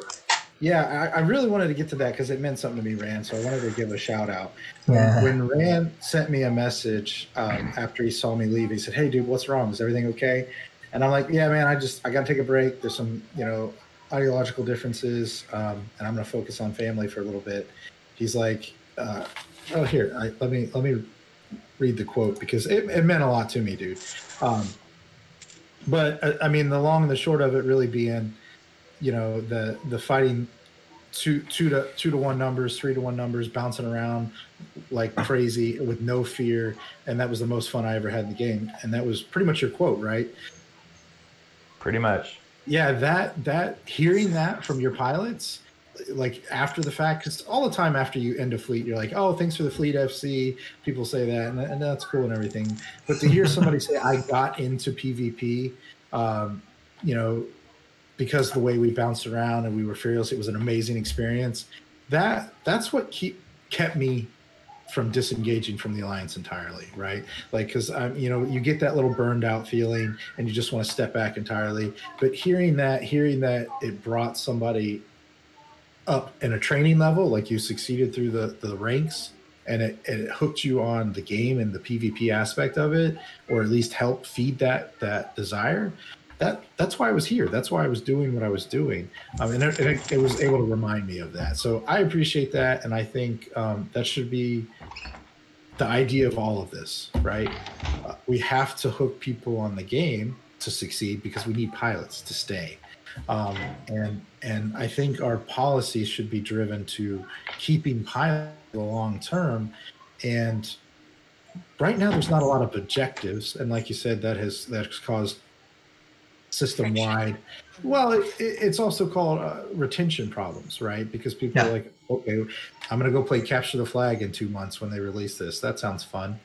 yeah, I, I really wanted to get to that because it meant something to me, Rand. So I wanted to give a shout out. When, Yeah. when Rand sent me a message um, after he saw me leave, he said, "Hey, dude, what's wrong? Is everything okay?" And I'm like, "Yeah, man, I just I got to take a break. There's some you know ideological differences, um, and I'm going to focus on family for a little bit." He's like, uh, "Oh, here, I, let me let me read the quote because it, it meant a lot to me, dude." Um, but uh, I mean, the long and the short of it really being, you know, the the fighting two two to two to one numbers, three to one numbers, bouncing around like crazy with no fear, and that was the most fun I ever had in the game. And that was pretty much your quote, right? Pretty much. Yeah, that that hearing that from your pilots, like after the fact, because all the time after you end a fleet, you're like, "Oh, thanks for the fleet FC." People say that, and, and that's cool and everything. But to hear somebody say, "I got into PvP," um, you know, because the way we bounced around and we were fearless, it was an amazing experience. That that's what keep kept me from disengaging from the alliance entirely, right? Like, because I'm, um, you know, you get that little burned out feeling, and you just want to step back entirely. But hearing that, hearing that it brought somebody up in a training level, like you succeeded through the the ranks, and it, and it hooked you on the game and the PvP aspect of it, or at least help feed that that desire that that's why I was here. That's why I was doing what I was doing. Um, and it, it, it, was able to remind me of that. So I appreciate that, and I think um, that should be the idea of all of this, right? Uh, we have to hook people on the game to succeed because we need pilots to stay. Um, and and I think our policies should be driven to keeping pilots the long term. And right now, there's not a lot of objectives, and like you said, that has that's caused system wide. Well, it, it's also called uh, retention problems, right? Because people yeah. are like, okay, I'm going to go play capture the flag in two months when they release this. That sounds fun.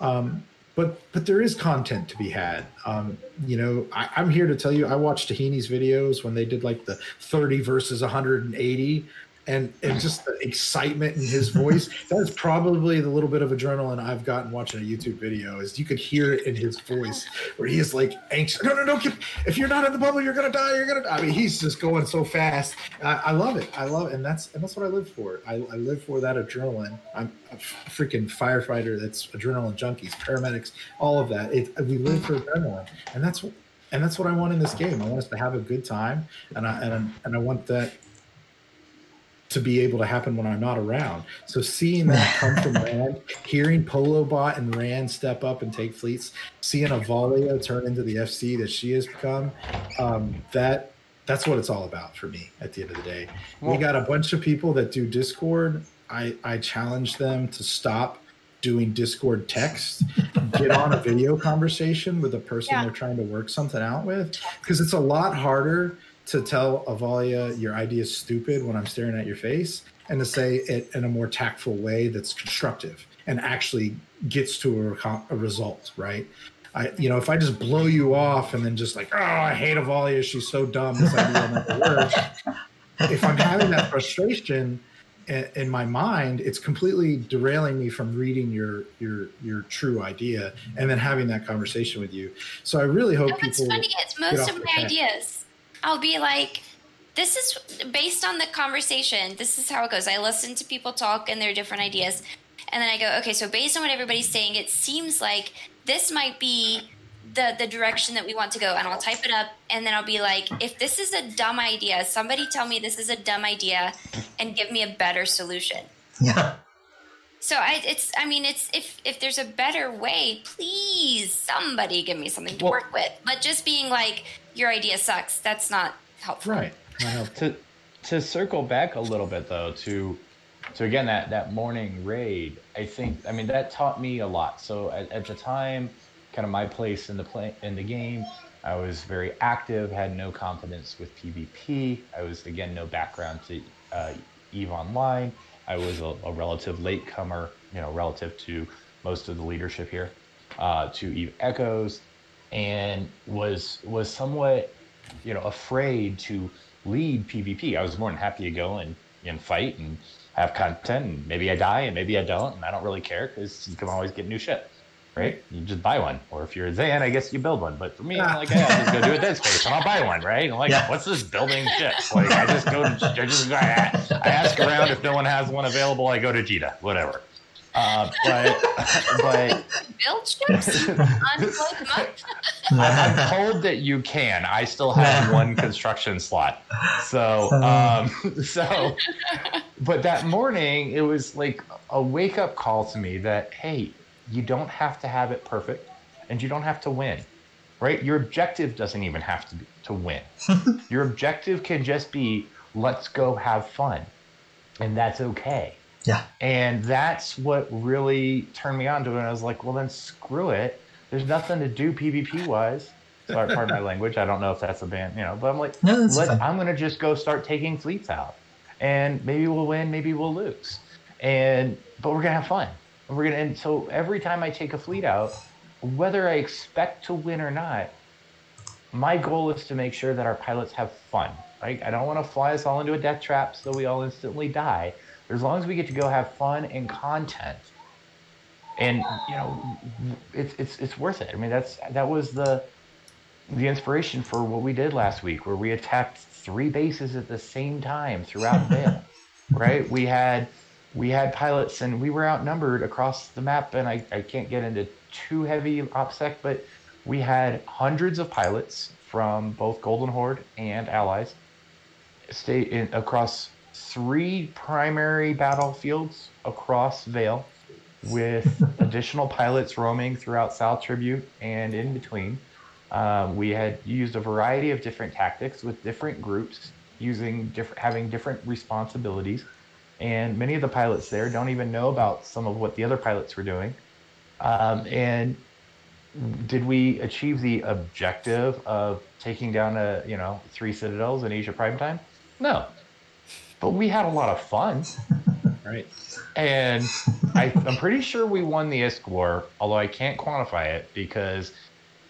Um, but but there is content to be had. Um, you know, I, am here to tell you. I watched Tahini's videos when they did like the 30 versus 180 and and just the excitement in his voice that's probably the little bit of adrenaline i've gotten watching a youtube video is you could hear it in his voice where he is like anxious. No no no if you're not in the bubble you're gonna die you're gonna die. i mean he's just going so fast. I, I, love it. I love it and that's and that's what i live for. I, I live for that adrenaline. I'm a freaking firefighter that's adrenaline junkies paramedics all of that. It, we live for adrenaline and that's and that's what I want in this game. I want us to have a good time, and I and, and I want that to be able to happen when I'm not around. So seeing that come from Rand, hearing Polo Bot and Rand step up and take fleets, seeing Avalia turn into the FC that she has become, um, that that's what it's all about for me at the end of the day. We got a bunch of people that do Discord. I, I challenge them to stop doing Discord text, get on a video conversation with a person yeah. they're trying to work something out with. Because it's a lot harder to tell Avalia your idea is stupid when I'm staring at your face, and to say it in a more tactful way that's constructive and actually gets to a, a result, right? I, you know, if I just blow you off and then just like, oh, I hate Avalia, she's so dumb, this idea never works. if I'm having that frustration in, in my mind, it's completely derailing me from reading your your your true idea and then having that conversation with you. So I really hope no, people. It's funny. It's most of my ideas I'll be like, this is based on the conversation. This is how it goes. I listen to people talk and their different ideas. And then I go, okay, so based on what everybody's saying, it seems like this might be the the direction that we want to go and I'll type it up and then I'll be like if this is a dumb idea somebody tell me this is a dumb idea and give me a better solution yeah so I it's I mean it's if if there's a better way please somebody give me something to well, work with but just being like your idea sucks. That's not helpful. Right. to to circle back a little bit though to so again that that morning raid i think i mean that taught me a lot so at, at the time kind of my place in the play in the game i was very active had no confidence with pvp i was again no background to uh, eve online i was a, a relative latecomer you know relative to most of the leadership here uh, to eve echoes and was was somewhat you know afraid to lead PvP. I was more than happy to go and, and fight and have content. And maybe I die and maybe I don't, and I don't really care because you can always get new shit. Right? You just buy one, or if you're Zan, I guess you build one. But for me, I'm like, hey, I'll just go do a dead space and I'll buy one, right? I'm like, yeah. what's this building shit? Like, I just go to, I just I, I ask around if no one has one available. I go to Jita, whatever. Uh, but but build ships, unload them up. I'm told that you can. I still have one construction slot, so um, so. But that morning, it was like a wake up call to me that hey, you don't have to have it perfect, and you don't have to win, right? Your objective doesn't even have to be to win. Your objective can just be let's go have fun. And that's okay. Yeah. And that's what really turned me on to it. And I was like, well, then screw it. There's nothing to do PvP wise. Sorry, pardon my language. I don't know if that's a ban, you know, but I'm like, No. I'm going to just go start taking fleets out. And maybe we'll win, maybe we'll lose. And, but we're going to have fun. And we're going to, and so every time I take a fleet out, whether I expect to win or not, my goal is to make sure that our pilots have fun. Right? I don't want to fly us all into a death trap so we all instantly die. As long as we get to go have fun and content, and you know, it's it's it's worth it. I mean, that's that was the the inspiration for what we did last week, where we attacked three bases at the same time throughout Vale. right? We had we had pilots and we were outnumbered across the map, and I, I can't get into too heavy OPSEC, but we had hundreds of pilots from both Golden Horde and allies stay in across three primary battlefields across Vale with additional pilots roaming throughout South Tribute and in between. Um, we had used a variety of different tactics with different groups using different having different responsibilities. And many of the pilots there don't even know about some of what the other pilots were doing. Um, and did we achieve the objective of taking down a you know three citadels in asia prime time no but we had a lot of fun Right. and I, I'm pretty sure we won the ISK war, although I can't quantify it because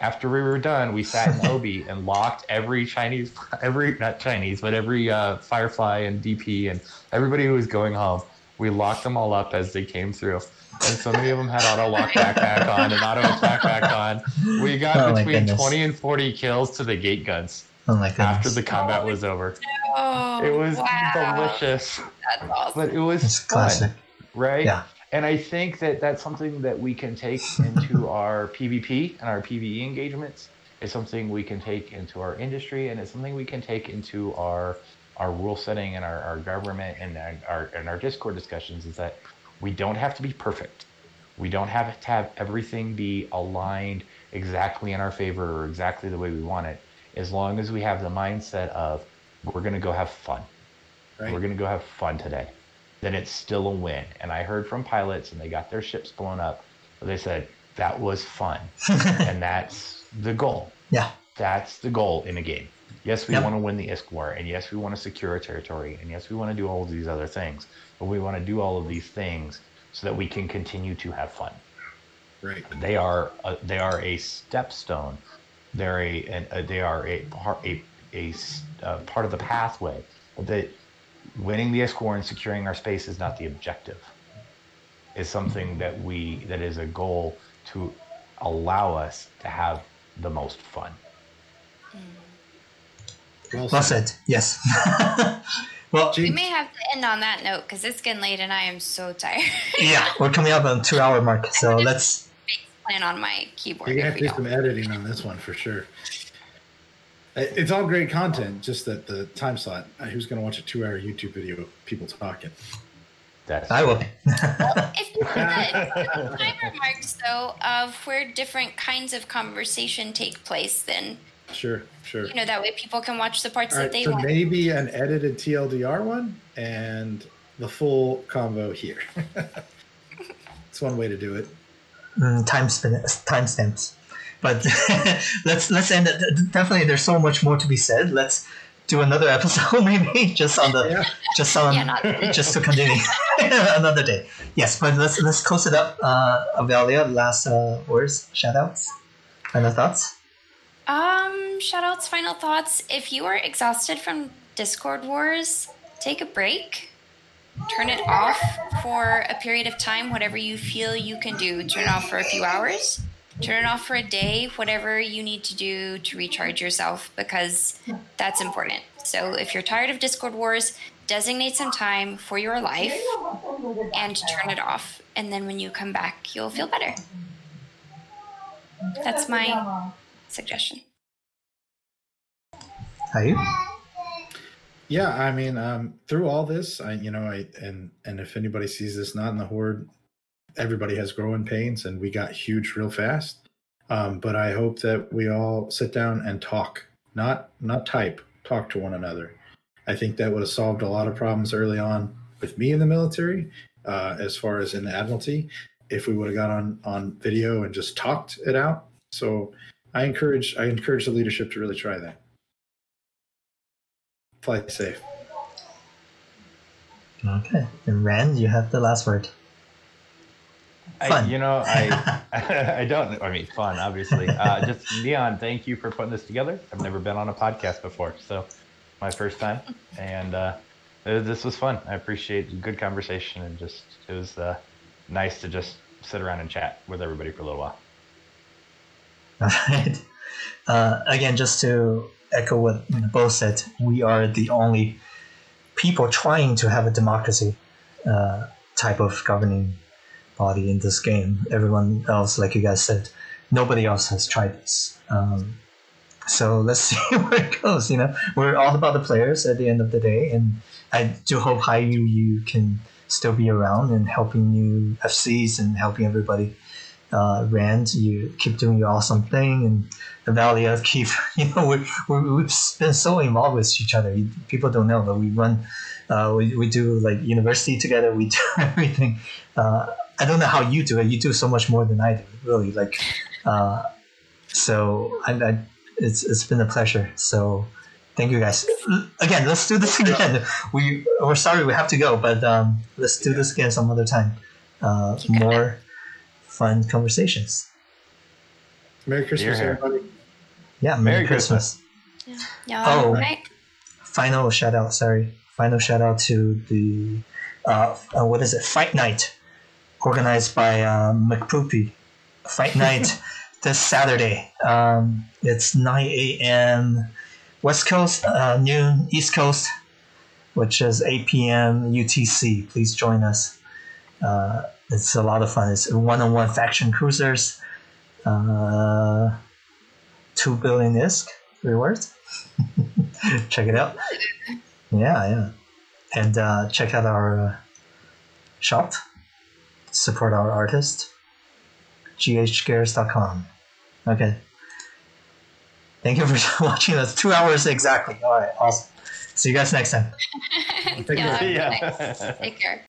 after we were done, we sat in Obi and locked every Chinese, every not Chinese, but every uh, Firefly and DP and everybody who was going home. We locked them all up as they came through, and so many of them had auto lock backpack on and auto attack back on. We got Oh between 20 and 40 kills to the gate guns Oh my goodness. after the combat was over. Oh, It was wow. delicious, That's awesome. but it was it's fun classic. right? Yeah. And I think that that's something that we can take into our PvP and our PvE engagements. It's something we can take into our industry, and it's something we can take into our our rule setting and our, our government and our and our Discord discussions. Is that we don't have to be perfect. We don't have to have everything be aligned exactly in our favor or exactly the way we want it. As long as we have the mindset of we're going to go have fun Right. we're going to go have fun today, then it's still a win. And I heard from pilots and they got their ships blown up. But they said that was fun. and that's the goal. Yeah. That's the goal in a game. Yes, we Yep. want to win the ISK war. And yes, we want to secure a territory. And yes, we want to do all of these other things. But we want to do all of these things so that we can continue to have fun. Right. They are a, they are a stepstone. They're a, an, a they are a part a, a s- uh, part of the pathway. That winning the ISK war and securing our space is not the objective. Is something that we that is a goal to allow us to have the most fun. Well Well said. said. Yes. well, We may have to end on that note because it's getting late and I am so tired. yeah, we're coming up on two hour mark, so let's. Plan on my keyboard. You're gonna have to we do some editing on this one for sure. It's all great content, just that the time slot. uh, Who's gonna watch a two-hour YouTube video of people talking? That's I will. If you put time remarks though of where different kinds of conversation take place, then Sure, sure. you know that way people can watch the parts All that right, they so want. maybe an edited TLDR one and the full convo here. It's one way to do it. Mm, time spin timestamps. But let's let's end it. Definitely, there's so much more to be said. Let's do another episode, maybe just on the Yeah. just on Yeah, not- just to continue another day. Yes, but let's let's close it up. Uh, Avalia, last uh, words, shout outs, final thoughts. Um, shoutouts, final thoughts. If you are exhausted from Discord wars, take a break. Turn it off for a period of time, whatever you feel you can do. Turn it off for a few hours. Turn it off for a day, whatever you need to do to recharge yourself, because that's important. So if you're tired of Discord wars, designate some time for your life and turn it off. And then when you come back, you'll feel better. That's my suggestion. Are you? Yeah, I mean, um, through all this, I you know, I and and if anybody sees this not in the horde, everybody has growing pains, and we got huge real fast. Um, but I hope that we all sit down and talk, not not type, talk to one another, I think that would have solved a lot of problems early on with me in the military, uh, as far as in the Admiralty, if we would have got on on video and just talked it out. So I encourage I encourage the leadership to really try that. Fly safe. Okay. And Rand, you have the last word. I, Fun. you know, I I don't. I mean, fun, obviously. Uh, just Neon, thank you for putting this together. I've never been on a podcast before, so my first time, and uh, this was fun. I appreciate good conversation, and just it was uh, nice to just sit around and chat with everybody for a little while. All right. Uh, again, just to echo what Bo said, we are the only people trying to have a democracy uh, type of governing body in this game. Everyone else, like you guys said, nobody else has tried this. Um, so let's see where it goes. You know, we're all about the players at the end of the day, and I do hope Hayu you can still be around and helping new FCs and helping everybody uh, Rand, you keep doing your awesome thing, and Avalia keep, you know, we we we've been so involved with each other. People don't know, but we run, uh, we, we do like university together. We do everything. Uh, I don't know how you do it. You do so much more than I do, really. Like, uh, so I, I, it's it's been a pleasure. So thank you guys again. Let's do this again. We we're sorry we have to go, but um, let's do this again some other time. Uh, more fun conversations. Merry Christmas, Here, here. everybody. Yeah, Merry, Merry Christmas. Christmas. Yeah. Oh. Right. Final shout out, sorry. Final shout out to the, uh, uh, what is it, Fight Night, organized by uh, McPoopy. Fight Night this Saturday. Um, it's 9 a.m. West Coast, uh, noon East Coast, which is 8 p.m. UTC. Please join us. Uh, it's a lot of fun. It's one on one faction cruisers, uh, 2 billion ISK rewards. check it out. Yeah, yeah. And uh, check out our uh, shop. Support our artist. ghgears.com. Okay. Thank you for watching us. Two hours exactly. All right, awesome. See you guys next time. Take Yeah, care. Yeah. Take care.